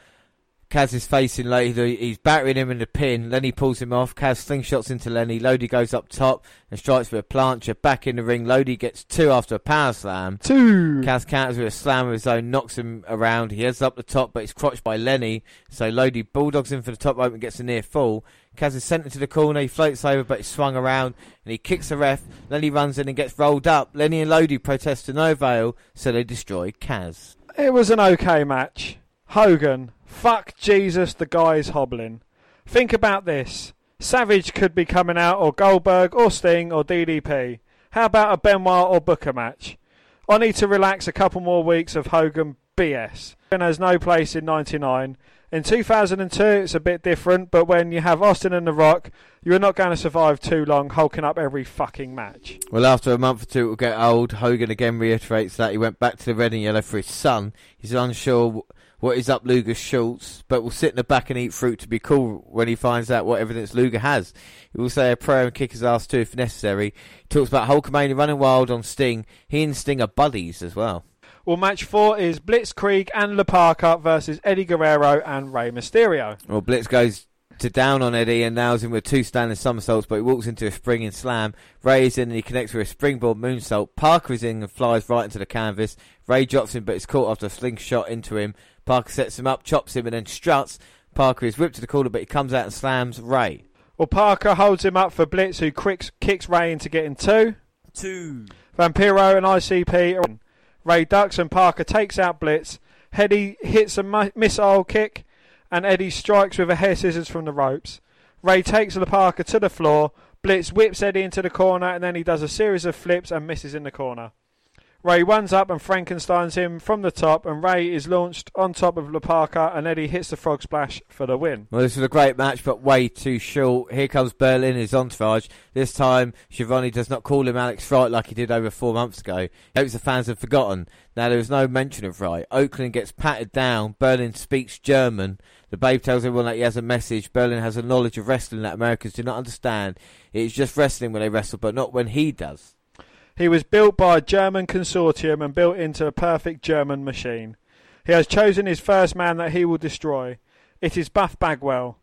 Kaz is facing Lodi. He's battering him in the pin. Lenny pulls him off. Kaz slingshots into Lenny. Lodi goes up top and strikes with a plancha. Back in the ring. Lodi gets two after a power slam. Two. Kaz counters with a slam of his own, knocks him around. He heads up the top, but he's crotched by Lenny. So Lodi bulldogs him for the top rope and gets a near fall. Kaz is sent into the corner. He floats over, but he's swung around and he kicks the ref. Lenny runs in and gets rolled up. Lenny and Lodi protest to no avail, so they destroy Kaz. It was an okay match. Hogan, fuck Jesus, the guy's hobbling. Think about this. Savage could be coming out, or Goldberg, or Sting, or DDP. How about a Benoit or Booker match? I need to relax a couple more weeks of Hogan BS. And has no place in 99. In 2002, it's a bit different, but when you have Austin and The Rock, you're not going to survive too long hulking up every fucking match. Well, after a month or two, it will get old. Hogan again reiterates that he went back to the red and yellow for his son. He's unsure what is up Luger Schultz, but will sit in the back and eat fruit to be cool when he finds out what evidence Luger has. He will say a prayer and kick his ass too if necessary. He talks about Hulkamania running wild on Sting. He and Sting are buddies as well. Well, match four is Blitzkrieg and La Parka versus Eddie Guerrero and Rey Mysterio. Well, Blitz goes to down on Eddie and nails him with two standing somersaults, but he walks into a springing slam. Rey is in and he connects with a springboard moonsault. Parka is in and flies right into the canvas. Rey drops him, but is caught after a slingshot into him. Parka sets him up, chops him, and then struts. Parka is whipped to the corner, but he comes out and slams Rey. Well, Parka holds him up for Blitz, who kicks, kicks Rey into getting two. Two. Vampiro and ICP are in. Rey ducks and Parka takes out Blitz. Eddie hits a mi- missile kick, and Eddie strikes with a hair scissors from the ropes. Rey takes the Parka to the floor. Blitz whips Eddie into the corner, and then he does a series of flips and misses in the corner. Rey runs up and Frankensteins him from the top, and Rey is launched on top of La Parka, and Eddie hits the frog splash for the win. Well, this was a great match, but way too short. Here comes Berlyn, his entourage. This time, Schiavone does not call him Alex Wright like he did over four months ago. He hopes the fans have forgotten. Now, there is no mention of Wright. Okerlund gets patted down. Berlyn speaks German. The Babe tells everyone that he has a message. Berlyn has a knowledge of wrestling that Americans do not understand. It is just wrestling when they wrestle, but not when he does. He was built by a German consortium and built into a perfect German machine. He has chosen his first man that he will destroy. It is Buff Bagwell.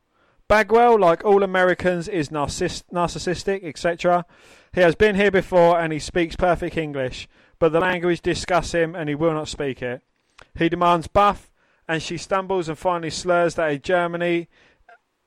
Bagwell, like all Americans, is narciss- narcissistic, etc. He has been here before and he speaks perfect English, but the language disgusts him and he will not speak it. He demands Buff, and she stumbles and finally slurs that in Germany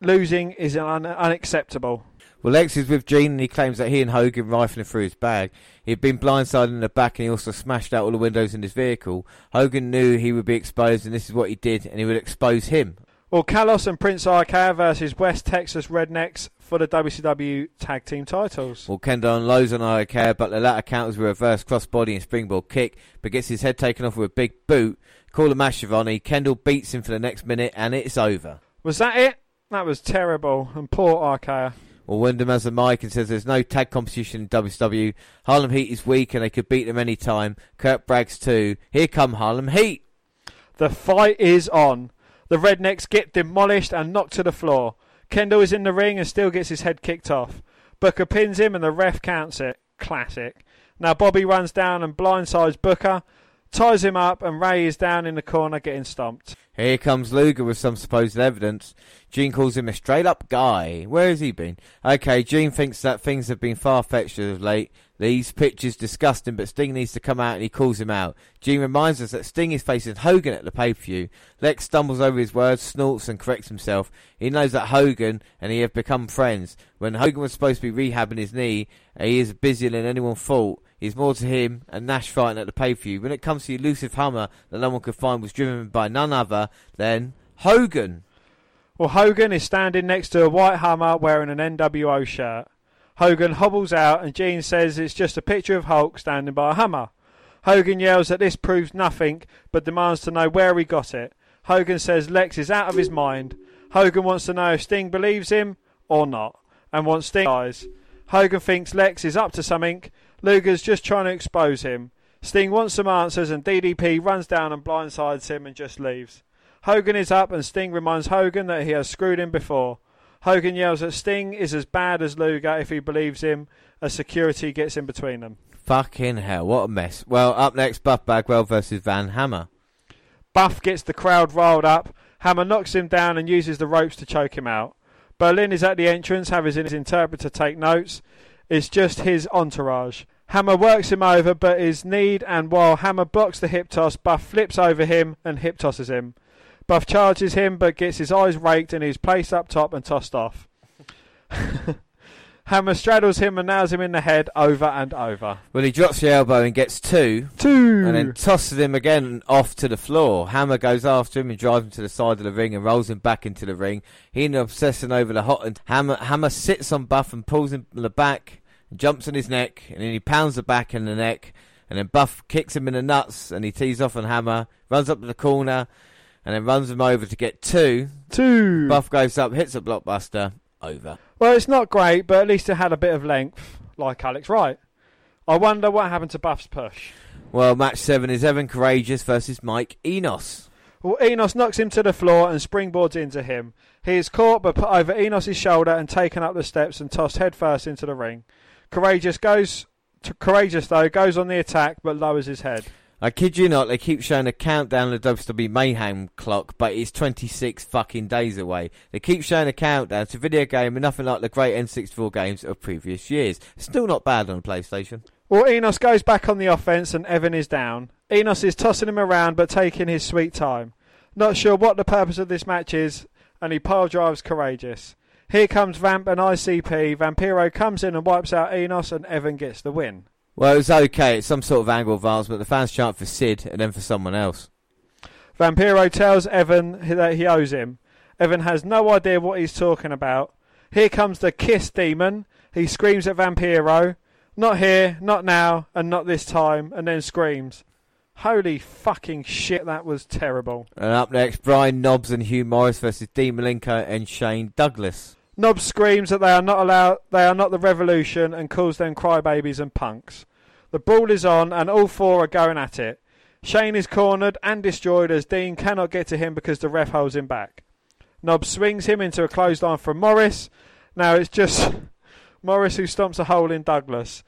losing is un- unacceptable. Well, Lex is with Gene and he claims that he and Hogan rifling through his bag. He had been blindsided in the back and he also smashed out all the windows in his vehicle. Hogan knew he would be exposed and this is what he did and he would expose him. Well, Kalos and Prince Iaukea versus West Texas Rednecks for the WCW Tag Team titles. Well, Kendall unloads on Iaukea, but the latter counters with a reverse crossbody and springboard kick, but gets his head taken off with a big boot. Call a Mashavani. Kendall beats him for the next minute and it's over. Was that it? That was terrible. And poor Iaukea. Well, Windham has the mic and says there's no tag competition in WCW. Harlem Heat is weak and they could beat them any time. Curt brags too. Here come Harlem Heat. The fight is on. The Rednecks get demolished and knocked to the floor. Kendall is in the ring and still gets his head kicked off. Booker pins him and the ref counts it. Classic. Now Bobby runs down and blindsides Booker, ties him up, and Ray is down in the corner getting stomped. Here comes Luger with some supposed evidence. Gene calls him a straight up guy. Where has he been? Okay, Gene thinks that things have been far fetched of late. These pictures disgust him, but Sting needs to come out and he calls him out. Gene reminds us that Sting is facing Hogan at the pay per view. Lex stumbles over his words, snorts, and corrects himself. He knows that Hogan and he have become friends. When Hogan was supposed to be rehabbing his knee, he is busier than anyone thought. He's more to him and Nash fighting at the pay per view. When it comes to the elusive Hummer that no one could find was driven by none other than Hogan. Well, Hogan is standing next to a white Hummer wearing an NWO shirt. Hogan hobbles out and Gene says it's just a picture of Hulk standing by a Hummer. Hogan yells that this proves nothing but demands to know where he got it. Hogan says Lex is out of his mind. Hogan wants to know if Sting believes him or not and wants Sting eyes. Hogan thinks Lex is up to something. Luger's just trying to expose him. Sting wants some answers and DDP runs down and blindsides him and just leaves. Hogan is up and Sting reminds Hogan that he has screwed him before. Hogan yells that Sting is as bad as Luger if he believes him, as security gets in between them. Fucking hell, what a mess. Well, up next, Buff Bagwell versus Van Hammer. Buff gets the crowd riled up. Hammer knocks him down and uses the ropes to choke him out. Berlyn is at the entrance, having his interpreter take notes. It's just his entourage. Hammer works him over, but is kneed, and while Hammer blocks the hip toss, Buff flips over him and hip tosses him. Buff charges him, but gets his eyes raked and he's placed up top and tossed off. Hammer straddles him and nails him in the head over and over. Well, he drops the elbow and gets two, Two. and then tosses him again off to the floor. Hammer goes after him and drives him to the side of the ring and rolls him back into the ring. He and obsessing over the hot and Hammer Hammer sits on Buff and pulls him in the back, and jumps on his neck, and then he pounds the back and the neck, and then Buff kicks him in the nuts, and he tees off on Hammer, runs up to the corner, and then runs him over to get two. two. Buff goes up, hits a blockbuster, over. Well, it's not great, but at least it had a bit of length, like Alex Wright. I wonder what happened to Buff's push. Well, match seven is Evan Karagias versus Mike Enos. Well, Enos knocks him to the floor and springboards into him. He is caught but put over Enos' shoulder and taken up the steps and tossed headfirst into the ring. Karagias goes. To, Karagias though goes on the attack but lowers his head. I kid you not, they keep showing a countdown of the WCW Mayhem clock, but it's 26 fucking days away. They keep showing a countdown. to video game and nothing like the great N64 games of previous years. Still not bad on PlayStation. Well, Enos goes back on the offense and Evan is down. Enos is tossing him around but taking his sweet time. Not sure what the purpose of this match is, and he pile drives Karagias. Here comes Vamp and ICP. Vampiro comes in and wipes out Enos, and Evan gets the win. Well, it was okay. It's some sort of angle advancement. The fans chant for Sid and then for someone else. Vampiro tells Evan that he owes him. Evan has no idea what he's talking about. Here comes the Kiss Demon. He screams at Vampiro. Not here, not now, and not this time, and then screams. Holy fucking shit, that was terrible. And up next, Brian Knobbs and Hugh Morrus versus Dean Malenko and Shane Douglas. Knobbs screams that they are not allowed, they are not the revolution, and calls them crybabies and punks. The brawl is on, and all four are going at it. Shane is cornered and destroyed as Dean cannot get to him because the ref holds him back. Knobbs swings him into a clothesline from Morrus. Now it's just Morrus who stomps a hole in Douglas.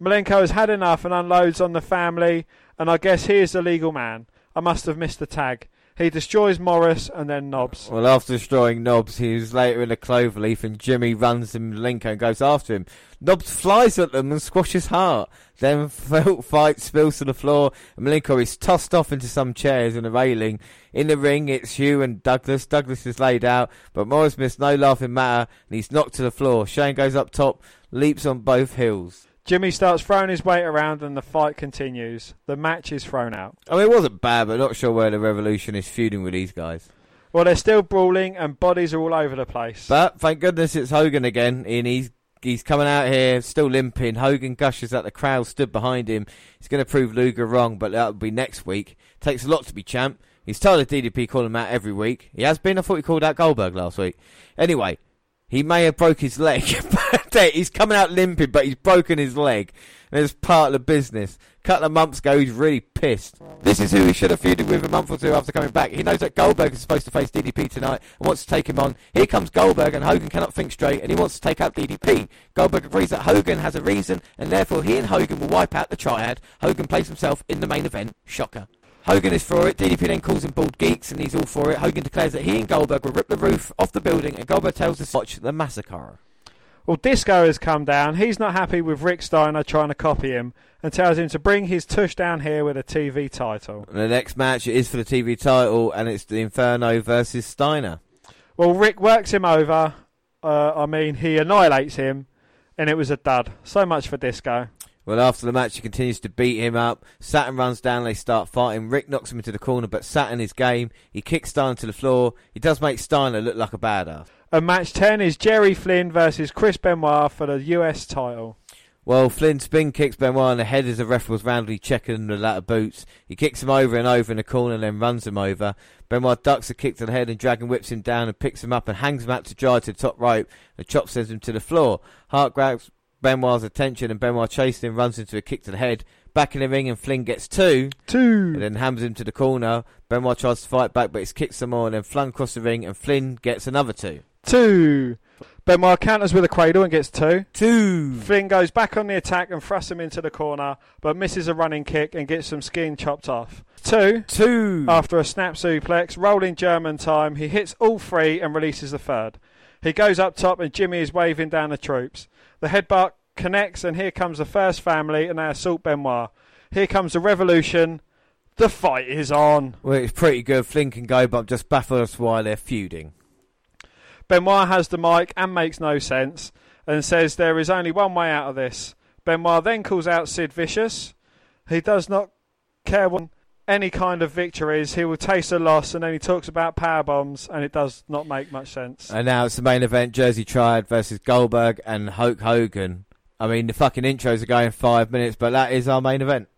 Malenko has had enough and unloads on the family, and I guess he is the legal man. I must have missed the tag. He destroys Morrus and then Knobbs. Well, after destroying Knobbs, he's later in a cloverleaf, and Jimmy runs him Malenko and goes after him. Knobbs flies at them and squashes Hart. Then Felt fight spills to the floor, and Malenko is tossed off into some chairs and a railing. In the ring, it's Hugh and Douglas. Douglas is laid out, but Morrus missed no laughing matter, and he's knocked to the floor. Shane goes up top, leaps on both heels. Jimmy starts throwing his weight around and the fight continues. The match is thrown out. I mean, it wasn't bad, but not sure where the Revolution is feuding with these guys. Well, they're still brawling and bodies are all over the place. But thank goodness it's Hogan again, and he's he's coming out here still limping. Hogan gushes at the crowd stood behind him. He's going to prove Luger wrong, but that'll be next week. Takes a lot to be champ. He's tired of DDP calling him out every week. He has been. I thought he called out Goldberg last week. Anyway, he may have broke his leg. but he's coming out limping, but he's broken his leg. And it's part of the business. A couple of months ago, he's really pissed. This is who he should have feuded with a month or two after coming back. He knows that Goldberg is supposed to face DDP tonight and wants to take him on. Here comes Goldberg, and Hogan cannot think straight, and he wants to take out DDP. Goldberg agrees that Hogan has a reason, and therefore he and Hogan will wipe out the triad. Hogan plays himself in the main event. Shocker. Hogan is for it. DDP then calls him bald geeks, and he's all for it. Hogan declares that he and Goldberg will rip the roof off the building, and Goldberg tells us to watch the massacre. Well, Disco has come down. He's not happy with Rick Steiner trying to copy him and tells him to bring his tush down here with a TV title. And the next match is for the TV title, and it's the Inferno versus Steiner. Well, Rick works him over. Uh, I mean, he annihilates him, and it was a dud. So much for Disco. Well, after the match, he continues to beat him up. Saturn runs down, they start fighting. Rick knocks him into the corner, but Saturn is game. He kicks Steiner to the floor. He does make Steiner look like a badass. And match 10 is Jerry Flynn versus Chris Benoit for the US title. Well, Flynn spin kicks Benoit in the head as the ref was roundly checking the latter boots. He kicks him over and over in the corner, then runs him over. Benoit ducks a kick to the head, and Dragon whips him down and picks him up and hangs him out to dry to the top rope. The chop sends him to the floor. Hart grabs Benoit's attention, and Benoit chases him, runs into a kick to the head. Back in the ring, and Flynn gets two, Two. and then hams him to the corner. Benoit tries to fight back, but he's kicked some more, and then flung across the ring, and Flynn gets another two. Two. Benoit counters with a cradle and gets two. Two. Flynn goes back on the attack and thrusts him into the corner, but misses a running kick and gets some skin chopped off. Two. Two. After a snap suplex, rolling German time, he hits all three and releases the third. He goes up top and Jimmy is waving down the troops. The headbutt connects and here comes the first family and they assault Benoit. Here comes the revolution. The fight is on. Well, it's pretty good. Flink and go, but just baffle us while they're feuding. Benoit has the mic and makes no sense. and says there is only one way out of this. Benoit then calls out Sid Vicious. He does not care what any kind of victories. He will taste a loss, and then he talks about power bombs, and it does not make much sense. And now it's the main event: Jersey Triad versus Goldberg and Hulk Hogan. I mean, the fucking intros are going five minutes, but that is our main event.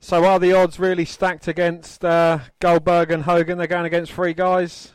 So are the odds really stacked against uh, Goldberg and Hogan? They're going against three guys.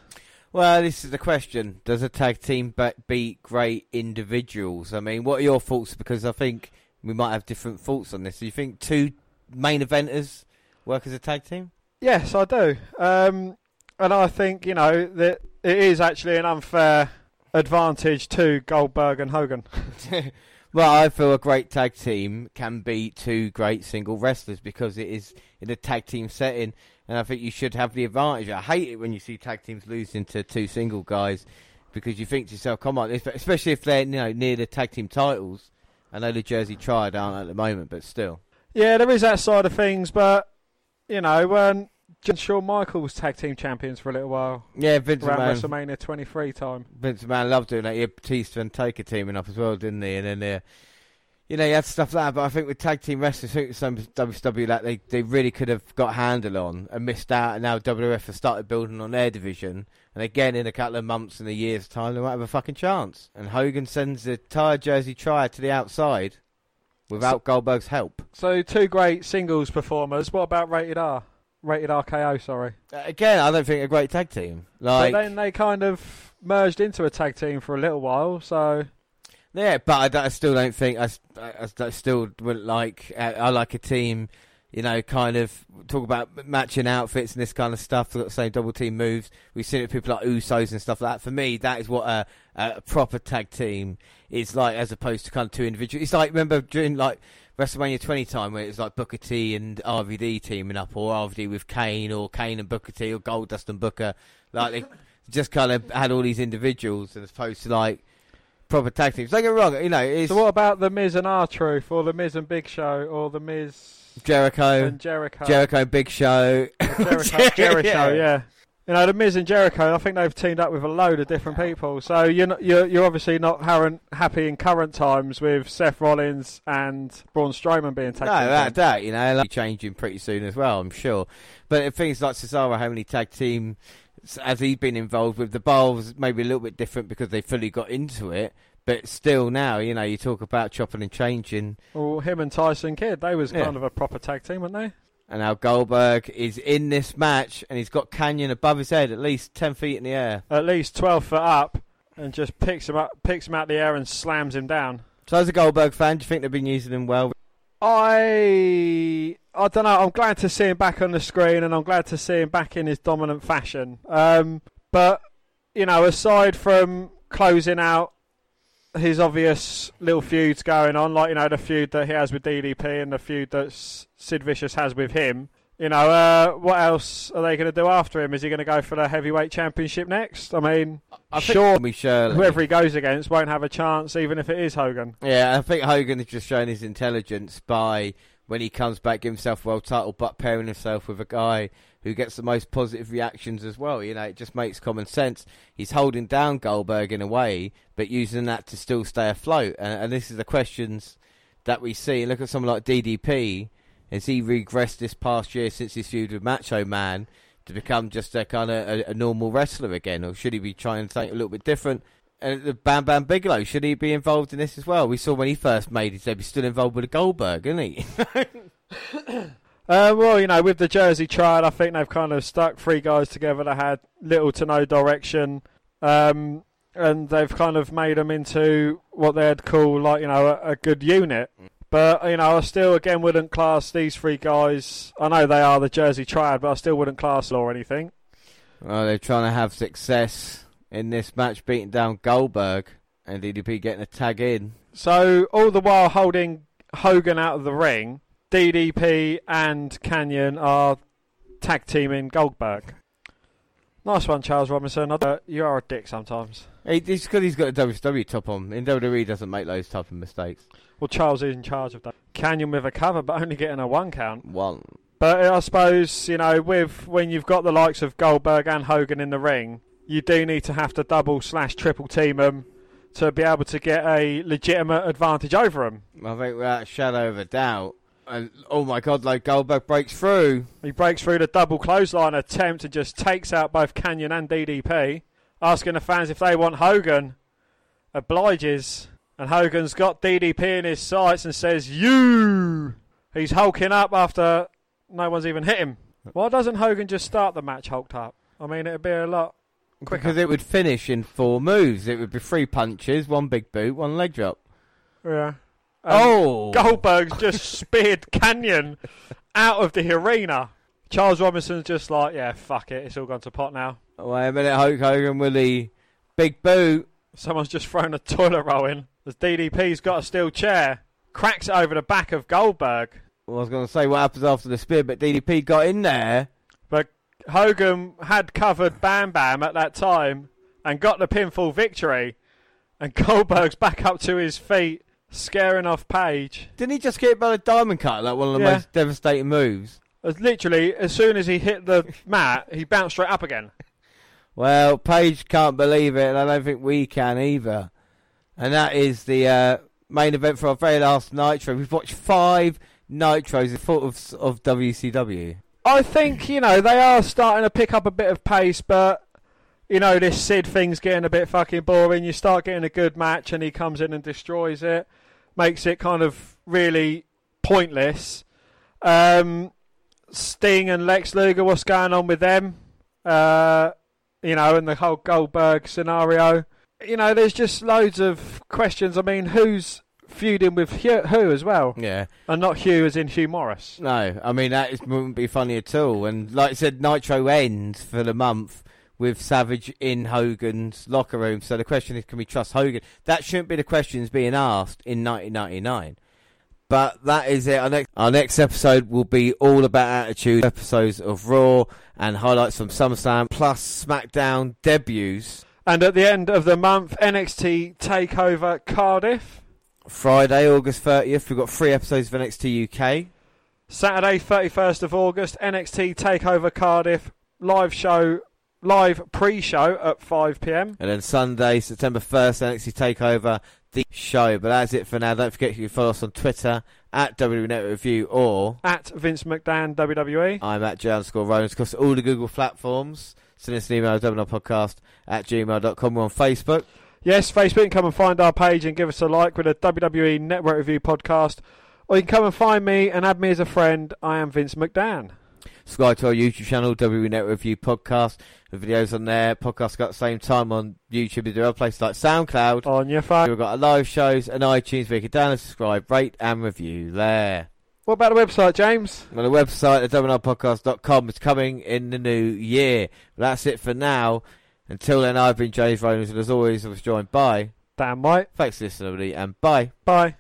Well, this is the question: Does a tag team beat great individuals? I mean, what are your thoughts? Because I think we might have different thoughts on this. Do you think two main eventers work as a tag team? Yes, I do. Um, and I think, you know, that it is actually an unfair advantage to Goldberg and Hogan. well, I feel a great tag team can beat two great single wrestlers because it is in a tag team setting, and I think you should have the advantage. I hate it when you see tag teams losing to two single guys because you think to yourself, "Come on," especially if they're you know near the tag team titles. I know the Jersey Triad aren't at the moment, but still. Yeah, there is that side of things, but you know, when John Shawn Michaels was tag team champions for a little while. Yeah, Vince around McMahon. WrestleMania 23 time. Vince McMahon loved doing that. He had Batista and Taker teaming up as well, didn't he? And then, uh, you know, he had stuff like that. But I think with tag team wrestling, I think some WWE that they they really could have got handle on and missed out. And now WWF has started building on their division. And again, in a couple of months and a year's time, they might have a fucking chance. And Hogan sends the entire Jersey Triad to the outside without so, Goldberg's help. So two great singles performers. What about Rated R? Rated RKO, sorry. Uh, again, I don't think a great tag team. Like, but then they kind of merged into a tag team for a little while, so. Yeah, but I, I still don't think I, I, I still wouldn't like. I, I like a team you know, kind of talk about matching outfits and this kind of stuff. Got the same double team moves. We've seen it with people like Usos and stuff like that. For me, that is what a, a proper tag team is like, as opposed to kind of two individuals. It's like remember during like WrestleMania 20 time where it was like Booker T and RVD teaming up, or RVD with Kane, or Kane and Booker T, or Goldust and Booker. Like they just kind of had all these individuals as opposed to like proper tag teams. Don't get wrong, you know. so what about the Miz and R Truth, or the Miz and Big Show, or the Miz Jericho, and Jericho, Jericho, Big Show, Jericho, Jericho, yeah. yeah. You know, the Miz and Jericho, I think they've teamed up with a load of different people. So you're not, you're, you're obviously not happy in current times with Seth Rollins and Braun Strowman being taken. No, that, that you know, like changing pretty soon as well, I'm sure. But things like Cesaro, how many tag team has he been involved with? The Bowls maybe a little bit different because they fully got into it. But still, now you know you talk about chopping and changing. Well, him and Tyson Kidd, they was yeah. kind of a proper tag team, weren't they? And now Goldberg is in this match, and he's got Kanyon above his head, at least ten feet in the air, at least twelve foot up, and just picks him up, picks him out the air, and slams him down. So, as a Goldberg fan, do you think they've been using him well? I I don't know. I'm glad to see him back on the screen, and I'm glad to see him back in his dominant fashion. Um, but you know, aside from closing out his obvious little feuds going on, like you know the feud that he has with DDP and the feud that Sid Vicious has with him. You know, uh, what else are they going to do after him? Is he going to go for the heavyweight championship next? I mean, I sure, Shirley. whoever he goes against won't have a chance, even if it is Hogan. Yeah, I think Hogan has just shown his intelligence by when he comes back, give himself a world title, but pairing himself with a guy who gets the most positive reactions as well. You know, it just makes common sense. He's holding down Goldberg in a way, but using that to still stay afloat. And, and this is the questions that we see. Look at someone like DDP. Has he regressed this past year since his feud with Macho Man to become just a kind of a, a normal wrestler again, or should he be trying to think a little bit different? And the Bam Bam Bigelow, should he be involved in this as well? We saw when he first made his debut, still involved with Goldberg, isn't he? Uh, well, you know, with the Jersey Triad, I think they've kind of stuck three guys together that had little to no direction, um, and they've kind of made them into what they'd call, like, you know, a, a, good unit. But, you know, I still, again, wouldn't class these three guys. I know they are the Jersey Triad, but I still wouldn't class them or anything. Well, they're trying to have success in this match, beating down Goldberg and DDP getting a tag in. So, all the while holding Hogan out of the ring DDP and Kanyon are tag teaming Goldberg. Nice one, Charles Robinson. Uh, you are a dick sometimes. it's because he's got a WWE top on. In WWE, doesn't make those type of mistakes. Well, Charles is in charge of that. Kanyon with a cover, but only getting a one count. One. But uh, I suppose you know, with when you've got the likes of Goldberg and Hogan in the ring, you do need to have to double slash triple team them to be able to get a legitimate advantage over them. I think without a shadow of a doubt. And oh my God, like Goldberg breaks through. He breaks through the double clothesline attempt and just takes out both Kanyon and DDP, asking the fans if they want Hogan. Obliges. And Hogan's got DDP in his sights and says, You! He's hulking up after no one's even hit him. Why doesn't Hogan just start the match hulked up? I mean, it'd be a lot quicker. Because it would finish in four moves. It would be three punches, one big boot, one leg drop. Yeah. Um, oh! Goldberg's just speared Kanyon out of the arena. Charles Robinson's just like, yeah, fuck it, it's all gone to pot now. Wait a minute, Hulk Hogan with the big boot. Someone's just thrown a toilet roll in. The DDP's got a steel chair, cracks it over the back of Goldberg. Well, I was going to say what happens after the spear, but DDP got in there. But Hogan had covered Bam Bam at that time and got the pinfall victory. And Goldberg's back up to his feet, scaring off Page. Didn't he just get by the diamond cut, like one of the Yeah. most devastating moves? As literally, as soon as he hit the mat, he bounced straight up again. Well, Page can't believe it, and I don't think we can either. And that is the uh, main event for our very last Nitro. We've watched five Nitros in full of, of WCW. I think, you know, they are starting to pick up a bit of pace, but, you know, this Sid thing's getting a bit fucking boring. You start getting a good match and he comes in and destroys it, makes it kind of really pointless. Um, Sting and Lex Luger, what's going on with them? Uh, you know, and the whole Goldberg scenario. You know, there's just loads of questions. I mean, who's feuding with Hugh, who as well? Yeah. And not Hugh as in Hugh Morrus. No, I mean, that is, wouldn't be funny at all. And like I said, Nitro ends for the month with Savage in Hogan's locker room. So the question is, can we trust Hogan? That shouldn't be the questions being asked in 1999. But that is it. Our next, our next episode will be all about attitude, episodes of Raw and highlights from SummerSlam, plus SmackDown debuts. And at the end of the month, NXT Takeover Cardiff. Friday, August 30th, we've got three episodes of NXT UK. Saturday, 31st of August, NXT Takeover Cardiff live show, live pre-show at 5 p.m. And then Sunday, September 1st, NXT TakeOver, the show. But that's it for now. Don't forget you can follow us on Twitter at WWE Network Review or At Vince McDan WWE. I'm at J underscore Rollins across all the Google platforms. Send us an email, at podcast at gmail.com. We're on Facebook. Yes, Facebook. Come and find our page and give us a like with a WWE Network Review podcast. Or you can come and find me and add me as a friend. I am Vince McDan. Subscribe to our YouTube channel, WWE Network Review Podcast. The videos on there. Podcasts got the same time on YouTube. There are other places like SoundCloud. On your phone. We've got live shows and iTunes where you can download, subscribe, rate, and review there. What about the website, James? Well, the website at WNRpodcast.com is coming in the new year. But that's it for now. Until then, I've been James Reynolds, and as always, I was joined by. Dan White. Thanks for listening, everybody, and bye. Bye.